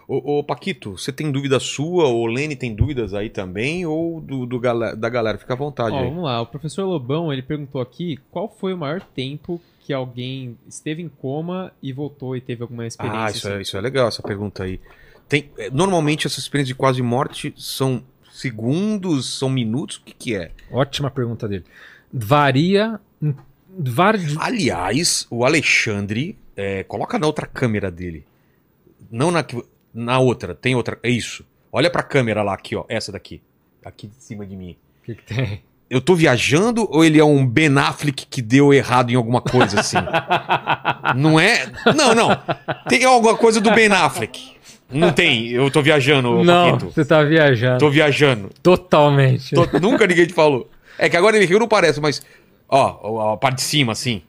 Ô, ô, Paquito, você tem dúvida sua, ou o Lene tem dúvidas aí também, ou do, do da galera? Fica à vontade Ó, aí. vamos lá, o professor Lobão, ele perguntou aqui qual foi o maior tempo que alguém esteve em coma e voltou e teve alguma experiência. Ah, isso é, assim. isso é legal, essa pergunta aí. Tem, é, normalmente essas experiências de quase morte são segundos, são minutos, o que que é? Ótima pergunta dele. Varia vários. Aliás, o Alexandre, é, coloca na outra câmera dele. Não na, que- na outra, tem outra, é isso. Olha pra câmera lá, aqui, ó, essa daqui. Aqui de cima de mim. O que, que tem? Eu tô viajando ou ele é um Ben Affleck que deu errado em alguma coisa assim? não é? Não, não. Tem alguma coisa do Ben Affleck. Não tem. Eu tô viajando, Não, Paquito. você tá viajando. Tô viajando. Totalmente. Tô- nunca ninguém te falou. É que agora ele não parece, mas. Ó, a parte de cima, assim.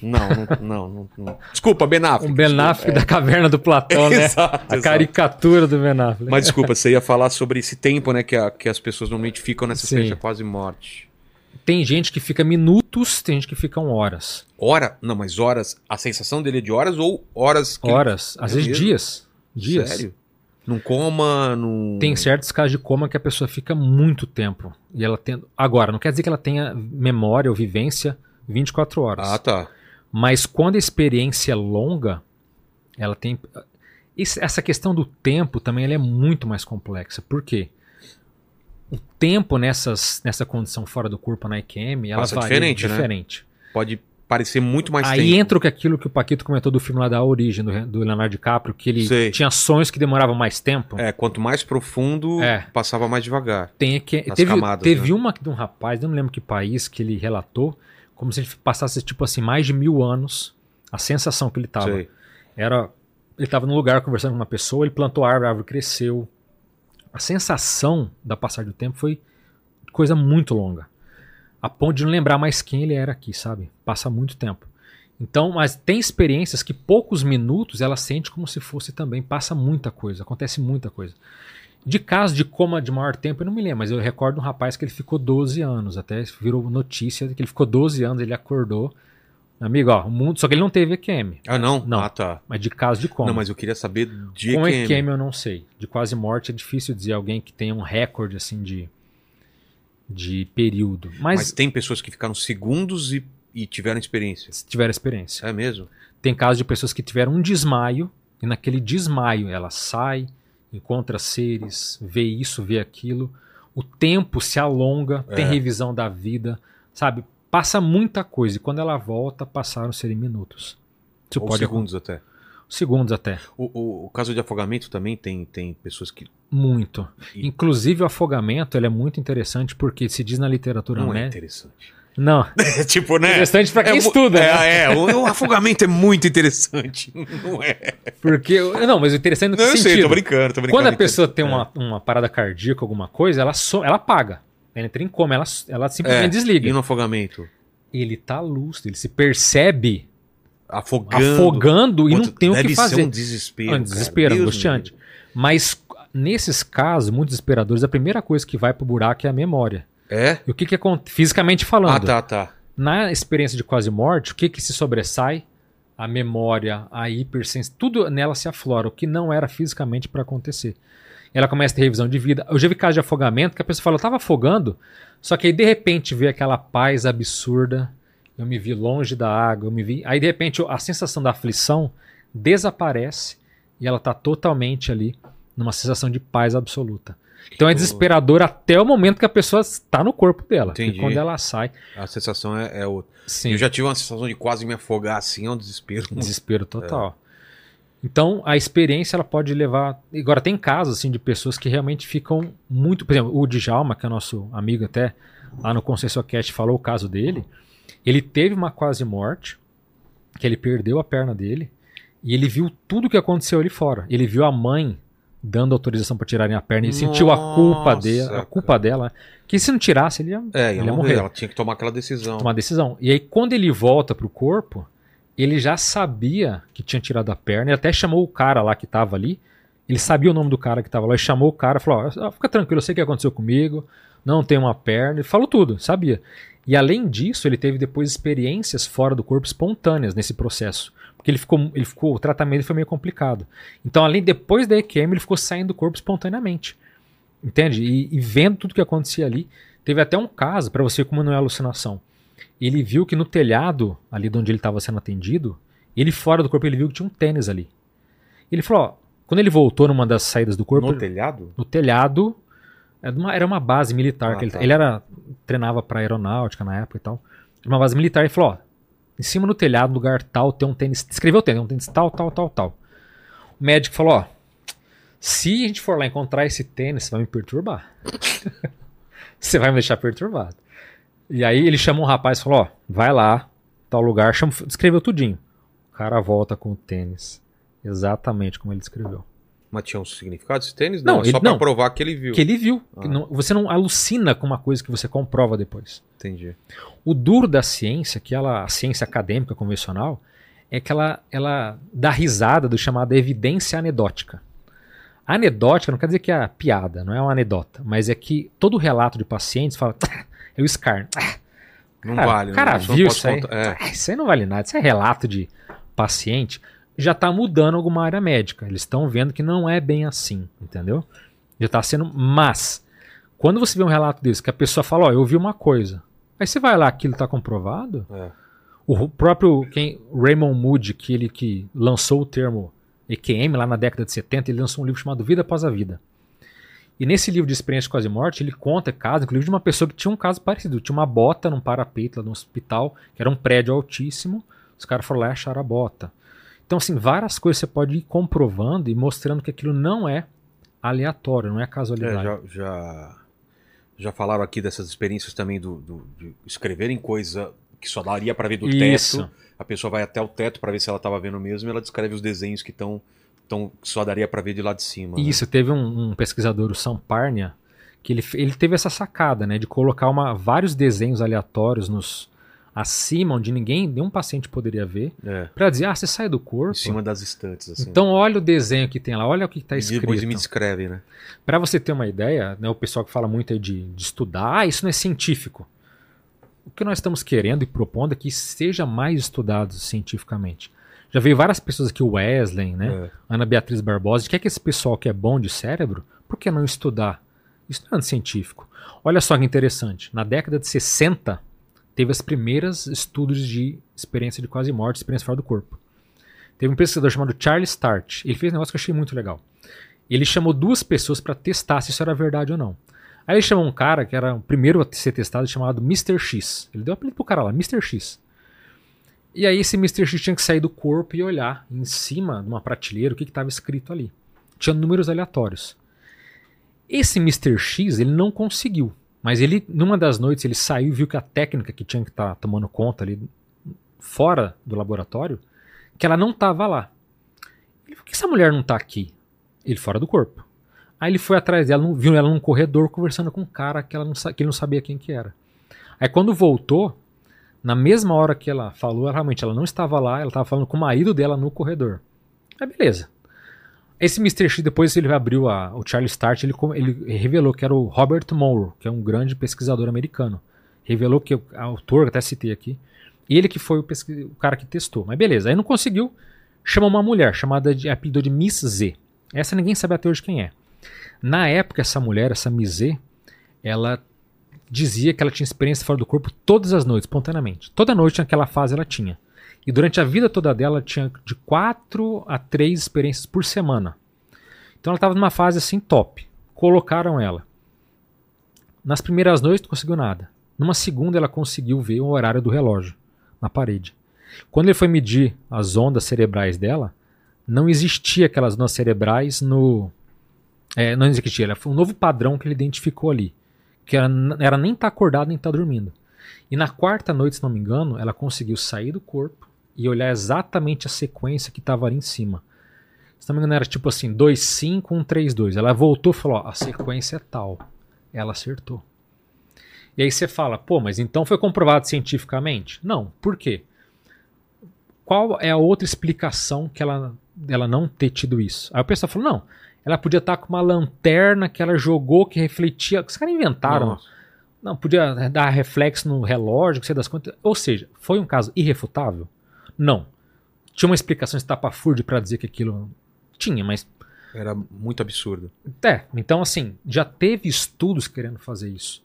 Não, não, não. não, não. Desculpa, Ben Affleck. Um Ben desculpa. Affleck da caverna do Platão, né? Exato, A exato. caricatura do Ben Affleck. Mas desculpa, você ia falar sobre esse tempo, né? Que, a- que as pessoas normalmente ficam nessa Sim. experiência quase morte. Tem gente que fica minutos, tem gente que fica horas. Hora? Não, mas horas. A sensação dele é de horas ou horas que. Horas, às É vezes mesmo? dias. Dias. Sério? Num coma, num. Tem certos casos de coma que a pessoa fica muito tempo. E ela tem. Agora, não quer dizer que ela tenha memória ou vivência 24 horas. Ah, tá. Mas quando a experiência é longa, ela tem. Essa questão do tempo também ela é muito mais complexa. Por quê? o tempo nessas, nessa condição fora do corpo na EQM, ela Passa varia diferente, né? diferente. Pode parecer muito mais Aí tempo. entra o que aquilo que o Paquito comentou do filme lá da Origem, do, do Leonardo DiCaprio, que ele Sei. tinha sonhos que demoravam mais tempo. É, quanto mais profundo, É. passava mais devagar. Tem que, teve camadas, teve né? uma de um rapaz, não me lembro que país, que ele relatou, como se ele passasse, tipo assim, mais de mil anos. A sensação que ele tava. Sei. Era. Ele tava num lugar conversando com uma pessoa, ele plantou a árvore, a árvore cresceu. A sensação da passagem do tempo foi coisa muito longa. A ponto de não lembrar mais quem ele era aqui, sabe? Passa muito tempo. Então, mas tem experiências que poucos minutos ela sente como se fosse também. Passa muita coisa, acontece muita coisa. De caso de coma de maior tempo, eu não me lembro, mas eu recordo um rapaz que ele ficou 12 anos, até virou notícia que ele ficou 12 anos, ele acordou. Amigo, ó, o mundo. Só que ele não teve EQM, Ah, não? Não. Ah, tá. mas de caso de coma. Não, mas eu queria saber de Com EQM. EQM eu não sei. De quase morte é difícil dizer alguém que tenha um recorde assim de, de período. Mas, Mas tem pessoas que ficaram segundos e, e tiveram experiência. se tiver experiência. É mesmo? Tem casos de pessoas que tiveram um desmaio e naquele desmaio ela sai, encontra seres, vê isso, vê aquilo. O tempo se alonga, tem É. revisão da vida, sabe? Passa muita coisa e quando ela volta, passaram a ser em minutos. Isso Ou pode segundos até. segundos até. O, o, o caso de afogamento também tem, tem pessoas que. Muito. E- Inclusive o afogamento ele é muito interessante porque se diz na literatura Não é médica. interessante. Não, É tipo, né? interessante pra quem mu- estuda, né? É, é, o, o afogamento é muito interessante. Não é? Porque não, mas o interessante no que Não, eu sei, sentido? tô brincando, tô brincando. Quando a pessoa tem É. uma, uma parada cardíaca, alguma coisa, ela so, ela apaga. Ela entra em coma, ela, ela simplesmente É, desliga. E no afogamento? Ele tá lúcido, ele se percebe Afogando. afogando e não tem o deve que ser fazer. um desespero. É um cara. desespero, Deus angustiante. Mas nesses casos, muito desesperadores, a primeira coisa que vai pro buraco é a memória. É? E o que que acontece? Fisicamente falando. Ah, tá, tá. Na experiência de quase morte, o que que se sobressai? A memória, a hipersensibilidade, tudo nela se aflora, o que não era fisicamente para acontecer. Ela começa a ter revisão de vida. Eu já vi casos de afogamento que a pessoa fala, eu tava afogando, só que aí de repente vê aquela paz absurda, eu me vi longe da água, eu me vi. Aí de repente a sensação da aflição desaparece e ela tá totalmente ali numa sensação de paz absoluta. Então é desesperador até o momento que a pessoa está no corpo dela. Entendi. quando ela sai, A sensação é, é outra. sim. Eu já tive uma sensação de quase me afogar assim, é um desespero. Desespero total. Então, a experiência ela pode levar. Agora, tem casos assim, de pessoas que realmente ficam muito. Por exemplo, o Djalma, que é nosso amigo até lá no ConsensóCast, falou o caso dele. Ele teve uma quase morte, que ele perdeu a perna dele, e ele viu tudo o que aconteceu ali fora. Ele viu a mãe dando autorização para tirarem a perna, ele sentiu a culpa Nossa, dele, a culpa dela, que se não tirasse, ele ia, É, ele ia morrer. Ela tinha que tomar aquela decisão. tomar decisão. E aí, quando ele volta pro corpo, ele já sabia que tinha tirado a perna, ele até chamou o cara lá que tava ali. Ele sabia o nome do cara que tava lá, e chamou o cara e falou: ó, fica tranquilo, eu sei o que aconteceu comigo, não tem uma perna. Ele falou tudo, sabia. E além disso, ele teve depois experiências fora do corpo espontâneas nesse processo. Porque ele ficou, ele ficou, o tratamento foi meio complicado. Então, além depois da EQM, ele ficou saindo do corpo espontaneamente. Entende? E, e vendo tudo que acontecia ali. Teve até um caso, para você como não é alucinação. Ele viu que no telhado, ali de onde ele estava sendo atendido, ele fora do corpo, ele viu que tinha um tênis ali. Ele falou, ó, quando ele voltou numa das saídas do corpo, No ele- telhado? no telhado, era uma, era uma base militar. Ah, que ele, tá. ele era treinava para aeronáutica na época e tal. Era uma base militar. Ele falou, ó, em cima no telhado, lugar tal, tem um tênis. Escreveu o tênis, um tênis tal, tal, tal, tal. O médico falou, ó, se a gente for lá encontrar esse tênis, você vai me perturbar. você vai me deixar perturbado. E aí ele chamou um rapaz e falou, ó, vai lá, tal lugar, chama, descreveu tudinho. O cara volta com o tênis. Exatamente como ele descreveu. Mas tinha um significado esse tênis? Não, Não, é só não. provar que ele viu. Que ele viu. Ah. Que não- você não alucina com uma coisa que você comprova depois. Entendi. O duro da ciência, que ela, a ciência acadêmica convencional, é que ela, ela dá risada do chamado evidência anedótica. Anedótica não quer dizer que é piada, não é uma anedota, mas é que todo relato de pacientes fala, "Ah, eu escarno. Não cara, vale. o cara não, viu isso aí. É. Ah, isso aí não vale nada, isso é relato de paciente. Já está mudando alguma área médica. Eles estão vendo que não é bem assim, entendeu? Já está sendo. Mas, quando você vê um relato desse, que a pessoa fala, ó, eu vi uma coisa. Aí você vai lá, aquilo está comprovado. É. O próprio quem, Raymond Moody, que ele que lançou o termo EQM lá na década de 70, ele lançou um livro chamado Vida Após a Vida. E nesse livro de experiência quase morte, ele conta caso, inclusive, de uma pessoa que tinha um caso parecido. Tinha uma bota num parapeito lá no hospital, que era um prédio altíssimo. Os caras foram lá e acharam a bota. Então, assim, várias coisas você pode ir comprovando e mostrando que aquilo não é aleatório, não é É, casualidade. já, já, já falaram aqui dessas experiências também do, do- de escreverem coisa que só daria pra ver do Isso. teto. A pessoa vai até o teto pra ver se ela tava vendo mesmo e ela descreve os desenhos que estão tão, que só daria pra ver de lá de cima. né? Isso, teve um, um pesquisador, o Samparnia, que ele, ele teve essa sacada, né, de colocar uma, vários desenhos aleatórios nos acima, onde ninguém, nenhum paciente poderia ver, É, pra dizer, ah, você sai do em corpo, cima das estantes, assim. então olha o desenho que tem lá, olha o que está e escrito. depois me descreve, né? Para você ter uma ideia, né, o pessoal que fala muito aí de, de estudar, ah, isso não é científico. O que nós estamos querendo e propondo é que seja mais estudado cientificamente. Já veio várias pessoas aqui, o Wesley, né, É. Ana Beatriz Barbosa, que é que esse pessoal que é bom de cérebro, por que não estudar? Isso não é científico. Olha só que interessante, na década de 60, teve as primeiras estudos de experiência de quase morte, experiência fora do corpo. Teve um pesquisador chamado Charles Start, ele fez um negócio que eu achei muito legal. Ele chamou duas pessoas para testar se isso era verdade ou não. Aí ele chamou um cara que era o primeiro a ser testado, chamado Mr. X. Ele deu um apelido pro cara lá, Mr. X. E aí esse Mr. X tinha que sair do corpo e olhar em cima de uma prateleira o que estava escrito ali. Tinha números aleatórios. Esse Mr. X, ele não conseguiu. Mas ele, numa das noites, ele saiu e viu que a técnica que tinha que estar tomando conta ali fora do laboratório, que ela não estava lá. Ele falou, por que essa mulher não está aqui? Ele fora do corpo. Aí ele foi atrás dela, viu ela num corredor conversando com um cara que, ela não, que ele não sabia quem que era. Aí quando voltou, na mesma hora que ela falou, ela, realmente ela não estava lá, ela estava falando com o marido dela no corredor. Aí beleza. Esse Mr. X, depois ele abriu a, o Charlie Start, ele, ele revelou que era o Robert Monroe, que é um grande pesquisador americano. Revelou que o autor, até citei aqui, ele que foi o, o cara que testou. Mas beleza, aí não conseguiu, chamou uma mulher, chamada de apelido de Miss Z. Essa ninguém sabe até hoje quem é. Na época, essa mulher, essa Miss Z, ela dizia que ela tinha experiência fora do corpo todas as noites, espontaneamente. Toda noite naquela fase ela tinha. E durante a vida toda dela, ela tinha de 4 a 3 experiências por semana. Então ela estava numa fase assim top. Colocaram ela. Nas primeiras noites não conseguiu nada. Numa segunda ela conseguiu ver o horário do relógio na parede. Quando ele foi medir as ondas cerebrais dela, não existia aquelas ondas cerebrais no. É, não existia, ela foi um novo padrão que ele identificou ali. Que ela, n- era nem estar acordada nem estar dormindo. E na quarta noite, se não me engano, ela conseguiu sair do corpo e olhar exatamente a sequência que estava ali em cima. Se não me engano, era tipo assim: 2, 5, 1, 3, 2. Ela voltou e falou: ó, a sequência é tal. Ela acertou. E aí você fala, pô, mas então foi comprovado cientificamente? Não. Por quê? Qual é a outra explicação que ela, dela não ter tido isso? Aí o pessoal falou, não, ela podia estar com uma lanterna que ela jogou que refletia. Os caras inventaram. Nossa. Não, podia dar reflexo no relógio, você das contas. Ou seja, foi um caso irrefutável? Não. Tinha uma explicação estapafúrdia para dizer que aquilo tinha, mas Era muito absurdo. é, então assim, já teve estudos querendo fazer isso.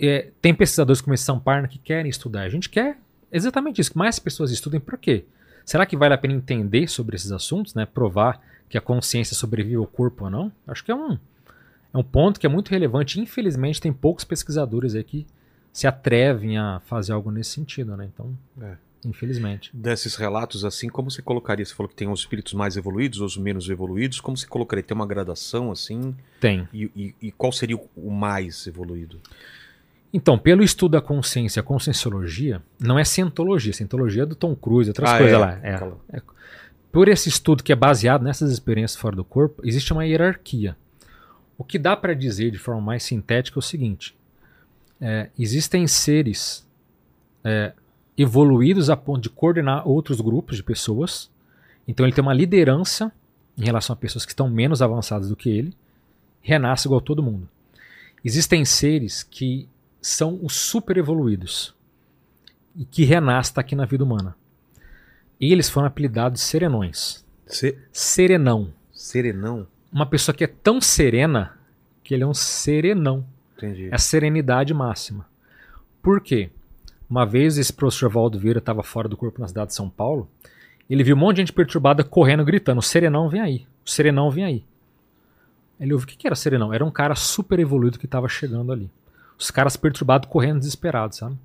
É, tem pesquisadores como esse São Parna que querem estudar. A gente quer exatamente isso, que mais pessoas estudem por quê? Será que vale a pena entender sobre esses assuntos, né? Provar que a consciência sobrevive ao corpo ou não? Acho que é um, é um ponto que é muito relevante. Infelizmente, tem poucos pesquisadores aí que se atrevem a fazer algo nesse sentido, né? Então, É. infelizmente. Desses relatos, assim, como você colocaria? Você falou que tem os espíritos mais evoluídos, os menos evoluídos. Como você colocaria? Tem uma gradação, assim? Tem. E, e- e qual seria o- mais evoluído? Então, pelo estudo da consciência, a conscienciologia não é cientologia. Cientologia é do Tom Cruise, outras Ah, coisas é. lá. É. É. Por esse estudo que é baseado nessas experiências fora do corpo, existe uma hierarquia. O que dá para dizer de forma mais sintética é o seguinte: é, existem seres é, evoluídos a ponto de coordenar outros grupos de pessoas. Então ele tem uma liderança em relação a pessoas que estão menos avançadas do que ele. Renasce igual todo mundo. Existem seres que são os super evoluídos e que renascem aqui na vida humana. Eles foram apelidados de serenões. Se- Serenão. Serenão? Uma pessoa que é tão serena que ele é um serenão. Entendi. É a serenidade máxima. Por quê? Uma vez esse professor Valdo Vieira estava fora do corpo na cidade de São Paulo. Ele viu um monte de gente perturbada correndo, gritando: O serenão vem aí, o serenão vem aí. Ele ouviu o que, era serenão? Era um cara super evoluído que estava chegando ali. Os caras perturbados correndo desesperados, sabe?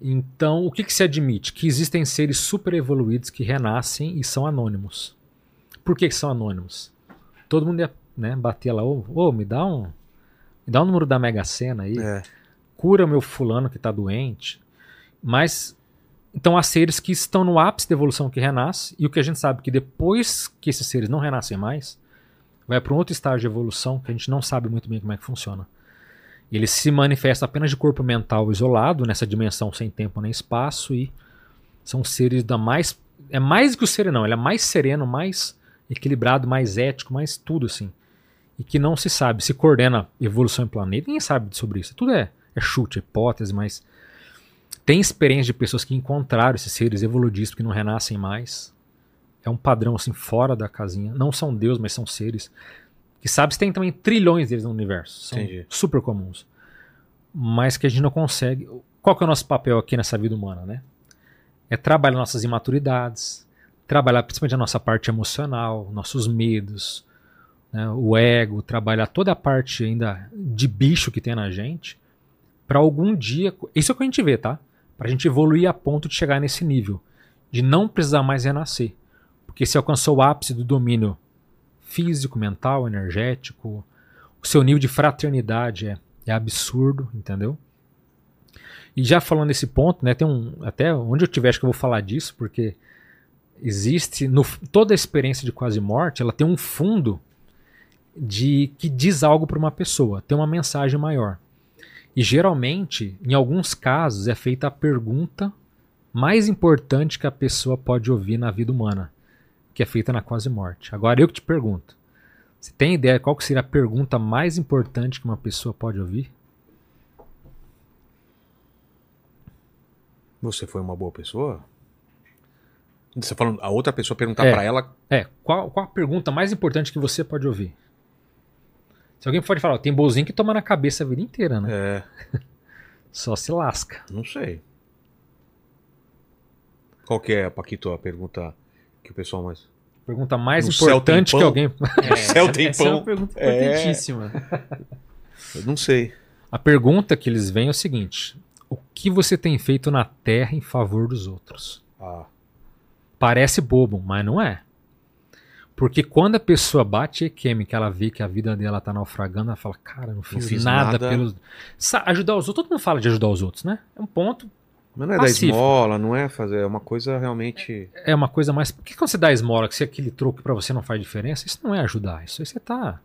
Então, o que, que se admite? Que existem seres super evoluídos que renascem e são anônimos. Por que, que são anônimos? Todo mundo ia né, bater lá, ô, ô, me dá um. Me dá um número da Mega Sena aí. É. Cura meu fulano que tá doente. Mas. Então há seres que estão no ápice da evolução que renasce, e o que a gente sabe é que depois que esses seres não renascem mais, vai para um outro estágio de evolução que a gente não sabe muito bem como é que funciona. Ele se manifesta apenas de corpo mental isolado, nessa dimensão sem tempo nem espaço, e são seres da mais. É mais que o sereno, ele é mais sereno, mais equilibrado, mais ético, mais tudo assim. E que não se sabe, se coordena evolução em planeta, ninguém sabe sobre isso. Tudo é, é chute, é hipótese, mas tem experiência de pessoas que encontraram esses seres evoluídos que não renascem mais. É um padrão assim fora da casinha. Não são Deus, mas são seres que sabe se tem também trilhões deles no universo. São Entendi. super comuns. Mas que a gente não consegue. Qual que é o nosso papel aqui nessa vida humana, né? É trabalhar nossas imaturidades, trabalhar principalmente a nossa parte emocional, nossos medos, né, o ego, trabalhar toda a parte ainda de bicho que tem na gente, para algum dia. Isso é o que a gente vê, tá? Pra gente evoluir a ponto de chegar nesse nível, de não precisar mais renascer. Porque se alcançou o ápice do domínio físico, mental, energético, o seu nível de fraternidade é, é absurdo, entendeu? E já falando nesse ponto, né, tem um até onde eu tiver acho que eu vou falar disso, porque existe no, toda a experiência de quase morte, ela tem um fundo de que diz algo para uma pessoa, tem uma mensagem maior. E geralmente, em alguns casos, é feita a pergunta mais importante que a pessoa pode ouvir na vida humana, que é feita na quase morte. Agora eu que te pergunto, você tem ideia qual que seria a pergunta mais importante que uma pessoa pode ouvir? Você foi uma boa pessoa? Você falando, a outra pessoa perguntar É. pra ela. É, qual, qual a pergunta mais importante que você pode ouvir? Se alguém pode falar, ó, tem bolzinho que toma na cabeça a vida inteira, né? É, Só se lasca. não sei. Qual que é, Paquito, a pergunta que o pessoal mais. Pergunta mais No importante que pão? alguém. céu tem Essa é pão. uma pergunta É. importantíssima. Eu não sei. A pergunta que eles vêm é o seguinte: O que você tem feito na Terra em favor dos outros? Ah, Parece bobo, mas não é. Porque quando a pessoa bate que ela vê que a vida dela tá naufragando, ela fala, cara, não fiz, fiz nada, nada." pelos. Sa- ajudar os outros, todo mundo fala de ajudar os outros, né? É um ponto, mas não é da Pacífico. esmola, não é fazer. É uma coisa realmente. é uma coisa mais. Por que quando você dá esmola, que se aquele troco pra você não faz diferença, isso não é ajudar, isso aí você tá.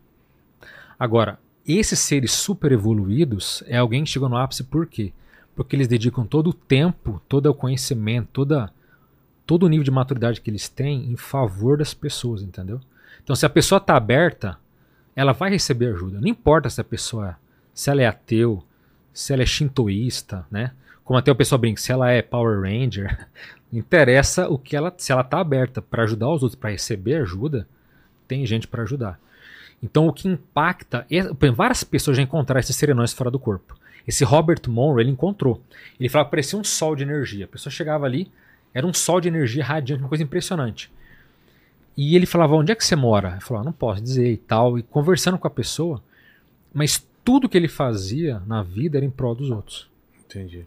Agora, esses seres super evoluídos é alguém que chegou no ápice por quê? Porque eles dedicam todo o tempo, todo o conhecimento, toda, todo o nível de maturidade que eles têm em favor das pessoas, entendeu? Então, se a pessoa tá aberta, ela vai receber ajuda. Não importa se a pessoa, se ela é ateu, se ela é shintoísta, né? Como até o pessoal brinca, se ela é Power Ranger, interessa o que ela, se ela tá aberta para ajudar os outros, para receber ajuda, tem gente para ajudar. Então o que impacta, é- várias pessoas já encontraram esses serenões fora do corpo. Esse Robert Monroe, ele encontrou. Ele falava que parecia um sol de energia. A pessoa chegava ali, era um sol de energia radiante, uma coisa impressionante. E ele falava, onde é que você mora? Eu falava, não posso dizer e tal. E conversando com a pessoa, mas tudo que ele fazia na vida era em prol dos outros. Entendi.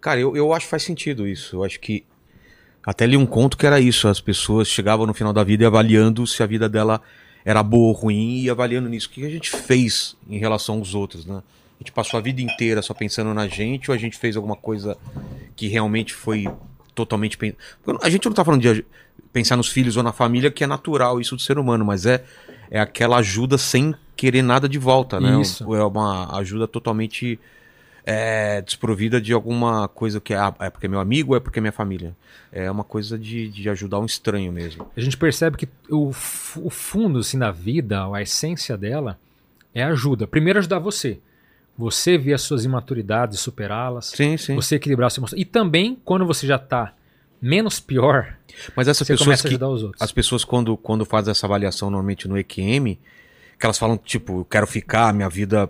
Cara, eu, eu acho que faz sentido isso. Eu acho que. Até li um conto que era isso. As pessoas chegavam no final da vida e avaliando se a vida dela era boa ou ruim e avaliando nisso. O que a gente fez em relação aos outros, né? A gente passou a vida inteira só pensando na gente ou a gente fez alguma coisa que realmente foi totalmente. pen- A gente não tá falando de pensar nos filhos ou na família, que é natural isso do ser humano, mas é, é aquela ajuda sem querer nada de volta, né? Isso. É uma ajuda totalmente é, desprovida de alguma coisa que é, ah, é porque é meu amigo ou é porque é minha família. É uma coisa de, de ajudar um estranho mesmo. A gente percebe que o, o fundo assim, da vida, a essência dela, é ajuda. Primeiro, ajudar você. Você ver as suas imaturidades, superá-las. Sim, sim. Você equilibrar a sua emoção. E também, quando você já tá menos pior, Mas essas você pessoas começa a que. ajudar os outros. As pessoas, quando, quando fazem essa avaliação normalmente no EQM, que elas falam, tipo, eu quero ficar, minha vida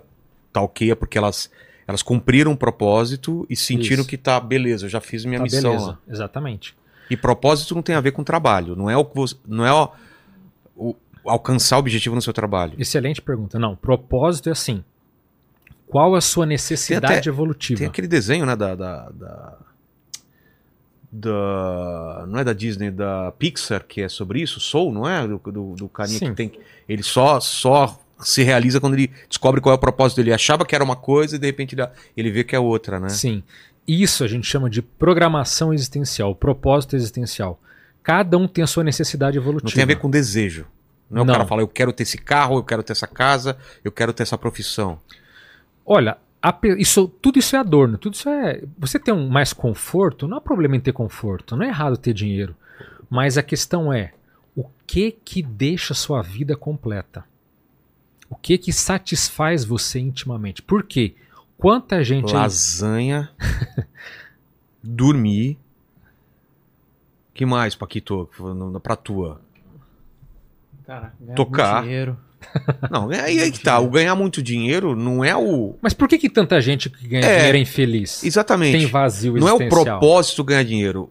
tá ok, é porque elas, elas cumpriram um propósito e sentiram Isso. que tá, beleza, eu já fiz minha Tá, missão beleza. lá. Exatamente. E propósito não tem a ver com trabalho. Não é o que você. Não é o. o- alcançar o objetivo no seu trabalho? Excelente pergunta. Não, propósito é assim. Qual a sua necessidade até- evolutiva? Tem aquele desenho, né, da, da, da, da- Não é da Disney, da Pixar, que é sobre isso, Soul, não é? Do, do, do carinha Sim. que tem. Ele só, só se realiza quando ele descobre qual é o propósito dele. Ele achava que era uma coisa e de repente ele, ele vê que é outra, né? Sim. Isso a gente chama de programação existencial, propósito existencial. Cada um tem a sua necessidade evolutiva. Não tem a ver com desejo. Não é o Não. cara fala, eu quero ter esse carro, eu quero ter essa casa, eu quero ter essa profissão. Olha, a isso, tudo isso é adorno, tudo isso é. Você ter um mais conforto, não há problema em ter conforto, não é errado ter dinheiro. Mas a questão é o que que deixa a sua vida completa? O que que satisfaz você intimamente? Por quê? Quanta gente aí- Lasanha, dormir. que mais, Paquito, pra tua? Cara, Tocar. dinheiro. Não, é aí, aí que tá. O ganhar muito dinheiro não é o. Mas por que que tanta gente que ganha É, dinheiro é infeliz? Exatamente. Tem vazio não é o propósito ganhar dinheiro.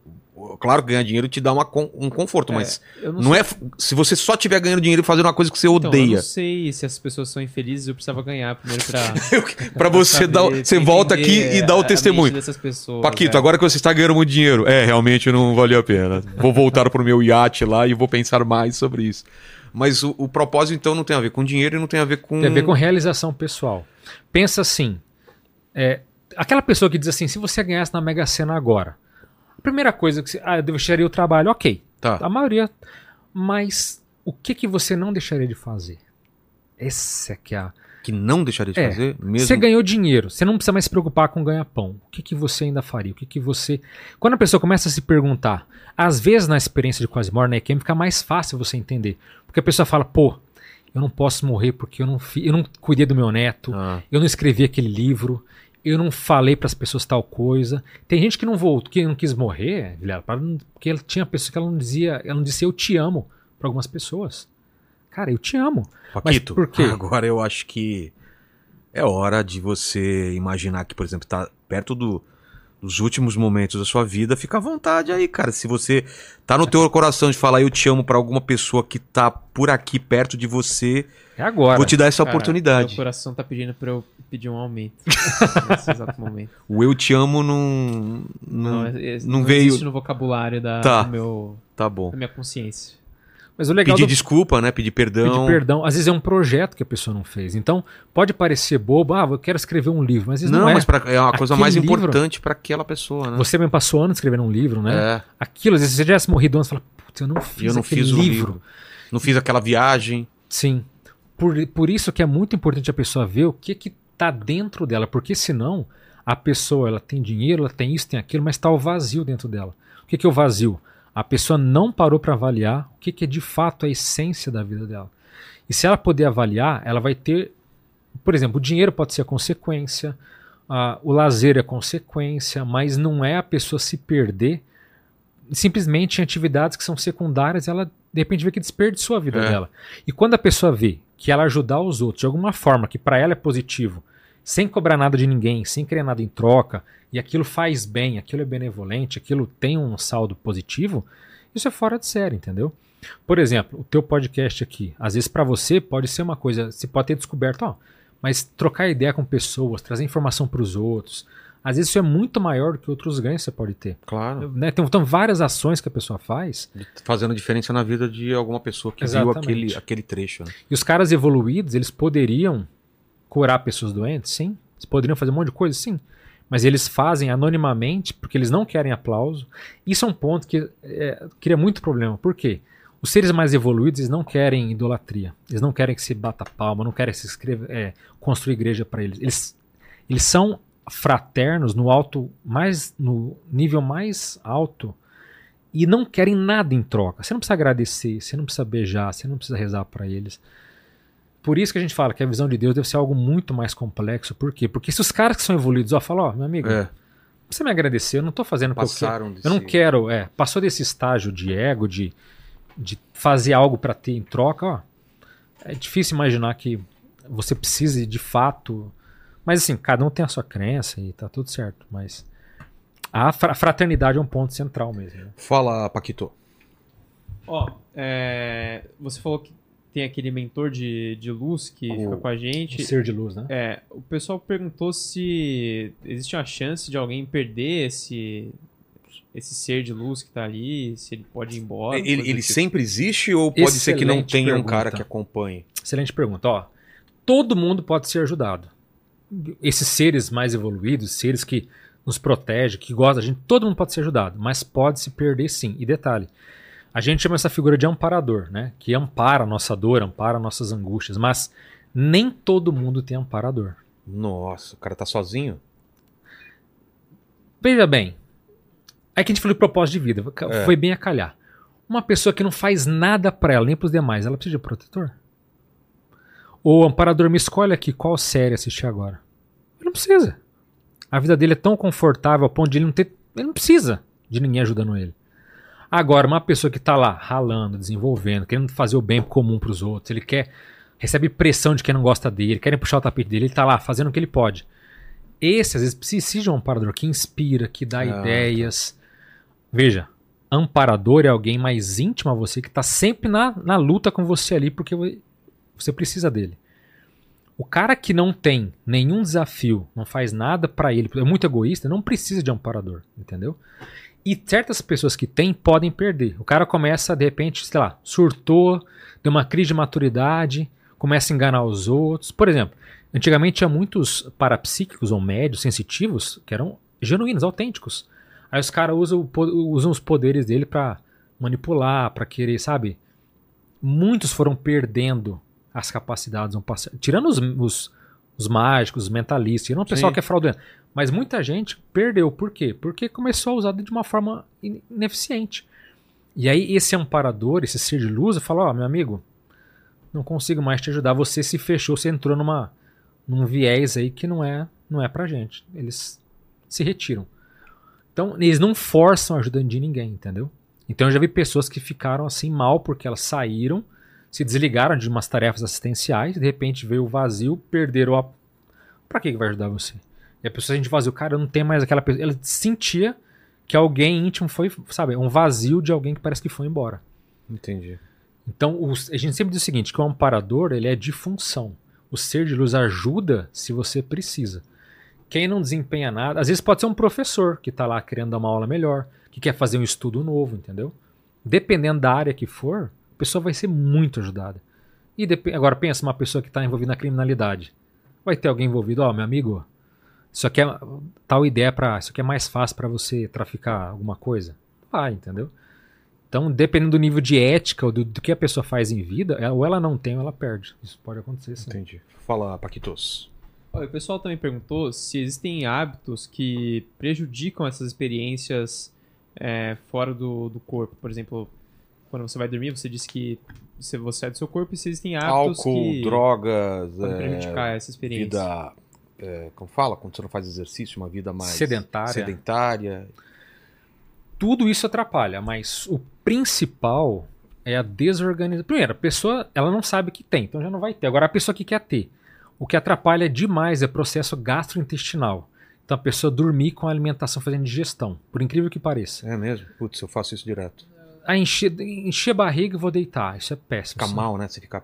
Claro que ganhar dinheiro te dá uma um conforto, É, mas Eu não, é. Se você só tiver ganhando dinheiro fazendo uma coisa que você Então, eu odeia. não sei se as pessoas são infelizes, eu precisava ganhar primeiro pra. pra você dar. Você volta aqui e dá o testemunho. dessas pessoas, Paquito, né? agora que você está ganhando muito dinheiro. É, realmente não valeu a pena. Vou voltar pro meu iate lá e vou pensar mais sobre isso. Mas o, o propósito, então, não tem a ver com dinheiro e não tem a ver com. Tem a ver com realização pessoal. Pensa assim: é, aquela pessoa que diz assim, se você ganhasse na Mega Sena agora, a primeira coisa que você. Ah, eu deixaria o trabalho, ok. Tá. A maioria. Mas o que, que você não deixaria de fazer? Essa é que é a. Que não deixaria de É, fazer, mesmo. Você ganhou dinheiro, você não precisa mais se preocupar com ganha-pão. O que, que você ainda faria? O que, que você. Quando a pessoa começa a se perguntar, às vezes na experiência de Quasimore, na EQM, fica mais fácil você entender. Porque a pessoa fala, pô, eu não posso morrer porque eu não, fi- eu não cuidei do meu neto, Ah, eu não escrevi aquele livro, eu não falei para as pessoas tal coisa. Tem gente que não voltou, que não quis morrer, porque ela tinha pessoa que ela não dizia, ela não dizia eu te amo para algumas pessoas. Cara, eu te amo. Paquito, por quê? agora eu acho que é hora de você imaginar que, por exemplo, tá perto do- dos últimos momentos da sua vida, fica à vontade aí, cara. Se você tá no teu coração de falar eu te amo pra alguma pessoa que tá por aqui perto de você, É agora. vou te dar essa Cara, oportunidade. Meu coração tá pedindo pra eu pedir um aumento. nesse exato momento. O eu te amo não não, Não, é- é- não não veio- existe no vocabulário da, Tá. do meu, tá bom. da minha consciência. Mas o legal Pedir do, desculpa, né? Pedir perdão. Pedir perdão. Às vezes é um projeto que a pessoa não fez. Então, pode parecer bobo, ah, eu quero escrever um livro, mas Não, não, é. mas pra- é uma coisa Aquele mais livro- importante pra aquela pessoa, né? Você mesmo passou anos escrevendo um livro, né? É, Aquilo, às vezes você já tivesse morrido antes, fala, putz, eu não fiz eu não fiz o livro. livro. Não fiz aquela viagem. Sim. Por, por isso que é muito importante a pessoa ver o que que tá dentro dela, porque senão a pessoa, ela tem dinheiro, ela tem isso, tem aquilo, mas tá o vazio dentro dela. O que que é o vazio? A pessoa não parou para avaliar o que que é de fato a essência da vida dela. E se ela puder avaliar, ela vai ter, por exemplo, o dinheiro pode ser a consequência, ah, o lazer é consequência, mas não é a pessoa se perder simplesmente em atividades que são secundárias, ela de repente vê que desperdiçou a vida É. dela. E quando a pessoa vê que ela ajudar os outros de alguma forma que para ela é positivo, sem cobrar nada de ninguém, sem querer nada em troca, e aquilo faz bem, aquilo é benevolente, aquilo tem um saldo positivo, isso é fora de série, entendeu? Por exemplo, o teu podcast aqui, às vezes para você pode ser uma coisa, você pode ter descoberto, ó, mas trocar ideia com pessoas, trazer informação para os outros, às vezes isso é muito maior do que outros ganhos que você pode ter. Claro. Né? Tem, então, várias ações que a pessoa faz Fazendo diferença na vida de alguma pessoa que Exatamente. viu aquele, aquele trecho. Né? E os caras evoluídos, eles poderiam curar pessoas doentes? Sim. Eles poderiam fazer um monte de coisa? Sim. Mas eles fazem anonimamente porque eles não querem aplauso. Isso é um ponto que é, cria muito problema. Por quê? Os seres mais evoluídos, eles não querem idolatria. Eles não querem que se bata palma, não querem que se escreva, é, construir igreja para eles. eles. Eles são fraternos no alto mais no nível mais alto e não querem nada em troca. Você não precisa agradecer, você não precisa beijar, você não precisa rezar para eles. Por isso que a gente fala que a visão de Deus deve ser algo muito mais complexo. Por quê? Porque se os caras que são evoluídos, ó, falam, ó, meu amigo, É, precisa me agradecer, eu não tô fazendo porque eu quero. passaram desse... Eu não quero, é, passou desse estágio de ego, de, de fazer algo para ter em troca, ó. É difícil imaginar que você precise de fato. Mas assim, cada um tem a sua crença e tá tudo certo. Mas a fra- fraternidade é um ponto central mesmo. né? Fala, Paquito. Ó, é, você falou que tem aquele mentor de, de luz que O- fica com a gente. Um ser de luz, né? É, o pessoal perguntou se existe uma chance de alguém perder esse esse ser de luz que tá ali, se ele pode ir embora. Ele, ele tipo. sempre existe ou pode ser que não Excelente tenha um pergunta. cara que acompanhe? Excelente pergunta. Ó, todo mundo pode ser ajudado. Esses seres mais evoluídos, seres que nos protegem, que gostam da gente, todo mundo pode ser ajudado, mas pode se perder sim. E detalhe, a gente chama essa figura de amparador, né? Que ampara a nossa dor, ampara nossas angústias, mas nem todo mundo tem amparador. Nossa, o cara tá sozinho? Veja bem, é que a gente falou de propósito de vida, É. foi bem a calhar. Uma pessoa que não faz nada pra ela, nem pros demais, ela precisa de protetor? O amparador me escolhe aqui qual série assistir agora. Ele não precisa. A vida dele é tão confortável ao ponto de ele não ter. Ele não precisa de ninguém ajudando ele. Agora, uma pessoa que tá lá ralando, desenvolvendo, querendo fazer o bem comum pros outros, ele quer. recebe pressão de quem não gosta dele, querem puxar o tapete dele, ele tá lá fazendo o que ele pode. Esse, às vezes, precisa de um amparador que inspira, que dá Ah, ideias. Veja, amparador é alguém mais íntimo a você, que tá sempre na, na luta com você ali, porque vo- você precisa dele. O cara que não tem nenhum desafio, não faz nada pra ele, é muito egoísta, não precisa de amparador, entendeu? E certas pessoas que têm podem perder. O cara começa, de repente, sei lá, surtou, deu uma crise de maturidade, começa a enganar os outros. Por exemplo, antigamente tinha muitos parapsíquicos ou médios sensitivos que eram genuínos, autênticos. Aí os caras usam, usam os poderes dele pra manipular, pra querer, sabe? Muitos foram perdendo as capacidades. Tirando os, os, os mágicos, os mentalistas, tirando o pessoal Sim. que é fraudulento. Mas muita gente perdeu. Por quê? Porque começou a usar de uma forma in- ineficiente. E aí esse amparador, esse ser de luz, fala, ó, meu amigo, não consigo mais te ajudar. Você se fechou, você entrou numa, num viés aí que não é, não é pra gente. Eles se retiram. Então, eles não forçam a ajuda de ninguém, entendeu? Então eu já vi pessoas que ficaram assim mal porque elas saíram, se desligaram de umas tarefas assistenciais, de repente veio o vazio, perderam a. Pra que que vai ajudar você? E a pessoa a gente vazio, cara, não tem mais aquela pessoa. Ela sentia que alguém íntimo foi, sabe, um vazio de alguém que parece que foi embora. Entendi. Então, os- a gente sempre diz o seguinte, que o amparador, ele é de função. O ser de luz ajuda se você precisa. Quem não desempenha nada, às vezes pode ser um professor que está lá querendo dar uma aula melhor, que quer fazer um estudo novo, entendeu? Dependendo da área que for, pessoa vai ser muito ajudada. E agora pensa uma pessoa que está envolvida na criminalidade. Vai ter alguém envolvido, ó, meu amigo, isso aqui é tal ideia para, isso aqui é mais fácil para você traficar alguma coisa. Vai, entendeu? Então, dependendo do nível de ética ou do, do que a pessoa faz em vida, ela- ou ela não tem ou ela perde. Isso pode acontecer sim. Entendi. Fala, Paquitos. Olha, o pessoal também perguntou se existem hábitos que prejudicam essas experiências é, fora do, do corpo. Por exemplo, quando você vai dormir, você disse que você, você sai do seu corpo e existem hábitos Álcool, que drogas, podem é, prejudicar essa experiência. vida. é, como fala? Quando você não faz exercício, uma vida mais Sedentária. sedentária. Tudo isso atrapalha, mas o principal é a desorganização. Primeiro, a pessoa ela não sabe que tem, então já não vai ter. Agora, a pessoa que quer ter. O que atrapalha demais é o processo gastrointestinal. Então, a pessoa dormir com a alimentação fazendo digestão, por incrível que pareça. É mesmo? Putz, eu faço isso direto. Ah, encher, encher a barriga e vou deitar. Isso é péssimo. Fica Isso- mal, né? Você fica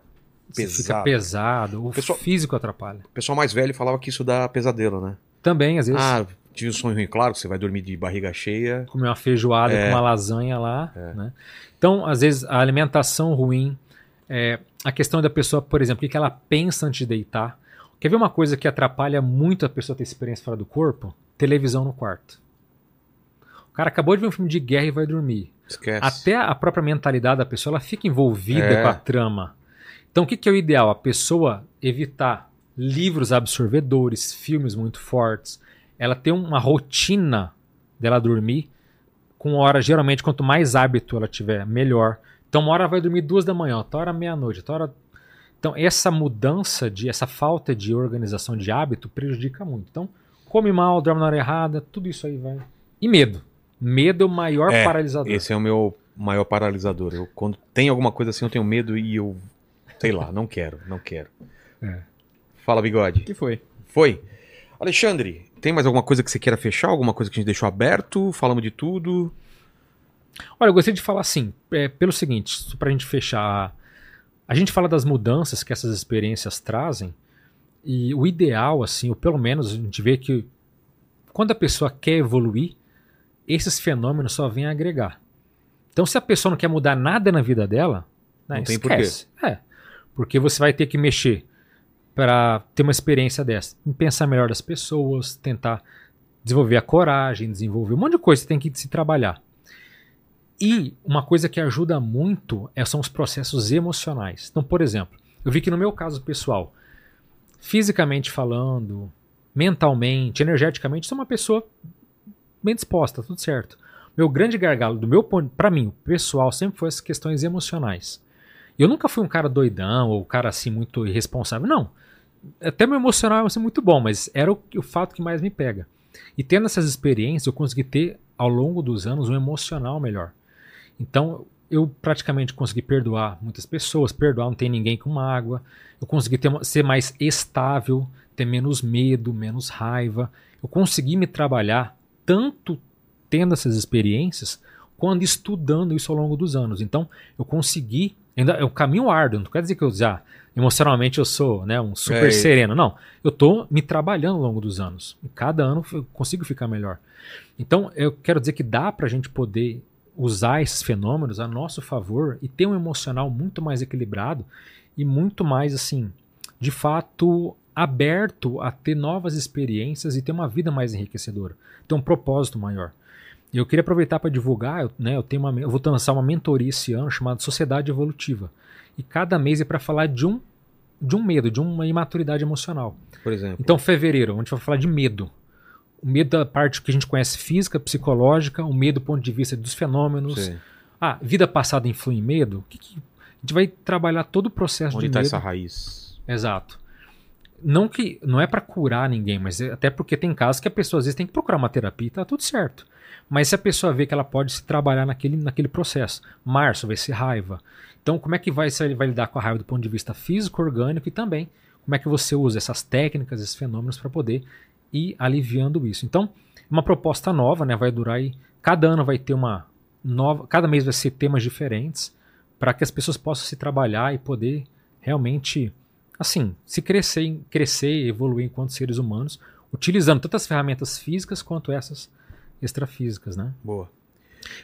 Você pesado. Fica pesado. O Pessoal- físico atrapalha. O pessoal mais velho falava que isso dá pesadelo, né? Também, às vezes, Ah, tive um sonho ruim, claro, que você vai dormir de barriga cheia. comer uma feijoada É. com uma lasanha lá. Né? Então, às vezes, a alimentação ruim, é, a questão da pessoa, por exemplo, o que ela pensa antes de deitar. Quer ver uma coisa que atrapalha muito a pessoa ter experiência fora do corpo? Televisão no quarto. O cara acabou de ver um filme de guerra e vai dormir. Esquece. Até a própria mentalidade da pessoa, ela fica envolvida É. com a trama. Então, o que, que é o ideal? A pessoa evitar livros absorvedores, filmes muito fortes. Ela ter uma rotina dela dormir com hora, geralmente, quanto mais hábito ela tiver, melhor. Então, uma hora ela vai dormir duas da manhã, outra hora meia-noite, outra hora... Então, essa mudança, de essa falta de organização de hábito prejudica muito. Então, come mal, dorme na hora errada, tudo isso aí vai... E medo. Medo é o maior É, paralisador. Esse é o meu maior paralisador. Eu, quando tem alguma coisa assim, eu tenho medo e eu. Sei lá, não quero, não quero. É. Fala, O bigode. que foi? Foi? Alexandre, tem mais alguma coisa que você queira fechar? Alguma coisa que a gente deixou aberto? Falamos de tudo? Olha, eu gostaria de falar assim, é, pelo seguinte, só pra gente fechar. a gente fala das mudanças que essas experiências trazem, e o ideal, assim, ou pelo menos a gente vê que quando a pessoa quer evoluir, esses fenômenos só vêm agregar. Então, se a pessoa não quer mudar nada na vida dela, né, Não tem esquece. É, porque você vai ter que mexer para ter uma experiência dessa, em pensar melhor das pessoas, tentar desenvolver a coragem, desenvolver um monte de coisa que tem que se trabalhar. E uma coisa que ajuda muito é- são os processos emocionais. Então, por exemplo, eu vi que no meu caso pessoal, fisicamente falando, mentalmente, energeticamente, sou uma pessoa bem disposta, tudo certo. Meu grande gargalo, do meu ponto, para mim, pessoal, sempre foi as questões emocionais. Eu nunca fui um cara doidão ou um cara assim muito irresponsável, não. Até meu emocional é muito bom, mas era o, o fato que mais me pega. E tendo essas experiências, eu consegui ter ao longo dos anos um emocional melhor. Então, eu praticamente consegui perdoar muitas pessoas, perdoar não tem ninguém com mágoa. Eu consegui ter ser mais estável, ter menos medo, menos raiva. Eu consegui me trabalhar tanto tendo essas experiências, quanto estudando isso ao longo dos anos. Então, eu consegui. Ainda é um caminho árduo, não quer dizer que eu já emocionalmente eu sou né, um super É. sereno. Não. Eu estou me trabalhando ao longo dos anos. E cada ano eu consigo ficar melhor. Então, eu quero dizer que dá para a gente poder usar esses fenômenos a nosso favor e ter um emocional muito mais equilibrado e muito mais, assim, de fato, aberto a ter novas experiências e ter uma vida mais enriquecedora. Ter um propósito maior. E eu queria aproveitar para divulgar, eu, né, eu, tenho uma, eu vou lançar uma mentoria esse ano chamada Sociedade Evolutiva. E cada mês é para falar de um, de um medo, de uma imaturidade emocional. Por exemplo. Então, fevereiro, a gente vai falar de medo. O medo da parte que a gente conhece física, psicológica, o medo do ponto de vista dos fenômenos. Sim. Ah, vida passada influi em medo? Que que- A gente vai trabalhar todo o processo Onde de está medo. essa raiz? Exato. Não que não é para curar ninguém, mas é- até porque tem casos que a pessoa às vezes tem que procurar uma terapia e tá tudo certo. Mas se a pessoa vê que ela pode se trabalhar naquele, naquele processo, março vai ser raiva. Então, como é que vai, se vai lidar com a raiva do ponto de vista físico, orgânico e também como é que você usa essas técnicas, esses fenômenos para poder ir aliviando isso. Então, uma proposta nova, né? Vai durar aí. Cada ano vai ter uma nova. Cada mês vai ser temas diferentes para que as pessoas possam se trabalhar e poder realmente, assim, se crescer, crescer e evoluir enquanto seres humanos, utilizando tanto as ferramentas físicas quanto essas extrafísicas, né? Boa.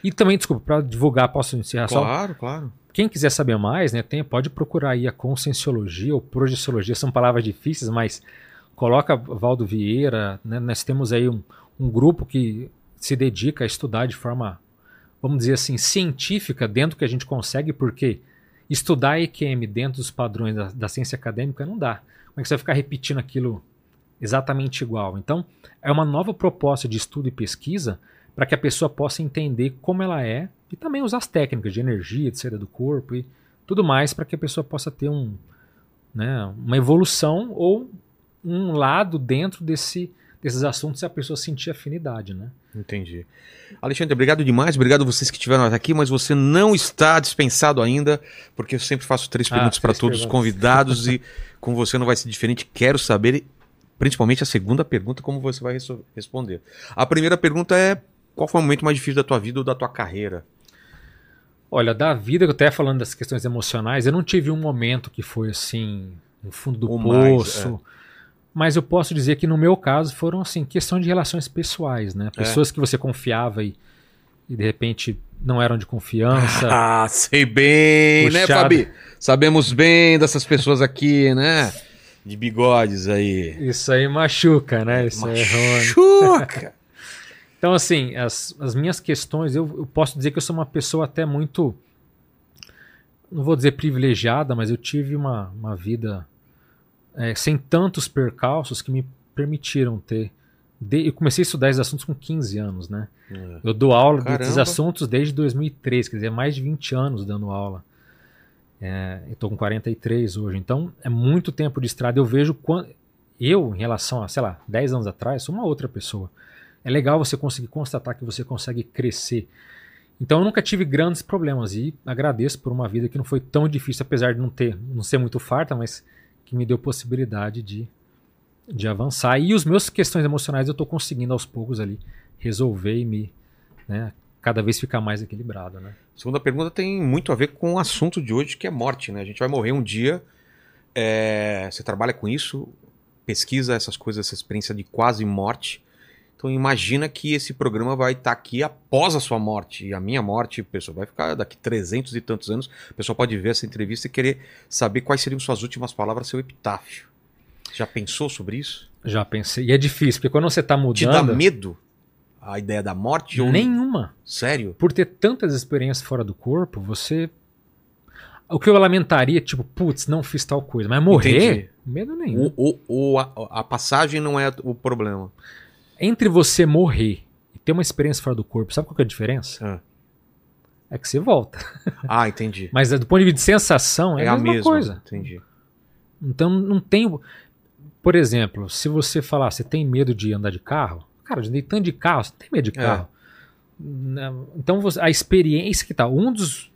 E também, desculpa, para divulgar, posso encerrar só? Claro, claro. Quem quiser saber mais, né, tem, pode procurar aí a conscienciologia ou projeciologia, são palavras difíceis, mas coloca Valdo Vieira, né, nós temos aí um, um grupo que se dedica a estudar de forma, vamos dizer assim, científica dentro do que a gente consegue, porque estudar EQM dentro dos padrões da, da ciência acadêmica não dá. Como é que você vai ficar repetindo aquilo exatamente igual? Então, é uma nova proposta de estudo e pesquisa para que a pessoa possa entender como ela é e também usar as técnicas de energia, de saída do corpo e tudo mais para que a pessoa possa ter um, né, uma evolução ou um lado dentro desse, desses assuntos se a pessoa sentir afinidade, né? Entendi. Alexandre, obrigado demais. Obrigado a vocês que estiveram aqui, mas você não está dispensado ainda, porque eu sempre faço três Ah, perguntas para três todos os convidados e com você não vai ser diferente. Quero saber, principalmente a segunda pergunta, como você vai responder. A primeira pergunta é: qual foi o momento mais difícil da tua vida ou da tua carreira? Olha, da vida, que eu até falando das questões emocionais, eu não tive um momento que foi assim, no fundo do O mais, poço. Mas eu posso dizer que no meu caso foram assim, questão de relações pessoais, né? Pessoas que você confiava e, e de repente não eram de confiança. Ah, sei bem, né, Puxado. Fabi? Sabemos bem dessas pessoas aqui, né? De bigodes aí. Isso aí machuca, né? Isso é. Machuca! Então, assim, as, as minhas questões, eu, eu posso dizer que eu sou uma pessoa até muito. Não vou dizer privilegiada, mas eu tive uma, uma vida é, sem tantos percalços que me permitiram ter. de- eu comecei a estudar esses assuntos com 15 anos, né? É. Eu dou aula desses Caramba. assuntos desde 2003, quer dizer, mais de 20 anos dando aula. É, eu tô com 43 hoje, então é muito tempo de estrada. Eu vejo quando eu, em relação a, sei lá, 10 anos atrás, sou uma outra pessoa. É legal você conseguir constatar que você consegue crescer. Então eu nunca tive grandes problemas e agradeço por uma vida que não foi tão difícil, apesar de não ter, não ser muito farta, mas que me deu possibilidade de, de avançar. E os meus questões emocionais eu estou conseguindo aos poucos ali resolver e me né, cada vez ficar mais equilibrado, né? Segunda pergunta tem muito a ver com o assunto de hoje, que é morte, né? A gente vai morrer um dia. é, Você trabalha com isso, pesquisa essas coisas, essa experiência de quase morte. Então imagina que esse programa vai estar aqui após a sua morte. E a minha morte, pessoal vai ficar daqui 300 e tantos anos. O pessoal pode ver essa entrevista e querer saber quais seriam suas últimas palavras, seu epitáfio. Já pensou sobre isso? Já pensei. E é difícil, porque quando você tá Te dá mudando. medo a ideia da morte? Ou... Nenhuma. Sério? Por ter tantas experiências fora do corpo, você. O que eu lamentaria, tipo, putz, não fiz tal coisa. Mas morrer, Entendi. medo nenhum. O, o, o- a, a passagem não é o problema. Entre você morrer e ter uma experiência fora do corpo, sabe qual que é a diferença? Ah. É que você volta. Ah, entendi. Mas do ponto de vista de sensação, é, É, a mesma, mesma. coisa. Entendi. Então não tem. Por exemplo, se você falar, você tem medo de andar de carro? Cara, eu andei tanto de carro, você tem medo de É. carro. Não, Então a experiência que tá. Um dos.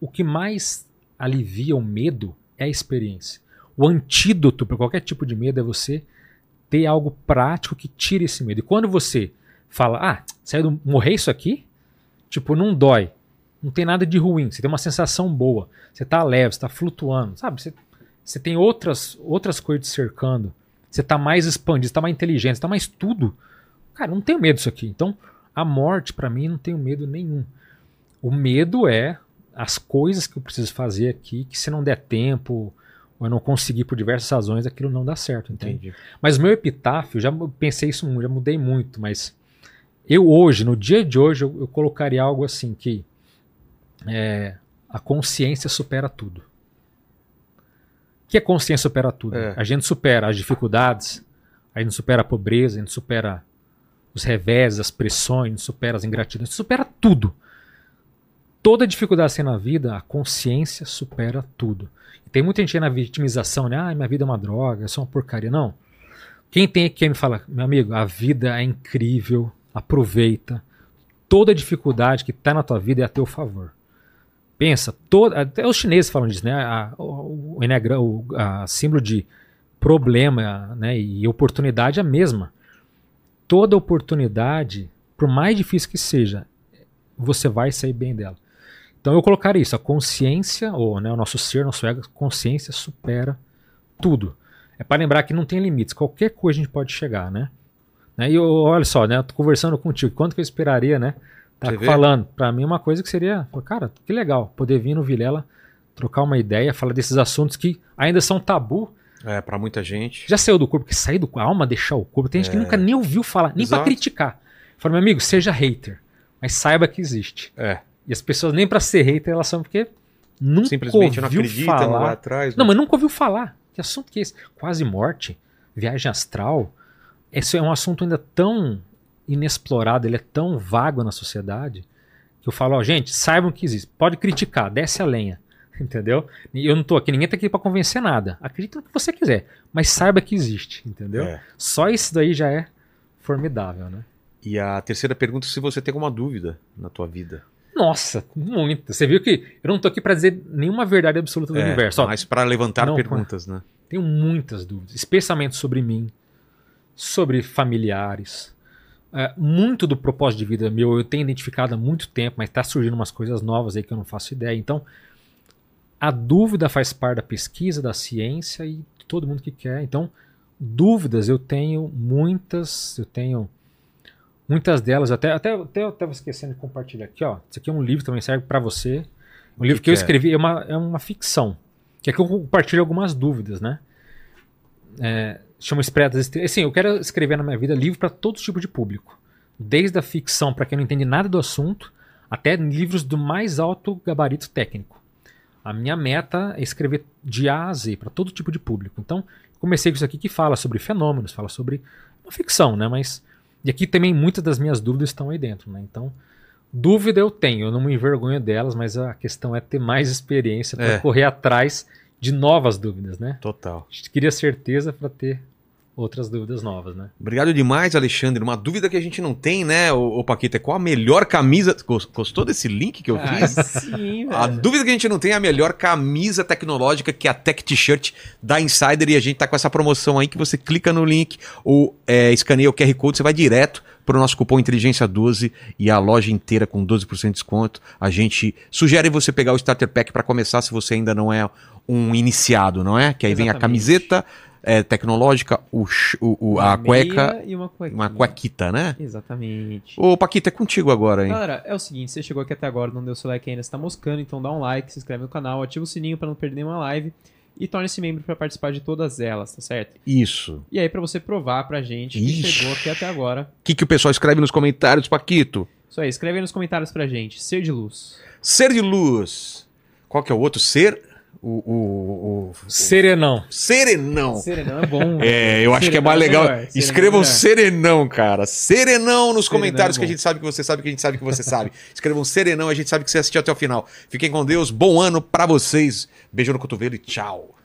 O que mais alivia o medo é a experiência. O antídoto para qualquer tipo de medo é você ter algo prático que tire esse medo. E quando você fala, ah, saiu do, morrer isso aqui? Tipo, não dói. Não tem nada de ruim. Você tem uma sensação boa. Você tá leve, você tá flutuando. Sabe? Você, você tem outras, outras coisas te cercando. Você tá mais expandido, você tá mais inteligente, você tá mais tudo. Cara, não tenho medo disso aqui. Então, a morte, pra mim, não tenho medo nenhum. O medo é as coisas que eu preciso fazer aqui, que se não der tempo, ou eu não conseguir por diversas razões, aquilo não dá certo, entende? Entendi. Mas o meu epitáfio, já pensei isso, já mudei muito, mas eu hoje, no dia de hoje, eu, eu colocaria algo assim que é, a consciência supera tudo. O que a consciência supera tudo? É. A gente supera as dificuldades, a gente supera a pobreza, a gente supera os revés, as pressões, a gente supera as ingratidões, a gente supera tudo. Toda dificuldade assim na vida, a consciência supera tudo. E tem muita gente aí na vitimização, né? Ah, minha vida é uma droga, eu sou uma porcaria. Não. Quem tem aqui me fala, meu amigo, a vida é incrível, aproveita. Toda dificuldade que está na tua vida é a teu favor. Pensa, toda, até os chineses falam disso, né? A, o, o, o símbolo de problema né? e oportunidade é a mesma. Toda oportunidade, por mais difícil que seja, você vai sair bem dela. Então eu colocaria isso, a consciência, ou né, o nosso ser, nosso ego, consciência supera tudo. É para lembrar que não tem limites, qualquer coisa a gente pode chegar, né? Né, E eu, olha só, né? Eu tô conversando contigo, quanto que eu esperaria, né? Tá Você falando, para mim uma coisa que seria, cara, que legal, poder vir no Vilela, trocar uma ideia, falar desses assuntos que ainda são tabu. É, pra muita gente. Já saiu do corpo, que sair do a alma deixar o corpo. Tem gente que nunca nem ouviu falar, nem para criticar. Fala, meu amigo, seja hater, mas saiba que existe. É. E as pessoas nem pra ser hater elas são porque nunca Simplesmente não ouviu acredita, falar. não vai atrás. Não, mas nunca ouviu falar. Que assunto que é esse? Quase morte, viagem astral. Esse é um assunto ainda tão inexplorado, ele é tão vago na sociedade, que eu falo, ó, gente, saibam que existe. Pode criticar, desce a lenha. Entendeu? E eu não tô aqui, ninguém tá aqui pra convencer nada. Acredita no que você quiser, mas saiba que existe, entendeu? É. Só isso daí já é formidável, né? E a terceira pergunta se você tem alguma dúvida na tua vida. Nossa, muito. Você viu que eu não tô aqui pra dizer nenhuma verdade absoluta do É, universo. Ó, mas para levantar não, perguntas, né? Tenho muitas dúvidas, especialmente sobre mim, sobre familiares. É, muito do propósito de vida meu eu tenho identificado há muito tempo, mas está surgindo umas coisas novas aí que eu não faço ideia. Então, a dúvida faz parte da pesquisa, da ciência e todo mundo que quer. Então, dúvidas eu tenho muitas, eu tenho muitas delas, até até até eu estava esquecendo de compartilhar aqui, ó. Isso aqui é um livro também serve para você. Um livro que que, eu que é? escrevi é uma, é uma ficção. Que aqui eu compartilho algumas dúvidas, né? É, chama Expresso das Estrelas. Assim, eu quero escrever na minha vida livro para todo tipo de público. Desde a ficção para quem não entende nada do assunto, até livros do mais alto gabarito técnico. A minha meta é escrever de A a Z para todo tipo de público. Então, comecei com isso aqui que fala sobre fenômenos, fala sobre uma ficção, né? Mas e aqui também muitas das minhas dúvidas estão aí dentro, né? Então, dúvida eu tenho, eu não me envergonho delas, mas a questão é ter mais experiência para É. correr atrás de novas dúvidas, né? Total. A gente queria certeza para ter outras dúvidas novas, né? Obrigado demais, Alexandre. Uma dúvida que a gente não tem, né, ô Paquita, é qual a melhor camisa. Gos- Gostou desse link que eu Ah, fiz? sim, A velho. dúvida que a gente não tem é a melhor camisa tecnológica que é a Tech T-shirt da Insider e a gente tá com essa promoção aí que você clica no link ou é, escaneia o QR Code, você vai direto pro nosso cupom Inteligência 12 e a loja inteira com 12% de desconto. A gente sugere você pegar o Starter Pack para começar se você ainda não é um iniciado, não é? Que aí vem a Exatamente. camiseta é, tecnológica, o, o- o- a cueca, e uma cuequinha. uma cuequita, né? Exatamente. Ô, Paquita, é contigo agora, hein? Galera, é o seguinte, você chegou aqui até agora, não deu seu like ainda, você tá moscando, então dá um like, se inscreve no canal, ativa o sininho pra não perder nenhuma live e torne-se membro pra participar de todas elas, tá certo? Isso. E aí pra você provar pra gente que Ixi. chegou aqui até agora. O que, que o pessoal escreve nos comentários, Paquito? Isso aí, escreve aí nos comentários pra gente, ser de luz. Ser de luz. Qual que é o outro? Ser? O, o, o- Serenão. Serenão. Serenão é bom. É, eu acho que é mais legal. melhor, Serenão Escrevam é melhor. Serenão, cara. Serenão nos Serenão comentários é que a gente sabe que você sabe que a gente sabe que você sabe. Escrevam Serenão, a gente sabe que você assistiu até o final. Fiquem com Deus. Bom ano pra vocês. Beijo no cotovelo e tchau.